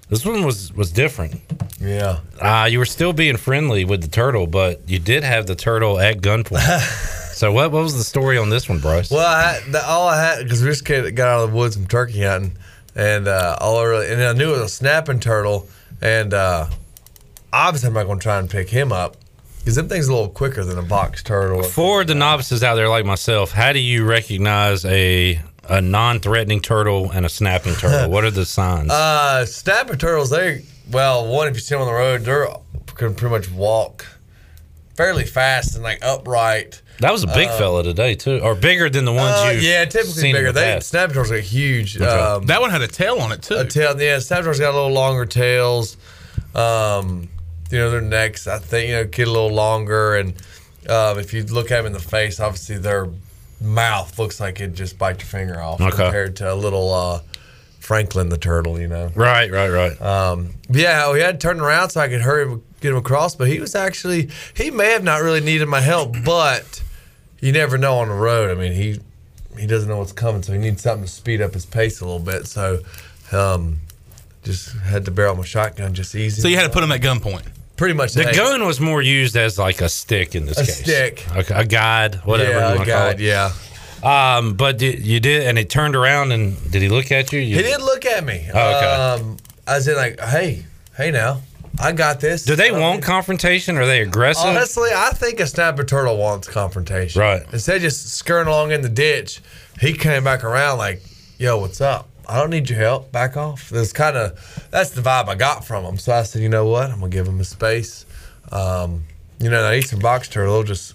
this one was was different. Yeah. Uh, you were still being friendly with the turtle, but you did have the turtle at gunpoint. so what, what was the story on this one, Bryce? Well, I the, all I had because we just got out of the woods from turkey hunting, and uh, all I really and I knew it was a snapping turtle, and uh, obviously I'm not going to try and pick him up because them things a little quicker than a box turtle. For the novices out there like myself, how do you recognize a a non-threatening turtle and a snapping turtle? what are the signs? Uh, snapping turtles, they well, one if you see them on the road, they're can pretty much walk fairly fast and like upright. That was a big uh, fella today too, or bigger than the ones Uh, you yeah, typically bigger. They snapping turtles are huge. Okay. Um, That one had a tail on it too. A tail, yeah. Snapping turtles got a little longer tails. Um, you know, their necks, I think, you know, get a little longer. And um, if you look at them in the face, obviously their mouth looks like it just bite your finger off Okay. compared to a little uh, Franklin the turtle, you know. Right, right, right. Um, yeah, we had to turn around so I could hurry him, get him across, but he was actually he may have not really needed my help, but you never know on the road. I mean, he he doesn't know what's coming, so he needs something to speed up his pace a little bit. So, um, just had to barrel my shotgun just easy. So you had to put him at gunpoint. Pretty much. The hey, gun was more used as like a stick in this A case. stick. a, a guide, whatever. Yeah, you a wanna call guide, it. yeah. Um, but did, you did, and he turned around and did he look at you? you He did look at me. Oh, okay. Um, I was in like, hey, hey now, I got this. Do they want confrontation? Are they aggressive? Honestly, I think a snapper turtle wants confrontation. Right. Instead of just skirting along in the ditch, he came back around like, yo, what's up? I don't need your help. Back off. That's kind of that's the vibe I got from him. So I said, you know what? I'm gonna give him a space. Um, you know, that eastern box turtle will just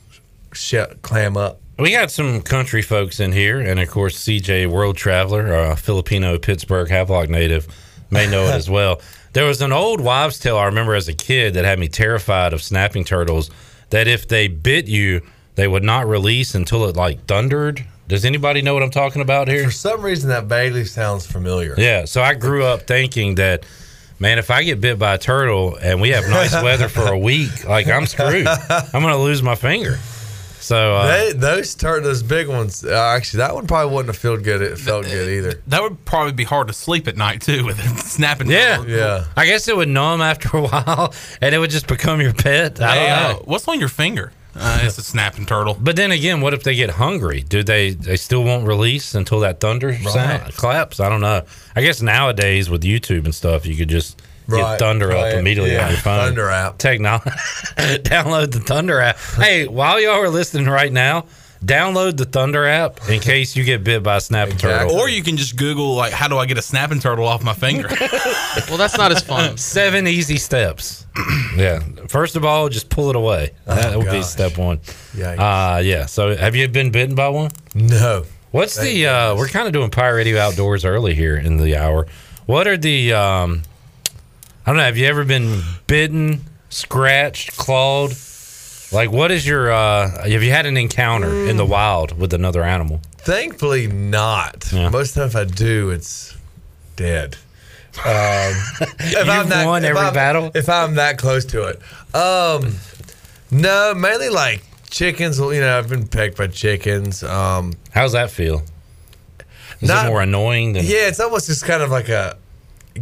shut clam up. We got some country folks in here, and of course, CJ World Traveler, a Filipino Pittsburgh Havelock native, may know it as well. There was an old wives' tale I remember as a kid that had me terrified of snapping turtles. That if they bit you, they would not release until it like thundered. Does anybody know what I'm talking about here? For some reason, that Bailey sounds familiar. Yeah, so I grew up thinking that, man, if I get bit by a turtle and we have nice weather for a week, like I'm screwed. I'm gonna lose my finger. So uh, they, those tur- those big ones. Uh, actually, that one probably wouldn't have felt good. It felt good either. That would probably be hard to sleep at night too with it snapping. Yeah, yeah. I guess it would numb after a while, and it would just become your pet. I don't Hey, uh, know. what's on your finger? Uh, it's a snapping turtle. But then again, what if they get hungry? Do they they still won't release until that thunder sound claps? I don't know. I guess nowadays with YouTube and stuff, you could just Right, get Thunder right, up immediately yeah, on your phone. Thunder app. Technology. download the Thunder app. Hey, while y'all are listening right now, download the Thunder app in case you get bit by a snapping turtle. Or you can just Google like, how do I get a snapping turtle off my finger? well, that's not as fun. Seven easy steps. yeah. First of all, just pull it away. That Oh, would be step one. Yikes. Uh, yeah. So have you been bitten by one? No. What's Thank the? Uh, we're kind of doing Pirate Radio outdoors early here in the hour. What are the? Um, I don't know. Have you ever been bitten, scratched, clawed? Like, what is your? Uh, have you had an encounter in the wild with another animal? Thankfully, not. Most of the time, if I do, it's dead. Um, if You've won if every I'm- battle? If I'm that close to it, um, no, mainly like chickens. You know, I've been pecked by chickens. Um, How's that feel? Is Not- it more annoying than? yeah, it's almost just kind of like a.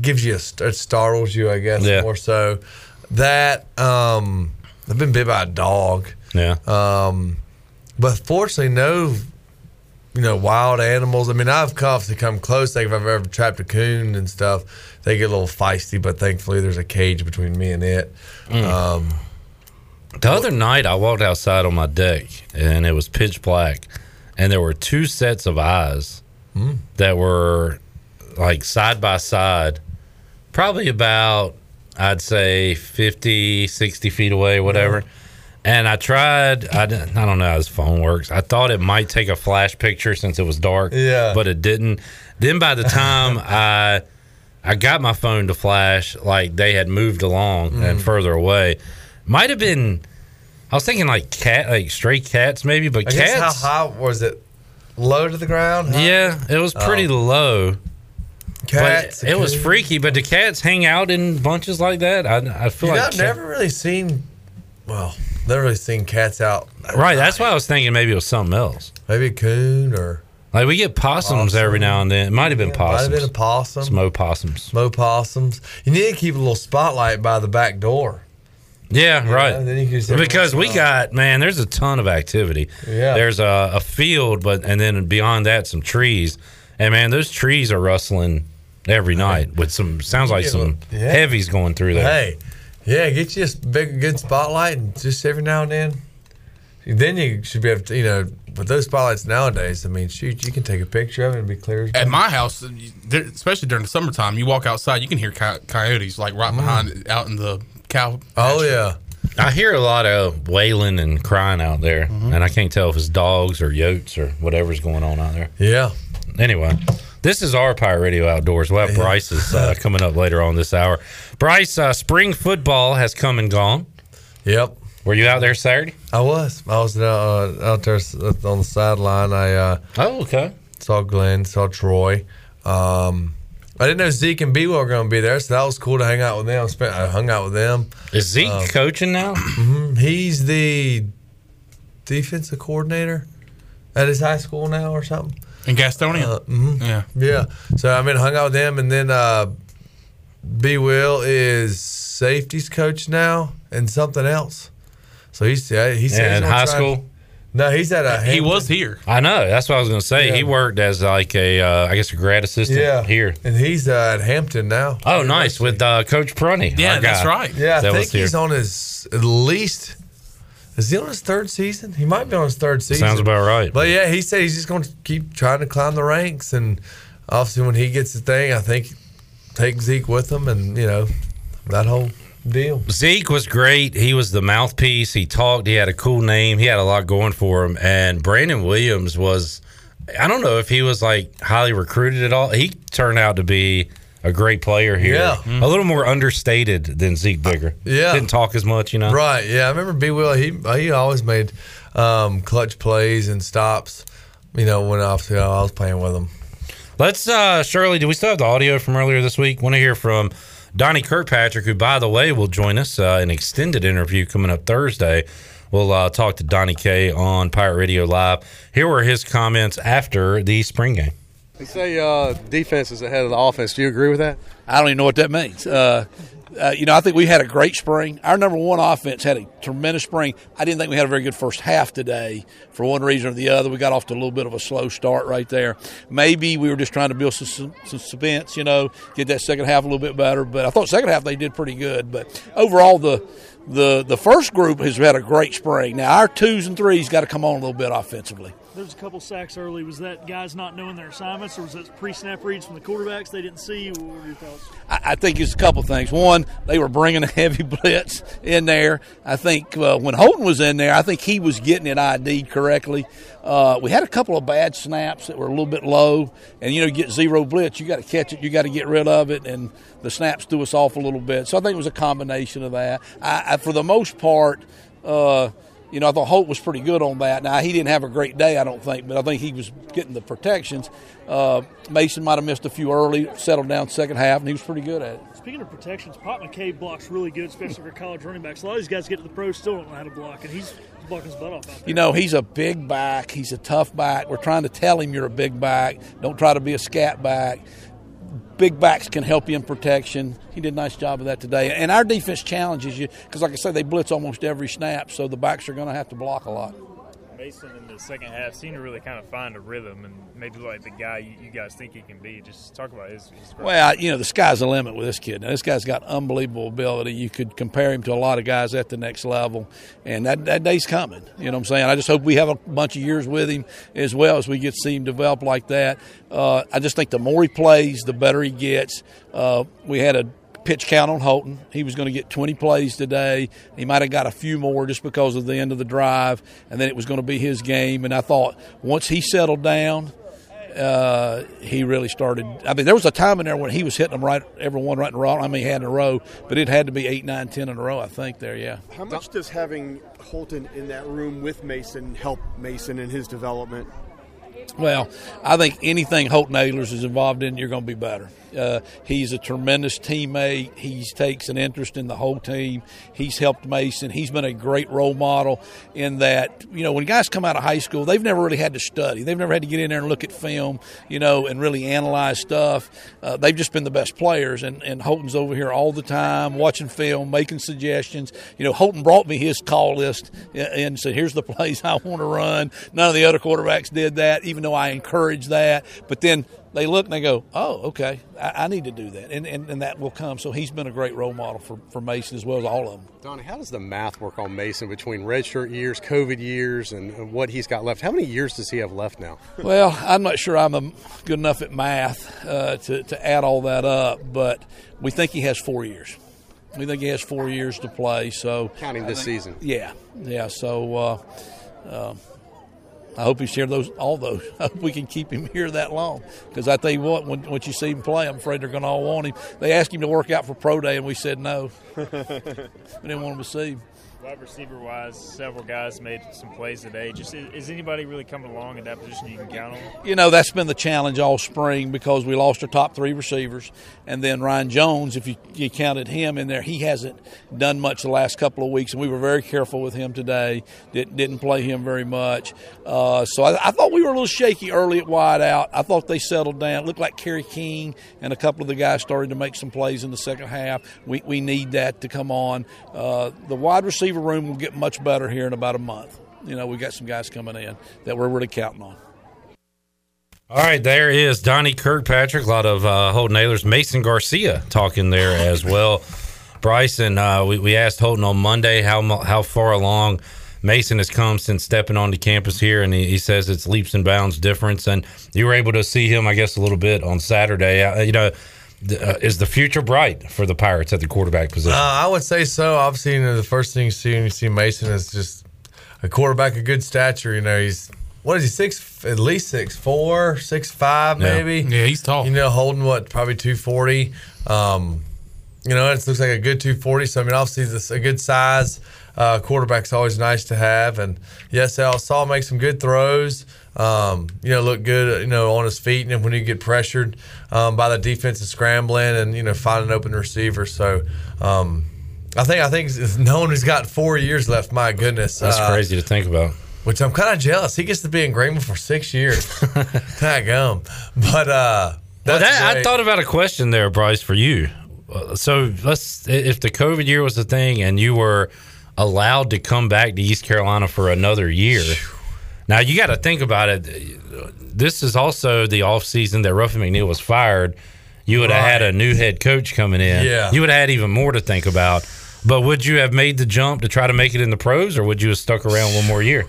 Gives you a. It startles you, I guess, Yeah. more so. That um, I've been bit by a dog. Yeah. Um, but fortunately, no, you know, wild animals. I mean, I've that come close. Like if I've ever trapped a coon and stuff, they get a little feisty. But thankfully, there's a cage between me and it. Mm. Um, The other night, I walked outside on my deck, and it was pitch black, and there were two sets of eyes Hmm. that were like side by side, probably about I'd say 50, 60 feet away, whatever. And I tried. I, didn't- I don't know how this phone works. I thought it might take a flash picture since it was dark. Yeah. But it didn't. Then by the time I I got my phone to flash, like they had moved along and Mm. further away. Might have been. I was thinking like cat, like stray cats, maybe. But I cats. how high was it? Low to the ground? High? Yeah, it was pretty Oh. low. Cats, but it was freaky. But do cats hang out in bunches like that? I, I feel you like I've never really seen. Well, never really seen cats out. right. That's why I was thinking maybe it was something else. Maybe a coon or Like we get possums every now and then. It might have been Might possums. have been a possum. Some opossums. Mo possums. You need to keep a little spotlight by the back door. Yeah, right. you just- because we got man, there's a ton of activity. Yeah. There's a, a field, but and then beyond that, some trees. And man, those trees are rustling every night with some sounds like some Yeah. heavies going through there. Hey, yeah, get you a big, good spotlight, and just every now and then, then you should be able to, you know, with those spotlights nowadays. I mean, shoot, you can take a picture of it and be clear. At my house, especially during the summertime, you walk outside, you can hear coy- coyotes like right behind, out in the cow. Oh yeah, I hear a lot of wailing and crying out there, Mm-hmm. and I can't tell if it's dogs or yotes or whatever's going on out there. Yeah. Anyway, this is our Pirate Radio Outdoors. We'll have Bryce's uh, coming up later on this hour. Bryce, uh, spring football has come and gone. Yep. Were you out there Saturday? I was. I was uh, out there on the sideline. I uh, oh okay. Saw Glenn. Saw Troy. Um, I didn't know Zeke and B were going to be there, so that was cool to hang out with them. Spent I hung out with them. Is Zeke Um, coaching now? mhm. He's the defensive coordinator at his high school now, or something. In Gastonia? Uh, mhm. Yeah. Yeah. So I mean, hung out with them, and then uh, B. Will is safeties coach now, and something else. So he's yeah, he said Yeah, he's in gonna high try- school? No, he's at a. Hampton. here. I know. That's what I was going to say. Yeah. He worked as like a, uh, I guess, a grad assistant Yeah, here. and he's uh, at Hampton now. Oh, nice with uh, Coach Prunty. Yeah, that's right. Yeah, I that think he's on his at least. Is he on his third season? He might be on his third season. Sounds about right. But yeah, he said he's just going to keep trying to climb the ranks, and obviously when he gets the thing, I think take Zeke with him, and you know that whole deal. Zeke was great. He was the mouthpiece. He talked. He had a cool name. He had a lot going for him. And Brandon Williams was, I don't know if he was like highly recruited at all. He turned out to be a great player here. Yeah. A little more understated than Zeke Bigger. Yeah. Didn't talk as much, you know? Right? Yeah, I remember B. Will. He he always made um, clutch plays and stops. You know, when obviously I was playing with him. Let's, uh, Shirley, do we still have the audio from earlier this week? Want to hear from Donnie Kirkpatrick, who, by the way, will join us uh, an extended interview coming up Thursday. We'll uh, talk to Donnie K on Pirate Radio Live. Here were his comments after the spring game. They say uh, defense is ahead of the offense. Do you agree with that? I don't even know what that means. Uh, uh, you know, I think we had a great spring. Our number one offense had a tremendous spring. I didn't think we had a very good first half today for one reason or the other. We got off to a little bit of a slow start right there. Maybe we were just trying to build some, some suspense, you know, get that second half a little bit better. But I thought second half they did pretty good. But overall, the the the first group has had a great spring. Now our twos and threes got to come on a little bit offensively. There was a couple sacks early. Was that guys not knowing their assignments, or was that pre-snap reads from the quarterbacks they didn't see? What were your thoughts? I I think it's a couple things. One, they were bringing a heavy blitz in there. I think uh, when Holton was in there, I think he was getting it ID'd correctly. Uh, we had a couple of bad snaps that were a little bit low, and you know, you get zero blitz, you got to catch it, you got to get rid of it, and the snaps threw us off a little bit. So I think it was a combination of that. I, I, for the most part, uh, you know, I thought Holt was pretty good on that. Now he didn't have a great day, I don't think, but I think he was getting the protections. Uh, Mason might have missed a few early, settled down second half, and he was pretty good at it. Speaking of protections, Pop McCabe blocks really good, especially for college running backs. A lot of these guys get to the pros still don't know how to block, and he's blocking his butt off. You know, he's a big back. He's a tough back. We're trying to tell him you're a big back. Don't try to be a scat back. Big backs can help you in protection. He did a nice job of that today. And our defense challenges you because, like I said, they blitz almost every snap, so the backs are going to have to block a lot. Mason in the second half seemed to really kind of find a rhythm and maybe like the guy you, you guys think he can be. Just talk about his. his. Well, you know, the sky's the limit with this kid. Now, this guy's got unbelievable ability. You could compare him to a lot of guys at the next level, and that, that day's coming. You know what I'm saying? I just hope we have a bunch of years with him as well as we get to see him develop like that. Uh, I just think the more he plays, the better he gets. Uh, we had a pitch count on Holton. He was going to get 20 plays today. He might have got a few more just because of the end of the drive, and then it was going to be his game. And I thought once he settled down, uh, he really started. I mean, there was a time in there when he was hitting them right, everyone right in a row. I mean, he had in a row, but it had to be eight, nine, ten in a row. I think there, yeah. How much does having Holton in that room with Mason help Mason in his development? Well, I think anything Holton Ahlers is involved in, you're going to be better. Uh, he's a tremendous teammate. He takes an interest in the whole team. He's helped Mason. He's been a great role model in that, you know, when guys come out of high school, they've never really had to study. They've never had to get in there and look at film, you know, and really analyze stuff. Uh, they've just been the best players. And, and Holton's over here all the time watching film, making suggestions. You know, Holton brought me his call list and said, here's the plays I want to run. None of the other quarterbacks did that, even though I encourage that. But then they look and they go, oh, okay, I, I need to do that. And, and, and that will come. So he's been a great role model for, for Mason as well as all of them. Donnie, how does the math work on Mason between redshirt years, COVID years, and what he's got left? How many years does he have left now? well, I'm not sure I'm a, good enough at math uh, to, to add all that up, but we think he has four years. We think he has four years to play. So counting this think, season, yeah, yeah. So uh, uh, I hope he's here those all those. I hope we can keep him here that long. Because I tell you what, when, once you see him play, I'm afraid they're going to all want him. They asked him to work out for pro day, and we said no. we didn't want him to see him. Wide receiver wise, several guys made some plays today. Just is, anybody really coming along in that position you can count on? You know, that's been the challenge all spring because we lost our top three receivers, and then Ryan Jones, if you, you counted him in there, he hasn't done much the last couple of weeks, and we were very careful with him today. Did, didn't play him very much, uh, so I, I, thought we were a little shaky early at wide out. I thought they settled down. It looked like Kerry King and a couple of the guys started to make some plays in the second half. We we need that to come on. Uh, the wide receiver receiver room will get much better here in about a month. You know, we got some guys coming in that we're really counting on. All right, there is Donnie Kirkpatrick, a lot of uh, Holton Ahlers, Mason Garcia talking there as well. Bryson, uh, we, we asked Holton on Monday how how far along Mason has come since stepping onto campus here, and he, he, says it's leaps and bounds difference. And you were able to see him, I guess, a little bit on Saturday. Uh, you know, uh, is the future bright for the Pirates at the quarterback position? Uh, I would say so. Obviously, you know, the first thing you see when you see Mason is just a quarterback of good stature. You know, he's what is he six at least six four, six five maybe. Yeah, yeah he's tall. You know, holding what probably two forty. Um, you know, it looks like a good two forty. So I mean, obviously, this a good size. Uh, quarterback's always nice to have, and yes, I saw make some good throws um, you know, look good, you know, on his feet, and when you get pressured um, by the defense and scrambling, and you know, find an open receiver. So, um, I think I think knowing he's got four years left, my goodness, that's uh, crazy to think about. Which I'm kind of jealous. He gets to be in Greenville for six years. Tag him, but uh, well, that, I thought about a question there, Bryce, for you. Uh, so let's if the COVID year was a thing, and you were allowed to come back to East Carolina for another year. Now you got to think about it. This is also the off season that Ruffin McNeill was fired. You would have right. had a new head coach coming in. Yeah. You would have had even more to think about. But would you have made the jump to try to make it in the pros, or would you have stuck around one more year?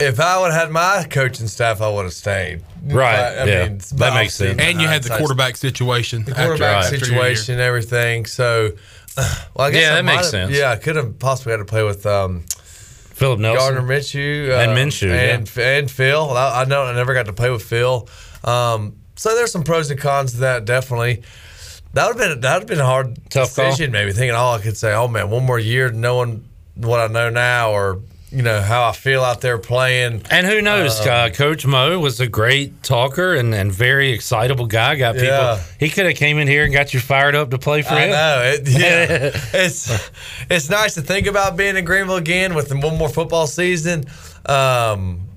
If I would have had my coaching staff, I would have stayed. Right. I, I yeah. Mean, that makes sense. And you had the quarterback situation. The quarterback after, situation, everything. So, well, I guess yeah, I that makes sense. Yeah, I could have possibly had to play with um, Philip Nelson, Gardner Minshew, uh, and Minshew, and yeah. and Phil. I, I, know I never got to play with Phil. Um, so there's some pros and cons to that. Definitely, that would have been that would have been a hard Tough decision. Call. Maybe thinking, oh, I could say, oh man, one more year knowing what I know now, or you know how I feel out there playing. And who knows? Um, uh, Coach Mo was a great talker and, and very excitable guy. Got people. Yeah. He could have came in here and got you fired up to play for I him. Know it, yeah, it's it's nice to think about being in Greenville again with one more football season. Um,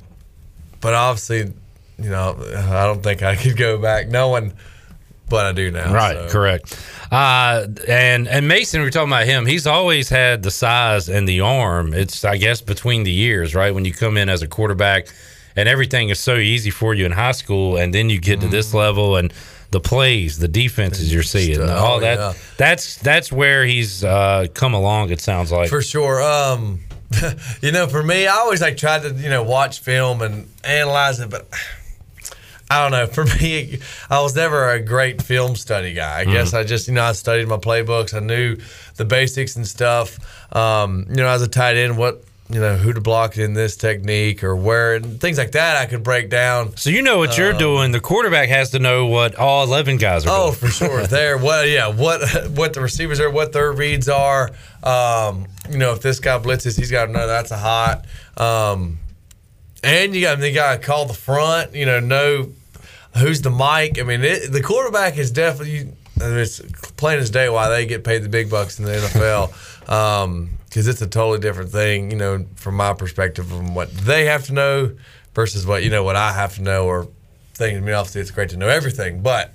but obviously, you know, I don't think I could go back knowing but I do now. Right, so. correct. Uh, and and Mason, we are talking about him. He's always had the size and the arm. It's I guess between the years, right? When you come in as a quarterback, and everything is so easy for you in high school, and then you get mm. to this mm-hmm. level and the plays, the defenses you're seeing, oh, all that. Yeah. That's that's where he's uh, come along. It sounds like for sure. Um, you know, for me, I always like tried to you know watch film and analyze it, but I don't know. For me, I was never a great film study guy. I mm guess I just, you know, I studied my playbooks. I knew the basics and stuff. Um, you know, as a tight end, what, you know, who to block in this technique or where, and things like that I could break down. So you know what um, you're doing. The quarterback has to know what all 11 guys are oh, doing. for sure. there. What, yeah, what, what the receivers are, what their reads are. Um, you know, if this guy blitzes, he's got to know that's a hot. Um, and you got they got to call the front. You know, know who's the mic. I mean, it, the quarterback is definitely. I mean, it's plain as day why they get paid the big bucks in the NFL. Because um, it's a totally different thing, you know, from my perspective, from what they have to know versus what you know what I have to know. Or things. I mean, obviously, it's great to know everything, but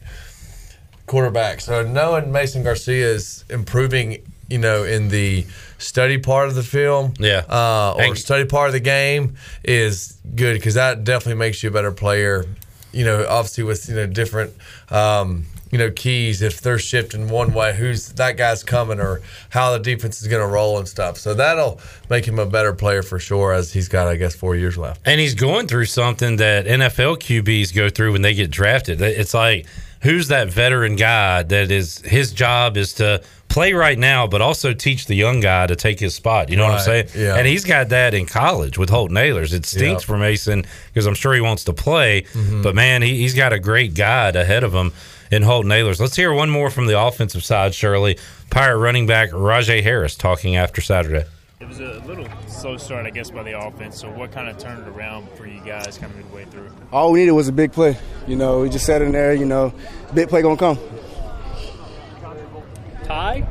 quarterback. So knowing Mason Garcia is improving, you know, in the study part of the film, yeah, uh, or And- study part of the game is good because that definitely makes you a better player. You know, obviously with you know different. Um, you know, keys if they're shifting one way, who's that guy's coming, or how the defense is going to roll and stuff. So that'll make him a better player for sure, as he's got, I guess, four years left. And he's going through something that NFL QBs go through when they get drafted. It's like, who's that veteran guy that is his job is to play right now, but also teach the young guy to take his spot. You know what I'm saying? Yeah. And he's got that in college with Holt Ahlers. It stinks Yep. for Mason because I'm sure he wants to play, Mhm. but man, he, he's got a great guide ahead of him in Holt Ahlers. Let's hear one more from the offensive side, Shirley. Pirate running back Rahjai Harris talking after Saturday. It was a little slow start, I guess, by the offense. So what kind of turned it around for you guys kind of midway through? All we needed was a big play. You know, we just sat in there. You know, big play gonna come. Tie?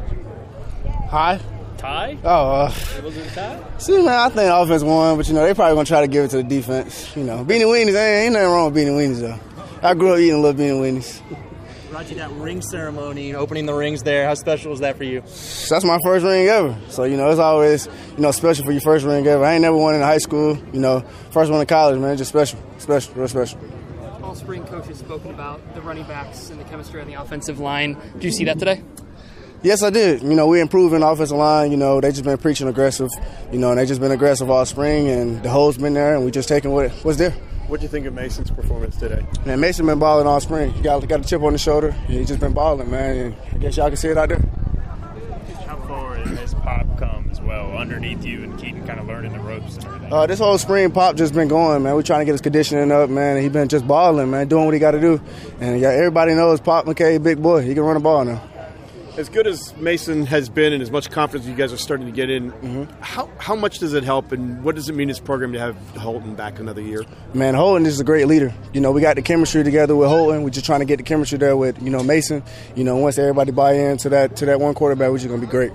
Hi. Tie? Oh, uh, Was it a tie? see, man, I think offense won, but you know they probably gonna try to give it to the defense. You know, beanie weenies, ain't, ain't nothing wrong with beanie weenies though. I grew up eating little beanie weenies. Roger, that ring ceremony, opening the rings there, how special was that for you? That's my first ring ever. So you know, it's always you know special for your first ring ever. I ain't never won in high school. You know, first one in college, man, just special, special, real special. All spring coach has spoken about the running backs and the chemistry on the offensive line. Do you see that today? Yes, I did. You know, we improving the offensive line. You know, they just been preaching aggressive. You know, and they just been aggressive all spring, and the hole's been there, and we just taking what what's there. What do you think of Mason's performance today? Man, Mason been balling all spring. He got got a chip on his shoulder. He just been balling, man. And I guess y'all can see it out there. How far has Pop come as well underneath you and Keaton kind of learning the ropes and everything? Uh, this whole spring pop just been going, man. We trying to get his conditioning up, man. And he been just balling, man, doing what he got to do. And yeah, everybody knows Pop McKay, big boy. He can run the ball now. As good as Mason has been and as much confidence you guys are starting to get in, Mm-hmm. how, how much does it help and what does it mean as a program to have Holton back another year? Man, Holton is a great leader. You know, we got the chemistry together with Holton. We're just trying to get the chemistry there with you know Mason. You know, once everybody buy into that to that one quarterback, we're just gonna be great.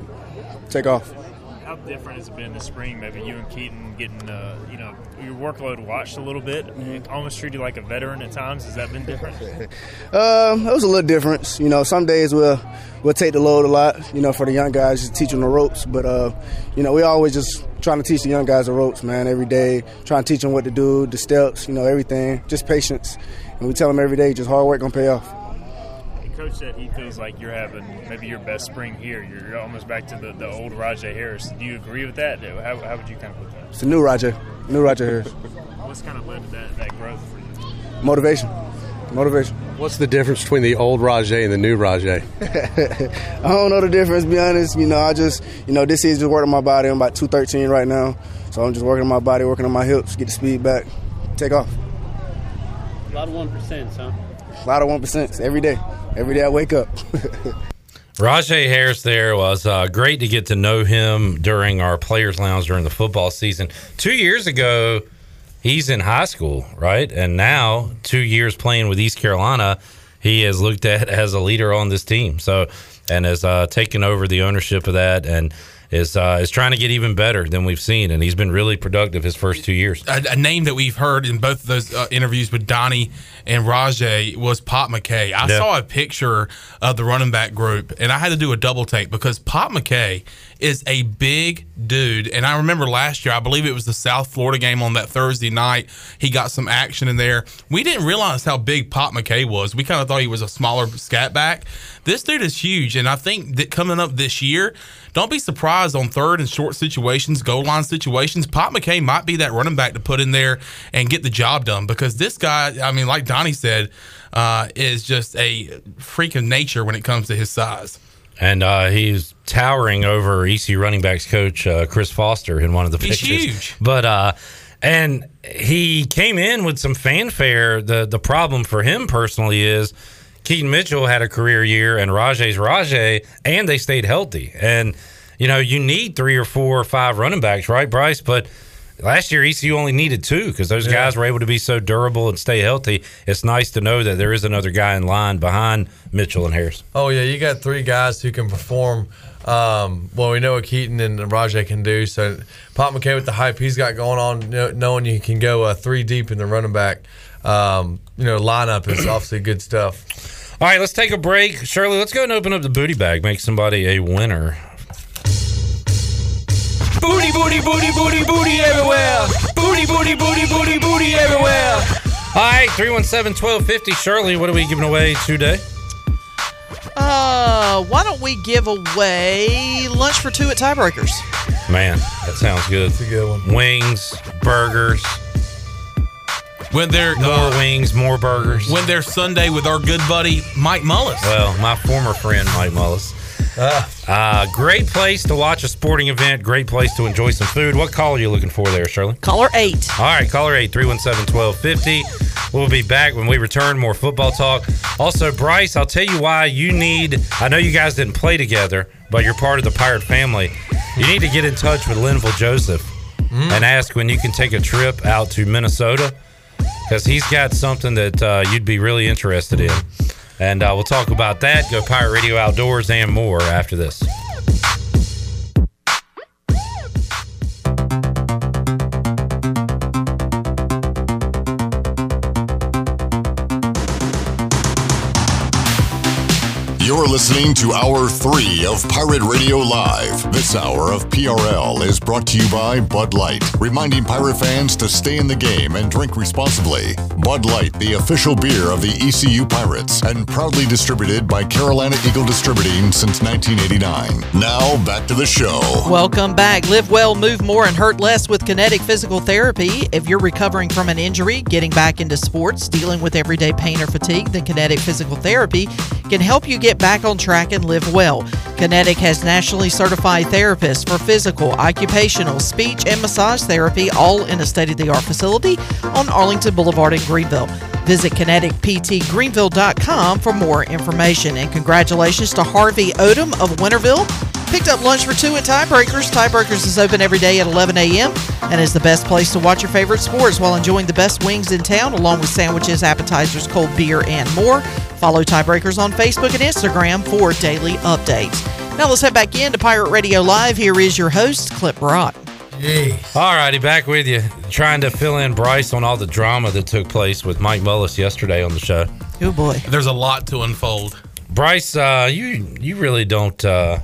Take off. How different has it been this spring? Maybe you and Keaton getting, uh, you know, your workload watched a little bit. Mm-hmm. Almost treat you like a veteran at times. Has that been different? Um, it was a little difference. You know, some days we'll we'll take the load a lot. You know, for the young guys, just teach them the ropes. But uh, you know, we always just trying to teach the young guys the ropes, man. Every day, trying to teach them what to do, the steps. You know, everything. Just patience. And we tell them every day, just hard work gonna pay off. And Coach said he feels like you're having maybe your best spring here. You're you're almost back to the, the old Rahjai Harris. Do you agree with that? How, how would you kind of put that? It's a new Roger, new Roger Harris. What's kind of led to that, that growth for you? Motivation, motivation. What's the difference between the old Rahjai and the new Rahjai? I don't know the difference, to be honest. You know, I just, you know, this season just working on my body. I'm about 213 right now. So I'm just working on my body, working on my hips, get the speed back, take off. A lot of 1%, huh? A lot of 1% every day. Every day I wake up. Rahjai Harris there was uh, great to get to know him during our Players Lounge during the football season. Two years ago, he's in high school, right? And now, two years playing with East Carolina, he is looked at as a leader on this team. So, and has uh, taken over the ownership of that and is uh, is trying to get even better than we've seen. And he's been really productive his first two years. a, a name that we've heard in both of those uh, interviews with Donnie and Rahjai was Pop McKay. I Yeah. saw a picture of the running back group, and I had to do a double take because Pop McKay is a big dude. And I remember last year, I believe it was the South Florida game on that Thursday night. He got some action in there. We didn't realize how big Pop McKay was. We kind of thought he was a smaller scat back. This dude is huge, and I think that coming up this year, don't be surprised on third and short situations, goal line situations. Pop McKay might be that running back to put in there and get the job done because this guy, I mean, like Donnie said, uh, is just a freak of nature when it comes to his size. And uh, he's towering over EC running backs coach uh, Chris Foster in one of the He's pictures. huge. But uh, and he came in with some fanfare. The the problem for him personally is Keaton Mitchell had a career year and Rahjai's Rahjai, and they stayed healthy. And you know you need three or four or five running backs, right, Bryce? But last year ECU only needed two because those Yeah. guys were able to be so durable and stay healthy. It's nice to know that there is another guy in line behind Mitchell and Harris. Oh yeah, you got three guys who can perform. Um, well, we know what Keaton and Rahjai can do. So Pop McKay with the hype he's got going on, knowing you can go uh, three deep in the running back, um, you know, lineup is obviously good stuff. All right, let's take a break. Shirley, let's go and open up the booty bag, make somebody a winner. Booty, booty, booty, booty, booty everywhere. Booty, booty, booty, booty, booty everywhere. All right, 317 1250. Shirley, what are we giving away today? Uh, why don't we give away lunch for two at Tiebreakers? Man, that sounds good. That's a good one. Wings, burgers. When they're more wings, more burgers. When they're Sunday with our good buddy Mike Mullis. Well, my former friend Mike Mullis. Uh, great place to watch a sporting event. Great place to enjoy some food. What call are you looking for there, Shirley? Caller eight. All right, caller 8 317 1250. We'll be back when we return. More football talk. Also, Bryce, I'll tell you why you need. I know you guys didn't play together, but you're part of the Pirate family. You need to get in touch with Linval Joseph and ask when you can take a trip out to Minnesota because he's got something that uh, you'd be really interested in. And uh, we'll talk about that. Go Pirate Radio Outdoors and more after this. Listening to Hour 3 of Pirate Radio Live. This hour of PRL is brought to you by Bud Light, reminding pirate fans to stay in the game and drink responsibly. Bud Light, the official beer of the ECU Pirates, and proudly distributed by Carolina Eagle Distributing since 1989. Now, back to the show. Welcome back. Live well, move more, and hurt less with Kinetic Physical Therapy. If you're recovering from an injury, getting back into sports, dealing with everyday pain or fatigue, then Kinetic Physical Therapy can help you get back on track and live well. Kinetic has nationally certified therapists for physical, occupational, speech, and massage therapy, all in a state of the art facility on Arlington Boulevard in Greenville. Visit kineticptgreenville.com for more information. And congratulations to Harvey Odom of Winterville. Picked up lunch for two at Tiebreakers. Tiebreakers is open every day at 11 a.m. and is the best place to watch your favorite sports while enjoying the best wings in town, along with sandwiches, appetizers, cold beer, and more. Follow Tiebreakers on Facebook and Instagram for daily updates. Now let's head back into Pirate Radio Live. Here is your host, Clip Brock. All righty, back with you. Trying to fill in Bryce on all the drama that took place with Mike Mullis yesterday on the show. Oh boy, there's a lot to unfold. Bryce, uh, you you really don't. Uh,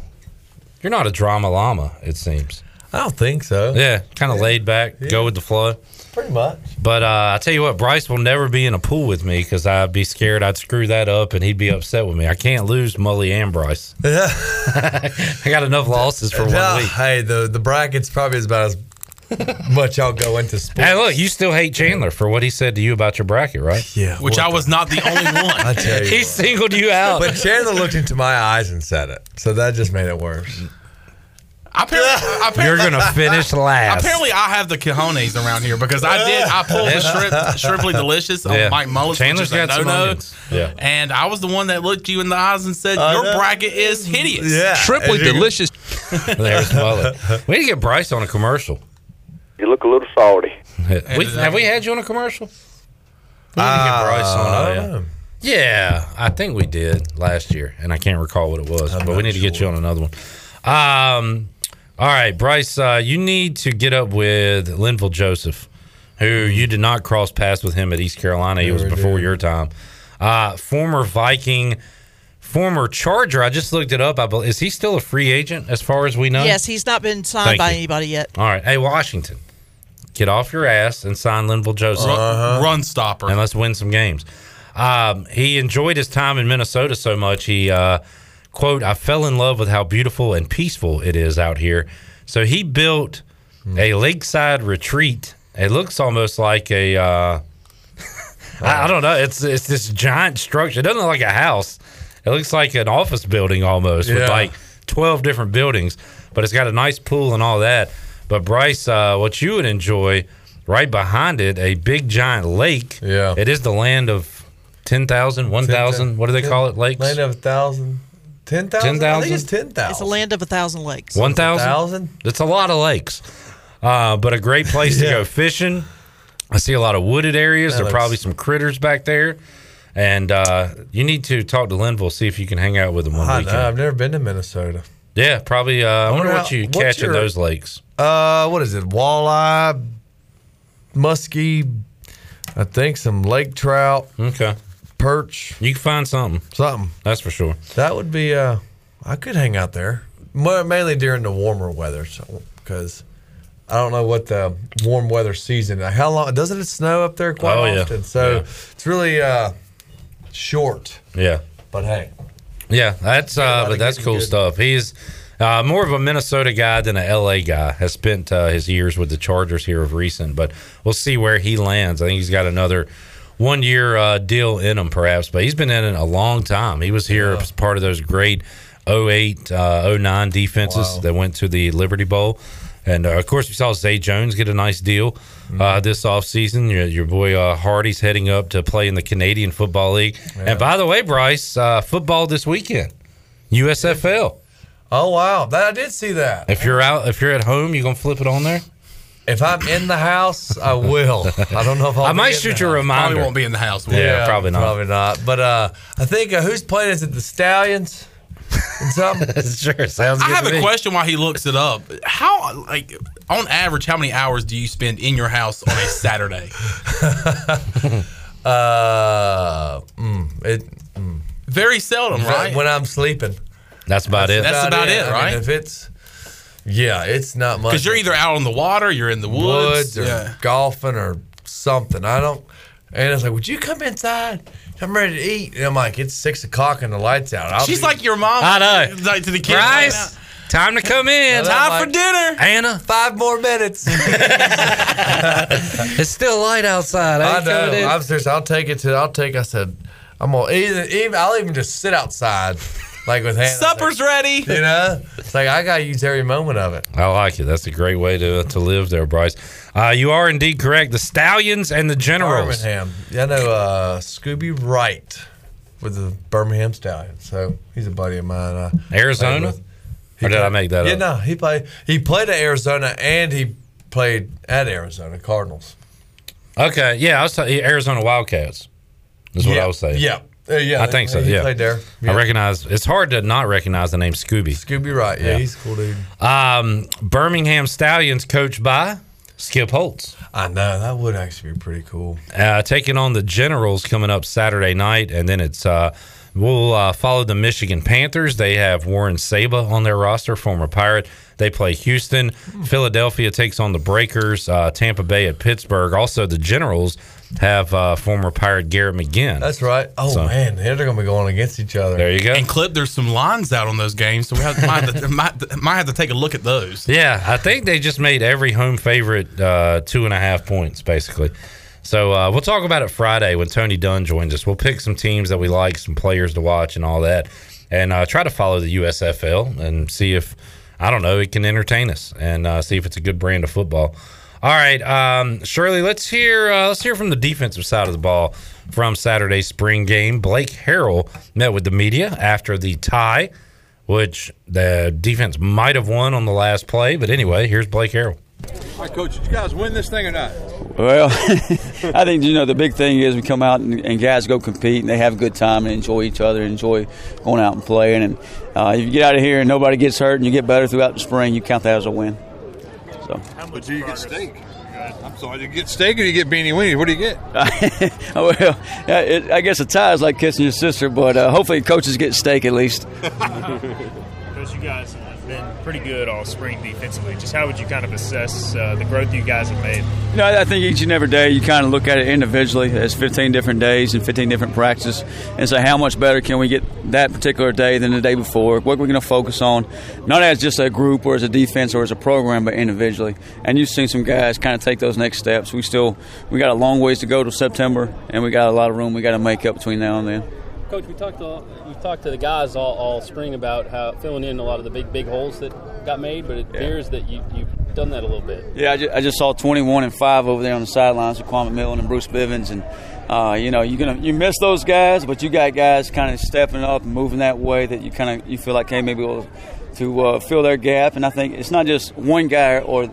you're not a drama llama. It seems. I don't think so. Yeah, kind of laid back, go with the flow. Pretty much. But uh, I tell you what, Bryce will never be in a pool with me because I'd be scared I'd screw that up and he'd be upset with me. I can't lose Mully and Bryce. Yeah. I got enough losses for one No, week. Hey, the the bracket's probably about as much y'all go into sports. Hey, look, you still hate Chandler for what he said to you about your bracket, right? Yeah. Which I was not the only one. I tell you, He what. singled you out. But Chandler looked into my eyes and said it, so that just made it worse. Apparently, apparently, You're gonna finish last. Apparently, I have the cojones around here because I did. I pulled the shrimp, shrimply delicious on Yeah. Mike Mullis, Chandler's which is got some no-no. Yeah. And I was the one that looked you in the eyes and said, I "Your know. bracket is hideous." Yeah. Shrimply delicious. There's Mullet. We need to get Bryce on a commercial. You look a little salty. We, have we had you on a commercial? We need to get Bryce on. Uh, don't yeah, I think we did last year, and I can't recall what it was, but we need to get you on another one. Um, all right, Bryce, uh, you need to get up with Linval Joseph, who you did not cross paths with him at East Carolina. It was before did. your time. Uh, former Viking, former Charger. I just looked it up. I believe, is he still a free agent as far as we know? Yes, he's not been signed Thank by you. anybody yet. All right. Hey, Washington, get off your ass and sign Linval Joseph. Run, run stopper. And let's win some games. Um, he enjoyed his time in Minnesota so much. He, uh, quote, I fell in love with how beautiful and peaceful it is out here. So he built a lakeside retreat. It looks almost like a, uh, I, I don't know. It's it's this giant structure. It doesn't look like a house. It looks like an office building almost with like 12 different buildings, but it's got a nice pool and all that. But Bryce, uh, what you would enjoy right behind it, a big giant lake. Yeah. It is the land of 10,000, 1,000. What do they call it? Lakes? Land of a thousand. Ten thousand. I think 10,000? it's ten thousand. It's a land of a thousand lakes. 1,000? 1,000? It's a lot of lakes. uh, but a great place to go fishing. I see a lot of wooded areas. That there are looks- probably some critters back there. And uh, you need to talk to Linval, see if you can hang out with them one I weekend. know. I've never been to Minnesota. Yeah, probably. Uh, I wonder, wonder what how- you what's catch in your- those lakes. Uh, what is it? Walleye, muskie, I think some lake trout. Okay. Perch. You can find something. Something. That's for sure. That would be. Uh, I could hang out there, mainly during the warmer weather, so because I don't know what the warm weather season. How long doesn't it snow up there quite Oh, yeah. often? So Yeah. it's really uh, short. Yeah. But hey, Yeah, that's uh, but that's cool good. stuff. He's uh, more of a Minnesota guy than a LA guy. Has spent uh, his years with the Chargers here of recent, but we'll see where he lands. I think he's got another one year uh, deal in him, perhaps. But he's been in it a long time. He was here as part of those great 08, uh, 09 defenses Wow. that went to the Liberty Bowl. And uh, of course, we saw Zay Jones get a nice deal Mm-hmm. uh, this offseason. Your, your boy uh, Hardy's heading up to play in the Canadian Football League. And by the way, Bryce, uh, football this weekend, USFL. Oh wow, that I did see that. If you're out, if you're at home, you gonna flip it on there? If I'm in the house, I will. I don't know if I'll I be might in shoot the you a house. reminder. Probably won't be in the house. will Yeah, it? probably not. Probably not. But uh, I think uh, who's playing? Is it the Stallions? Something? sure, sounds I have to a me. question while he looks it up. How, like, on average, how many hours do you spend in your house on a Saturday? uh, mm, it, Very seldom, right? When I'm sleeping. That's about it. That's about it, I mean, right? if it's, yeah, it's not much. Because you're either out on the water, you're in the woods. woods or yeah. golfing or something. I don't. And it's like, would you come inside? I'm ready to eat. And I'm like, it's six o'clock and the lights out. I'll She's be- like your mom. I know. Like to the kids. Bryce, time to come in. Time like, for dinner. Anna, Five more minutes. it's still light outside. I ain't coming know. I'm serious. I'll take it to. I'll take. I said, I'm gonna even. even I'll even just sit outside, like with hands. Supper's ready. You know, it's like I gotta use every moment of it. I like it. That's a great way to to live there, Bryce. Uh, you are indeed correct. The Stallions and the Generals. Birmingham. Yeah, I know uh, Scooby Wright with the Birmingham Stallions. So he's a buddy of mine. I played Arizona? with. Or did I make that up? yeah, up? no, he played. He played at Arizona and he played at Arizona Cardinals. Okay, yeah, I was talking Arizona Wildcats. Is what Yeah, I was saying. yeah. Uh, yeah, I think so. Yeah, played there. I recognize. It's hard to not recognize the name Scooby. Scooby right? Yeah, Yeah. he's a cool dude. Um, Birmingham Stallions, coached by Skip Holtz. I know that would actually be pretty cool. uh, taking on the Generals coming up Saturday night, and then it's uh, we'll uh, follow the Michigan Panthers. They have Warren Saba on their roster, former Pirate. They play Houston. Philadelphia takes on the Breakers. Uh, Tampa Bay at Pittsburgh. Also, the Generals have uh, former Pirate Garrett McGhin. That's right. Oh So- man, they're going to be going against each other. there you go. And clip, there's some lines out on those games, so we have, might, have to, might, might have to take a look at those. Yeah, I think they just made every home favorite uh, two and a half points, basically. So uh, we'll talk about it Friday when Tony Dunn joins us. We'll pick some teams that we like, some players to watch, and all that, and uh, try to follow the USFL and see if I don't know it can entertain us and uh, see if it's a good brand of football. All right, um, Shirley, let's hear uh, let's hear from the defensive side of the ball from Saturday's spring game. Blake Harrell met with the media after the tie which the defense might have won on the last play. But anyway, here's Blake Harrell. All right, coach, did you guys win this thing or not? Well, I think you know the big thing is we come out and, and guys go compete and they have a good time and enjoy each other, enjoy going out and playing. And uh, if you get out of here and nobody gets hurt and you get better throughout the spring, you count that as a win. So, But do you get steak? I'm sorry, do you get steak or do you get beanie weenie? What do you get? well, it, I guess a tie is like kissing your sister, but uh, hopefully coaches get steak at least. Coach, you guys have been pretty good all spring defensively. Just how would you kind of assess uh, the growth you guys have made? You know, I think each and every day you kind of look at it individually. There's 15 different days and 15 different practices, and say how much better can we get that particular day than the day before? What are we're going to focus on, not as just a group or as a defense or as a program, but individually. And you've seen some guys kind of take those next steps. We still we got a long ways to go to September, and we got a lot of room we got to make up between now and then. Coach, we talked to we talked to the guys all, all spring about how filling in a lot of the big big holes that got made, but it appears that you you've done that a little bit. Yeah, I just, I just saw 21 and five over there on the sidelines with Kwame Millen and Bruce Bivens, and uh, you know you're gonna you miss those guys, but you got guys kind of stepping up and moving that way that you kind of you feel like hey maybe we'll to uh, fill their gap, and I think it's not just one guy or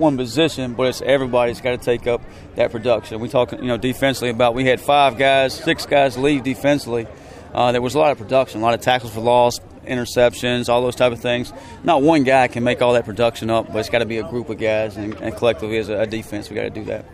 one position, but it's everybody's got to take up that production. We talk, you know, defensively about we had five guys, six guys leave defensively. Uh, there was a lot of production, a lot of tackles for loss, interceptions, all those type of things. Not one guy can make all that production up, but it's got to be a group of guys, and, and collectively as a, a defense, we got to do that.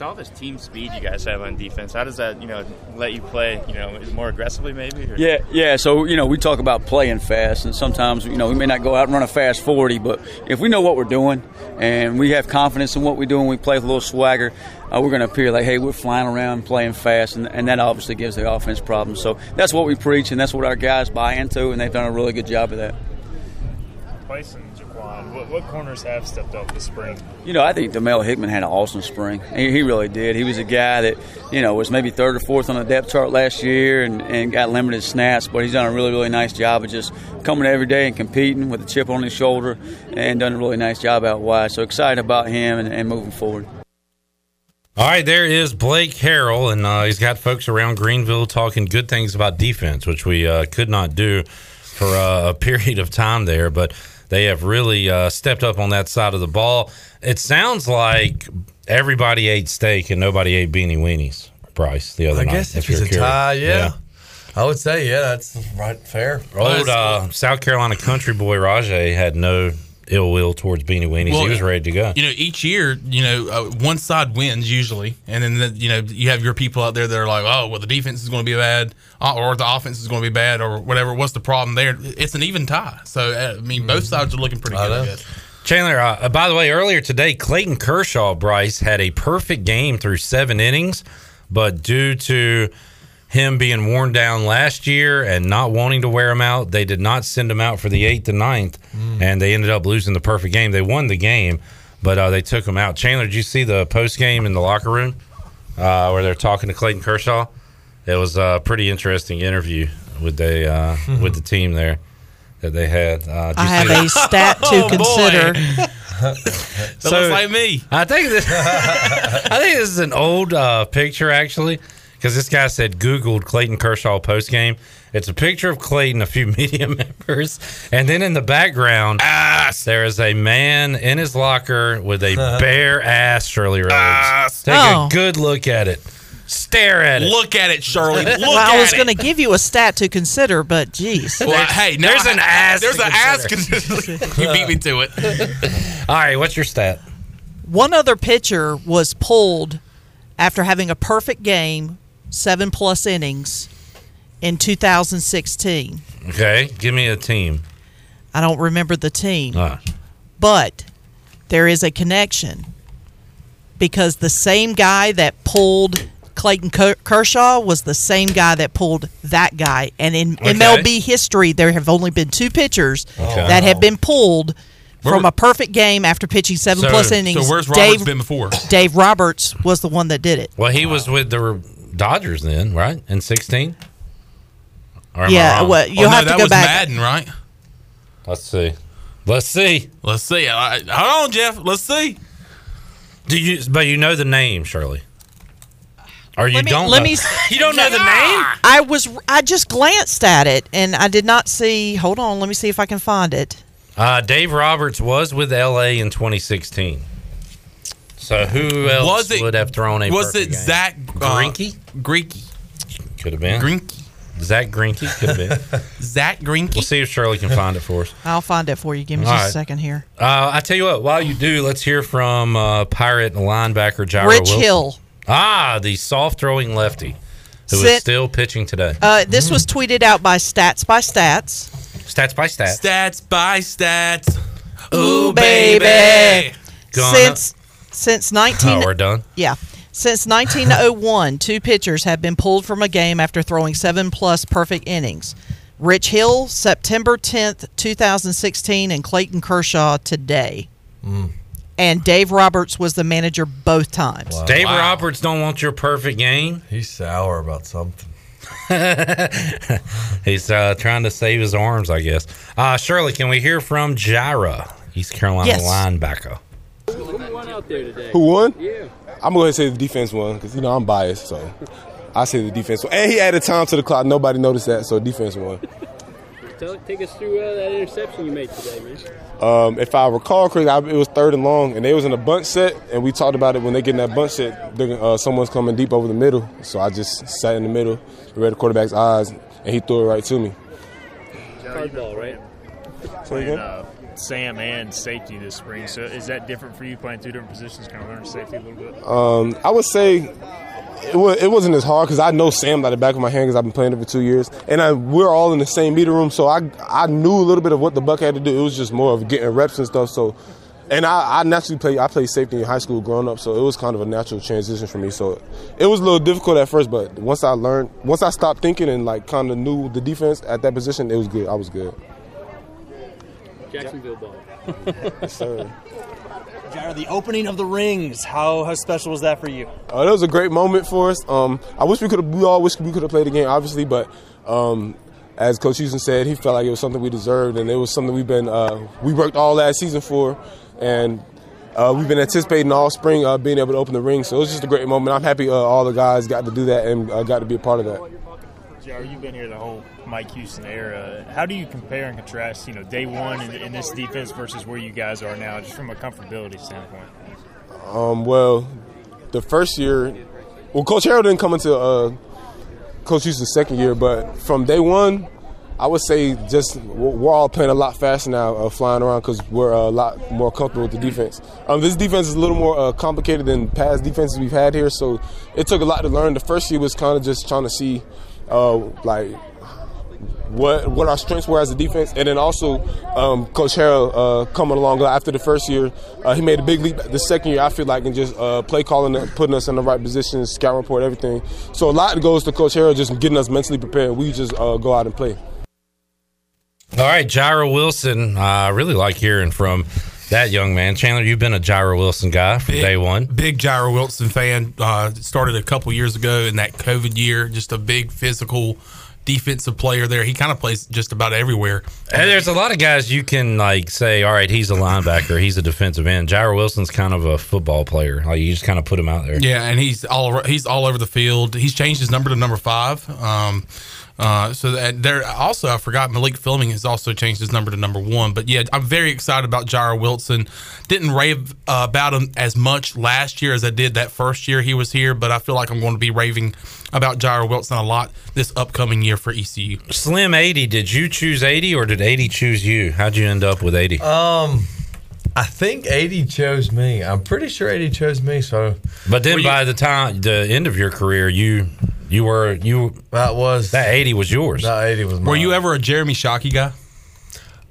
With all this team speed you guys have on defense, how does that you know let you play you know more aggressively maybe? Or? Yeah, yeah. So you know, we talk about playing fast, and sometimes you know we may not go out and run a fast forty, but if we know what we're doing and we have confidence in what we're doing, we play with a little swagger. Uh, we're going to appear like, hey, we're flying around playing fast, and, and that obviously gives the offense problems. So that's what we preach, and that's what our guys buy into, and they've done a really good job of that. Bryson, Jaquan, what, what corners have stepped up this spring? You know, I think Demel Hickman had an awesome spring. He, he really did. He was a guy that, you know, was maybe third or fourth on the depth chart last year and, and got limited snaps, but he's done a really, really nice job of just coming every day and competing with a chip on his shoulder and done a really nice job out wide. So excited about him and, and moving forward. All right, there is Blake Harrell, and uh, he's got folks around Greenville talking good things about defense, which we uh, could not do for uh, a period of time there. But they have really uh, stepped up on that side of the ball. It sounds like everybody ate steak and nobody ate beanie weenies. Bryce, the other I night. guess if you're it's a curious. tie, yeah. I would say, yeah, that's right, fair. Old uh, South Carolina country boy Rahjai had no ill will towards beanie weenies. Well, he was ready to go. You know, each year, you know, uh, one side wins usually, and then the, you know you have your people out there that are like, oh, well, the defense is going to be bad, uh, or the offense is going to be bad, or whatever. What's the problem there? It's an even tie. So uh, I mean, both sides are looking pretty good. I guess. Chandler, uh, by the way, earlier today, Clayton Kershaw, Bryce, had a perfect game through seven innings, but due to him being worn down last year and not wanting to wear him out, they did not send him out for the eighth and ninth, and they ended up losing the perfect game. They won the game, but uh, they took him out. Chandler, did you see the post game in the locker room uh, where they're talking to Clayton Kershaw? It was a pretty interesting interview with the uh, with the team there that they had. Uh, did I you have that? a stat to Oh, consider. so, looks like me. I think this. I think this is an old uh, picture actually, because this guy said Googled Clayton Kershaw post game. It's a picture of Clayton, a few media members, and then in the background, ass. there is a man in his locker with a uh-huh. bare ass. Shirley Rhodes. Take Oh. a good look at it. Stare at it. Look at it, Shirley. Look well, I was going to give you a stat to consider, but geez. Well, hey, now there's I- an ass There's to an ass. consider. consider. you beat me to it. All right, what's your stat? One other pitcher was pulled after having a perfect game, seven plus innings, in 2016. Okay, give me a team. I don't remember the team, Ah. but there is a connection because the same guy that pulled Clayton Kershaw was the same guy that pulled that guy. And in Okay. MLB history, there have only been two pitchers Okay. that have been pulled from a perfect game after pitching seven So- plus innings. So where's Roberts Dave, been before? Dave Roberts was the one that did it. Well, he was with the Dodgers then, right? In sixteen. Or am I Yeah, wrong? well, you'll oh, no, have to that go was back. Madden, right? Let's see. Let's see. Let's see. All right, hold on, Jeff. Let's see. Do you? But you know the name, Shirley. Or you Let me- don't? let know- me- you don't know the name? I was I just glanced at it and I did not see. Hold on, let me see if I can find it. Uh, Dave Roberts was with LA in 2016. So who else Was it- would have thrown a? was it game? Zack, uh, Greinke? Greinke. Could have been Greinke. Zack Greinke could have been. Zack Greinke. We'll see if Shirley can find it for us. I'll find it for you. Give me All just a second here. Uh, I tell you what. While you do, let's hear from uh, Pirate linebacker Jireh Rich Wilson. Hill. Ah, the soft throwing lefty who is Sit- still pitching today. Uh, this was tweeted out by Stats by Stats. Stats by stats. Stats by stats. Ooh, baby. Gonna- Since since 19 Oh, we're done. Yeah. Since 1901, two pitchers have been pulled from a game after throwing seven plus perfect innings. Rich Hill, September 10th, 2016, and Clayton Kershaw today. And Dave Roberts was the manager both times. Dave Roberts don't want your perfect game. He's sour about something. He's uh, trying to save his arms, I guess. Uh, Shirley, can we hear from Jireh, East Carolina Yes. linebacker? Who won out there today? Who won? Yeah. I'm going to say the defense won because, you know, I'm biased. So I say the defense won. And he added time to the clock. Nobody noticed that. So defense won. Tell, take us through uh, that interception you made today, man. Um, if I recall correctly, it was third and long, and they was in a bunch set, and we talked about it when they get in that bunch set. Uh, someone's coming deep over the middle, so I just sat in the middle, read the quarterback's eyes, and he threw it right to me. Hard ball, right? Say again? Sam and safety this spring. So is that different for you playing two different positions, kind of learning safety a little bit? Um, I would say it, was, it wasn't as hard because I know Sam like the back of my hand because I've been playing it for two years, and I, we're all in the same meeting room, so I I knew a little bit of what the buck had to do. It was just more of getting reps and stuff. So, and I, I naturally play I played safety in high school growing up, so it was kind of a natural transition for me. So it was a little difficult at first, but once I learned, once I stopped thinking and like kind of knew the defense at that position, it was good. I was good. Jacksonville ball. Yes, sir. Jared, the opening of the rings. How how special was that for you? Uh, that was a great moment for us. Um, I wish we could have. We all wish we could have played the game, obviously, but um, as Coach Houston said, he felt like it was something we deserved, and it was something we've been uh, we worked all last season for, and uh, we've been anticipating all spring uh, being able to open the ring. So it was just a great moment. I'm happy uh, all the guys got to do that and uh, got to be a part of that. Jar, you've been here the whole Mike Houston era. How do you compare and contrast, you know, day one in, in this defense versus where you guys are now, just from a comfortability standpoint? Um, well, the first year, well, Coach Harrell didn't come until uh, Coach Houston's second year, but from day one, I would say just we're we're all playing a lot faster now, uh, flying around because we're a lot more comfortable with the defense. Um, this defense is a little more uh, complicated than past defenses we've had here, so it took a lot to learn. The first year was kind of just trying to see, uh, like what what our strengths were as a defense, and then also um, Coach Harrell uh, coming along after the first year, uh, he made a big leap. The second year, I feel like, and just uh, play calling, it, putting us in the right positions, scout report, everything. So a lot goes to Coach Harrell just getting us mentally prepared. We just uh, go out and play. All right, Jireh Wilson. I really like hearing from that young man. Chandler, you've been a Jireh Wilson guy from Big- day one. Big Jireh Wilson fan. Uh, started a couple years ago in that COVID year. Just a big physical defensive player there. He kind of plays just about everywhere. And there's a lot of guys you can like say, all right, he's a linebacker, he's a defensive end. Jireh Wilson's kind of a football player. Like you just kind of put him out there. Yeah, and he's all over- he's all over the field. He's changed his number to number five. Um, uh, so that there also I forgot Malik Fleming has also changed his number to number one. But yeah, I'm very excited about Jireh Wilson. Didn't rave uh, about him as much last year as I did that first year he was here, but I feel like I'm going to be raving about Jireh Wilson a lot this upcoming year for ECU. Slim 80, did you choose 80 or did 80 choose you? How'd you end up with 80? Um, I think 80 chose me. I'm pretty sure 80 chose me. So, But then by the time the end of your career, you you were you that was that 80 was yours. That 80 was mine. Were you ever a Jeremy Shockey guy?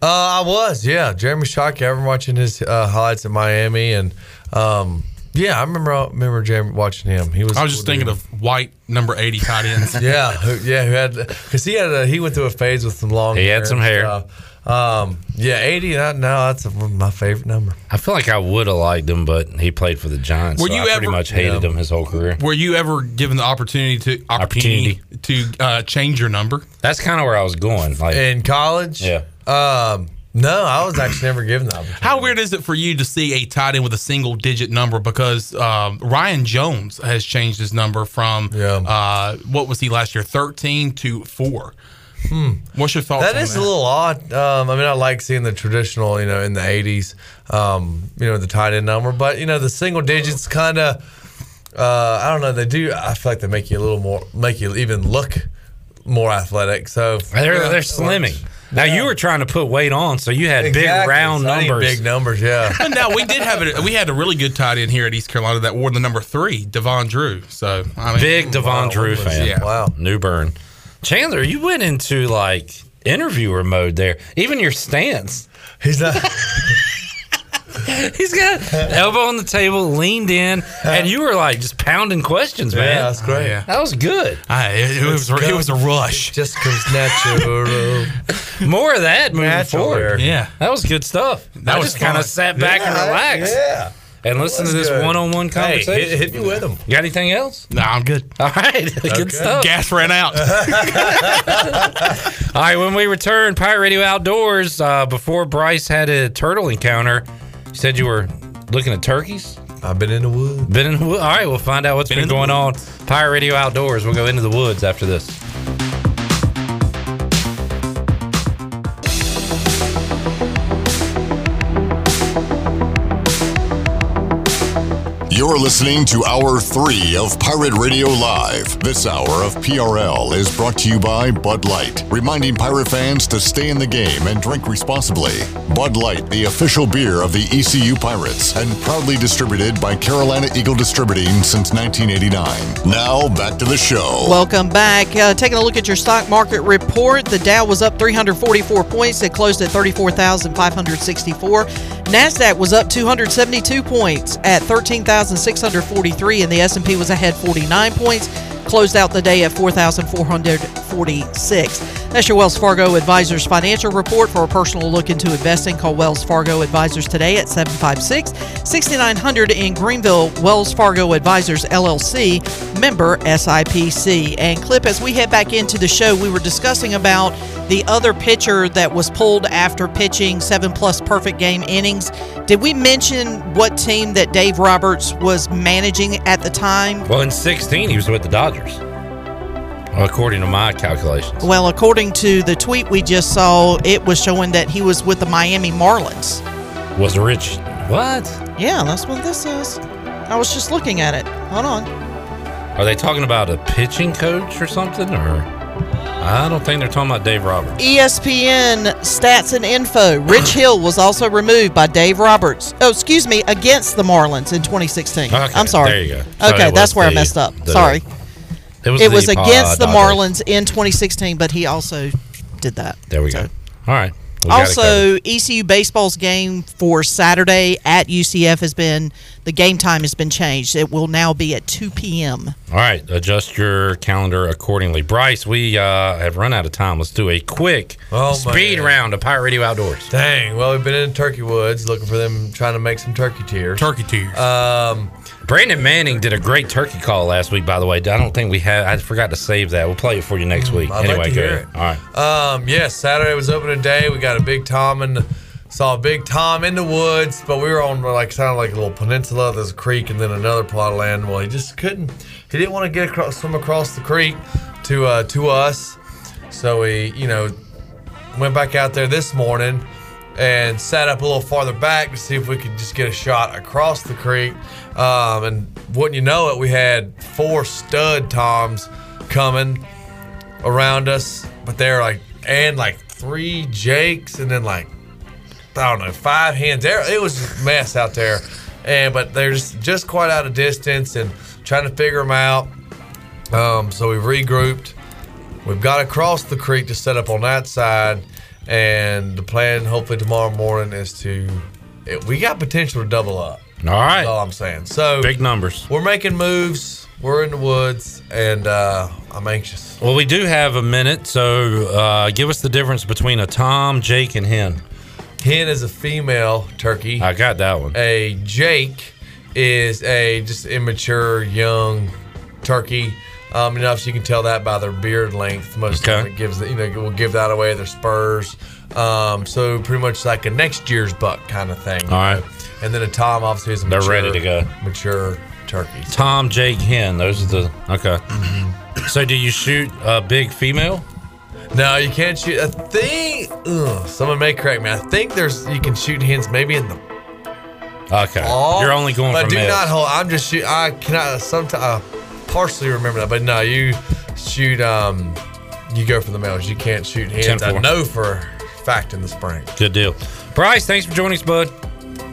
Uh, I was, yeah. Jeremy Shockey. I remember watching his uh, highlights in Miami, and um, yeah, I remember. I remember Jeremy watching him. He was. I was just thinking of white number 80 tight ends. yeah, who, yeah, who had because he had a, he went through a phase with some long. He had some hair. stuff. Um, yeah, eighty. That, no, that's a, my favorite number. I feel like I would have liked him, but he played for the Giants. Were so you I pretty much hated Yeah. him his whole career. Were you ever given the opportunity to opportunity, to uh, change your number? That's kind of where I was going. Like in college. Yeah. Um, no, I was actually never given that. opportunity. How weird is it for you to see a tight end with a single digit number? Because um, Ryan Jones has changed his number from yeah. uh, what was he last year, thirteen to four. Hmm. What's your thoughts? That on is a little odd. Um, I mean, I like seeing the traditional, you know, in the '80s, um, you know, the tight end number, but you know, the single digits kind of, uh, I don't know. They do. I feel like they make you a little more, make you even look more athletic. So They're, yeah, they're slimming. works. Now you were trying to put weight on, so you had big round So numbers. big numbers, yeah. But now we did have it. We had a really good tight end here at East Carolina that wore the number three, Davon Drew. So I mean, Big Davon Drew fan. Yeah. Wow. New Bern. Chandler, you went into like interviewer mode there. Even your stance. He's not. He's got elbow on the table, leaned in, and you were like just pounding questions, man. Yeah, that's great. yeah. That was good. I, it, it was it was a rush. Just comes natural. More of that moving Natural forward. Yeah. That was good stuff. That I was just kind of fun. sat back and relaxed Yeah. And listened to this one-on-one Hey, conversation. hit, hit me with them. You got anything else? No, I'm good. All right, good stuff. Gas ran out. All right, when we return, Pirate Radio Outdoors, uh, before Bryce had a turtle encounter, you said you were looking at turkeys? I've been in the woods. Been in the woods. All right, we'll find out what's Been been, going on. Pirate Radio Outdoors. We'll go into the woods after this. You're listening to Hour 3 of Pirate Radio Live. This hour of PRL is brought to you by Bud Light, reminding pirate fans to stay in the game and drink responsibly. Bud Light, the official beer of the ECU Pirates, and proudly distributed by Carolina Eagle Distributing since 1989. Now, back to the show. Welcome back. Uh, taking a look at your stock market report, the Dow was up 344 points. It closed at 34,564. Nasdaq was up 272 points at 13,643, and the S&P was ahead 49 points. Closed out the day at 4,446. That's your Wells Fargo Advisors financial report. For a personal look into investing, call Wells Fargo Advisors today at 756 6900 in Greenville. Wells Fargo Advisors LLC, member SIPC. And Clip, as we head back into the show, we were discussing about the other pitcher that was pulled after pitching seven plus perfect game innings. Did we mention what team that Dave Roberts was managing at the time? Well, in 16, he was with the Dodgers, according to my calculations. Well, according to the tweet we just saw, it was showing that he was with the Miami Marlins. Was Rich. What? Yeah, that's what this is. I was just looking at it. Hold on. Are they talking about a pitching coach or something? Or I don't think they're talking about Dave Roberts. ESPN stats and info. Rich Hill was also removed by Dave Roberts. Oh, excuse me, against the Marlins in 2016. Okay, I'm sorry. there you go. So Okay, that's where I messed up. the- sorry. It was, it the, was against uh, the Dodgers. Marlins in 2016, but he also did that. There we go. All right. We got it covered. Also, ECU baseball's game for Saturday at UCF has been the game time has been changed. It will now be at 2 p.m. All right, adjust your calendar accordingly. Bryce, we uh, have run out of time. Let's do a quick Oh, speed man. round of Pirate Radio Outdoors. Dang. Well, we've been in Turkey Woods looking for them, trying to make some turkey tears. Turkey tears. Um, Brandon Manning did a great turkey call last week, by the way. I don't think we had. I forgot to save that. We'll play it for you next week. I'd like anyway, to go hear ahead. it. All right. Um, yes, Saturday was opening day. We got a big Tom and saw a big Tom in the woods, but we were on like sounded like a little peninsula. There's a creek and then another plot of land. Well, he just couldn't. He didn't want to get across, swim across the creek to uh, to us. So we, you know, went back out there this morning and sat up a little farther back to see if we could just get a shot across the creek. Um, and wouldn't you know it, we had four stud toms coming around us, but they're like, and like three jakes, and then like, I don't know, five hands. It was a mess out there, and but they're just, just quite out of distance and trying to figure them out. Um, so we've regrouped. We've got across the creek to set up on that side, and the plan, hopefully tomorrow morning, is to. It, we got potential to double up. All right. That's all I'm saying. So Big numbers. We're making moves. We're in the woods, and uh, I'm anxious. Well, we do have a minute, so uh, give us the difference between a Tom, Jake, and hen. Hen is a female turkey. I got that one. A Jake is a just immature young turkey. Um, you so you can tell that by their beard length. Most of the it gives the, you know will give that away. Their spurs. Um, so pretty much like a next year's buck kind of thing. All right. And then a Tom obviously is a They're mature, ready to go. Mature turkey. Tom, Jake, hen. Those are the okay. So, do you shoot a big female? No, you can't shoot. I think ugh, someone may correct me. I think there's you can shoot hens maybe in the Okay, fall. you're only going but for do males. not hold. I'm just shoot. I cannot. Sometimes I partially remember that, but no, you shoot. Um, you go for the males. You can't shoot hens. I 10-4. know for a fact in the spring. Good deal. Bryce, thanks for joining us, bud.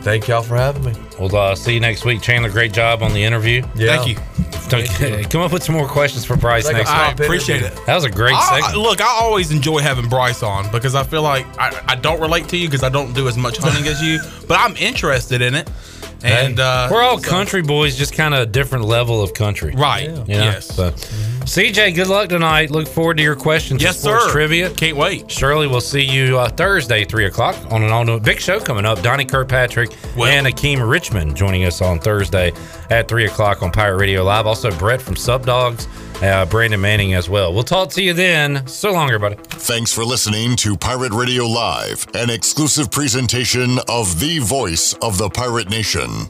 Thank y'all for having me. We'll uh, see you next week. Chandler, great job on the interview. Yeah. Thank you. Come up with some more questions for Bryce Like a next I week. appreciate it. That was a great I- I- segment. look, I always enjoy having Bryce on because I feel like I, I don't relate to you because I don't do as much hunting as you, but I'm interested in it. And uh, We're all country boys, just kind of a different level of country. Right. You know? Yes. So, CJ, good luck tonight. Look forward to your questions. Yes, for sir. Trivia. Can't wait. Shirley, we'll see you uh, Thursday, 3 o'clock on an all new big show coming up. Donnie Kirkpatrick and Akeem Richmond joining us on Thursday at 3 o'clock on Pirate Radio Live. Also, Brett from Subdogs, uh, Brandon Manning as well. We'll talk to you then. So long, everybody. Thanks for listening to Pirate Radio Live, an exclusive presentation of the voice of the pirate nation.